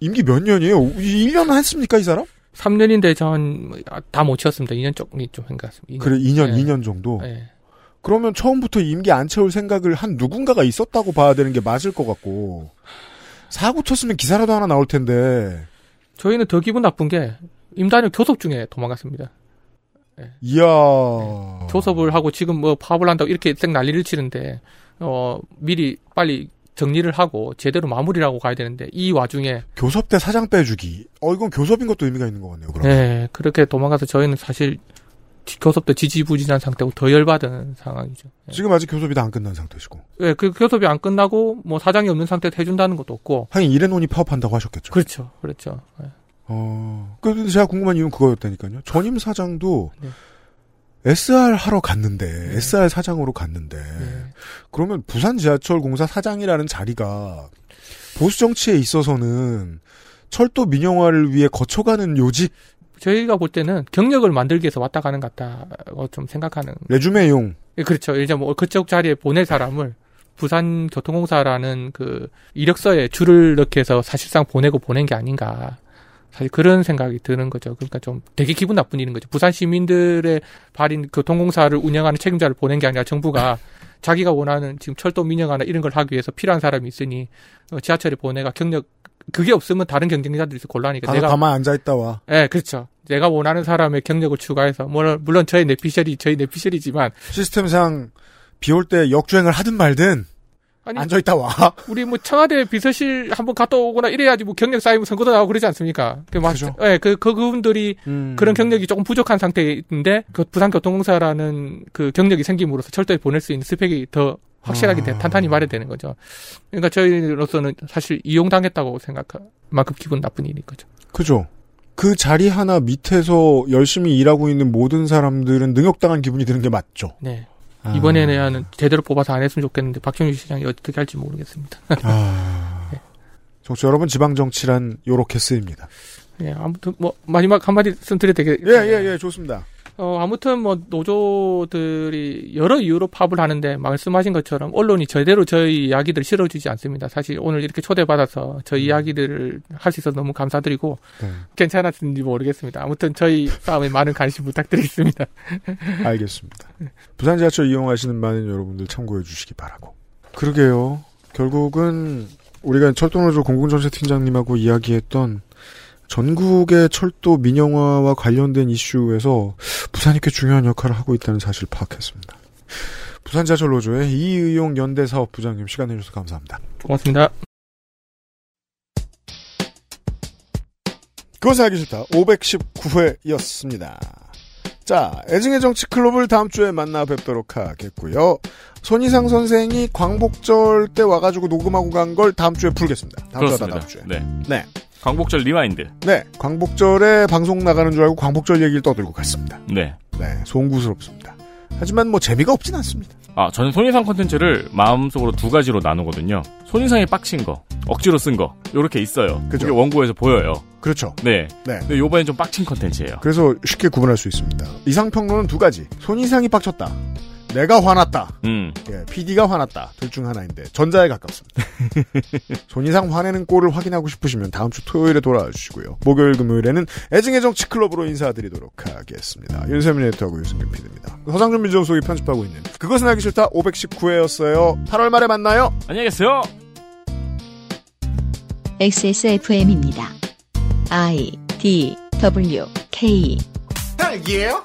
임기 몇 년이에요? 1년 했습니까, 이 사람? 3년인데 전다못 채웠습니다. 2년 조금 좀한 것 같습니다. 그래, 2년, 네. 2년 정도? 네. 그러면 처음부터 임기 안 채울 생각을 한 누군가가 있었다고 봐야 되는 게 맞을 것 같고. 사고 쳤으면 기사라도 하나 나올 텐데. 저희는 더 기분 나쁜 게 임단을 교섭 중에 도망갔습니다. 이야. 교섭을 하고 지금 뭐 파업을 한다고 이렇게 쌩 난리를 치는데 어 미리 빨리 정리를 하고 제대로 마무리를 하고 가야 되는데 이 와중에 교섭 때 사장 빼주기. 어, 이건 교섭인 것도 의미가 있는 것 같네요, 그럼. 네 그렇게 도망가서 저희는 사실 지- 교섭 때 지지부진한 상태고 더 열받은 상황이죠. 지금 아직 교섭이 다 안 끝난 상태시고. 예, 그 교섭이 안 끝나고 뭐 사장이 없는 상태에서 해준다는 것도 없고. 하긴 이래논이 파업한다고 하셨겠죠. 그렇죠, 그렇죠. 예. 어, 근데 제가 궁금한 이유는 그거였다니까요. 전임 사장도 네. SR 하러 갔는데, SR 사장으로 갔는데, 네. 그러면 부산 지하철 공사 사장이라는 자리가 보수 정치에 있어서는 철도 민영화를 위해 거쳐가는 요직 저희가 볼 때는 경력을 만들기 위해서 왔다 가는 것 같다고 좀 생각하는. 레주메용. 예, 그렇죠. 이제 뭐 그쪽 자리에 보낼 사람을 부산 교통공사라는 그 이력서에 줄을 넣게 해서 사실상 보내고 보낸 게 아닌가. 사실 그런 생각이 드는 거죠. 그러니까 좀 되게 기분 나쁜 일인 거죠. 부산 시민들의 발인 교통공사를 운영하는 책임자를 보낸 게 아니라 정부가 자기가 원하는 지금 철도 민영화나 이런 걸 하기 위해서 필요한 사람이 있으니 어, 지하철에 보내가 경력 그게 없으면 다른 경쟁자들이 있어 곤란하니까 가서 가만 앉아 있다 와. 예, 그렇죠. 내가 원하는 사람의 경력을 추가해서 물론 물론 저희 내피셜이 저희 내피셜이지만 시스템상 비 올 때 역주행을 하든 말든 아니, 앉아있다 와. 우리 뭐 청와대 비서실 한번 갔다 오거나 이래야지 뭐 경력 쌓이면 선거도 나오고 그러지 않습니까? 그 맞, 예, 그, 그, 그분들이 음. 그런 경력이 조금 부족한 상태인데, 그 부산교통공사라는 그 경력이 생김으로써 철도에 보낼 수 있는 스펙이 더 확실하게 돼- 아. 탄탄히 마련되는 거죠. 그러니까 저희로서는 사실 이용당했다고 생각할 만큼 기분 나쁜 일인 거죠. 그죠. 그 자리 하나 밑에서 열심히 일하고 있는 모든 사람들은 능욕당한 기분이 드는 게 맞죠. 네. 아. 이번에는 제대로 뽑아서 안 했으면 좋겠는데, 박형준 시장이 어떻게 할지 모르겠습니다. 아. 정치 여러분 지방 정치란 요렇게 쓰입니다. 예, 아무튼 뭐 마지막 한마디 말씀 드려도 되겠 예, 예, 예, 좋습니다. 어, 아무튼 뭐 노조들이 여러 이유로 파업을 하는데 말씀하신 것처럼 언론이 제대로 저희 이야기들 실어주지 않습니다. 사실 오늘 이렇게 초대받아서 저희 이야기들을 할 수 있어서 너무 감사드리고 네. 괜찮았는지 모르겠습니다. 아무튼 저희 싸움에 많은 관심 부탁드리겠습니다. 알겠습니다. 부산 지하철 이용하시는 많은 여러분들 참고해 주시기 바라고. 그러게요. 결국은 우리가 철도노조 공공정책 팀장님하고 이야기했던 전국의 철도 민영화와 관련된 이슈에서 부산이 꽤 중요한 역할을 하고 있다는 사실을 파악했습니다. 부산 지하철 노조의 이의용 연대 사업 부장님 시간 내주셔서 감사합니다. 고맙습니다. 그것을 알기 싫다. 519회였습니다. 자, 애증의 정치 클럽을 다음 주에 만나 뵙도록 하겠고요. 손이상 선생이 광복절 때 와가지고 녹음하고 간 걸 다음 주에 풀겠습니다. 다음. 주에 다음 주에. 네. 네. 광복절 remind. 네. 광복절에 방송 나가는 줄 알고 광복절 얘기를 떠들고 갔습니다. 네. 네. 송구스럽습니다. 하지만 뭐 재미가 없진 않습니다. 아, 저는 손이상 콘텐츠를 마음속으로 두 가지로 나누거든요. 손이상이 빡친 거, 억지로 쓴 거, 요렇게 있어요. 그게 원고에서 보여요. 그렇죠. 네. 네. 근데 요번엔 좀 빡친 콘텐츠예요. 그래서 쉽게 구분할 수 있습니다. 이상평론은 두 가지. 손이상이 빡쳤다. 내가 화났다. 음. 예, PD가 화났다. 둘 중 하나인데 전자에 가깝습니다. 손이상 화내는 꼴을 확인하고 싶으시면 다음 주 토요일에 돌아와 주시고요. 목요일 금요일에는 애증의 정치 클럽으로 인사드리도록 하겠습니다. 윤세민 에디터하고 유승민 PD입니다. 서장준 민정수석이 편집하고 있는 그것은 알기 싫다 519회였어요. 8월 말에 만나요. 안녕히 계세요. XSFM입니다. I D W K 딸기예요?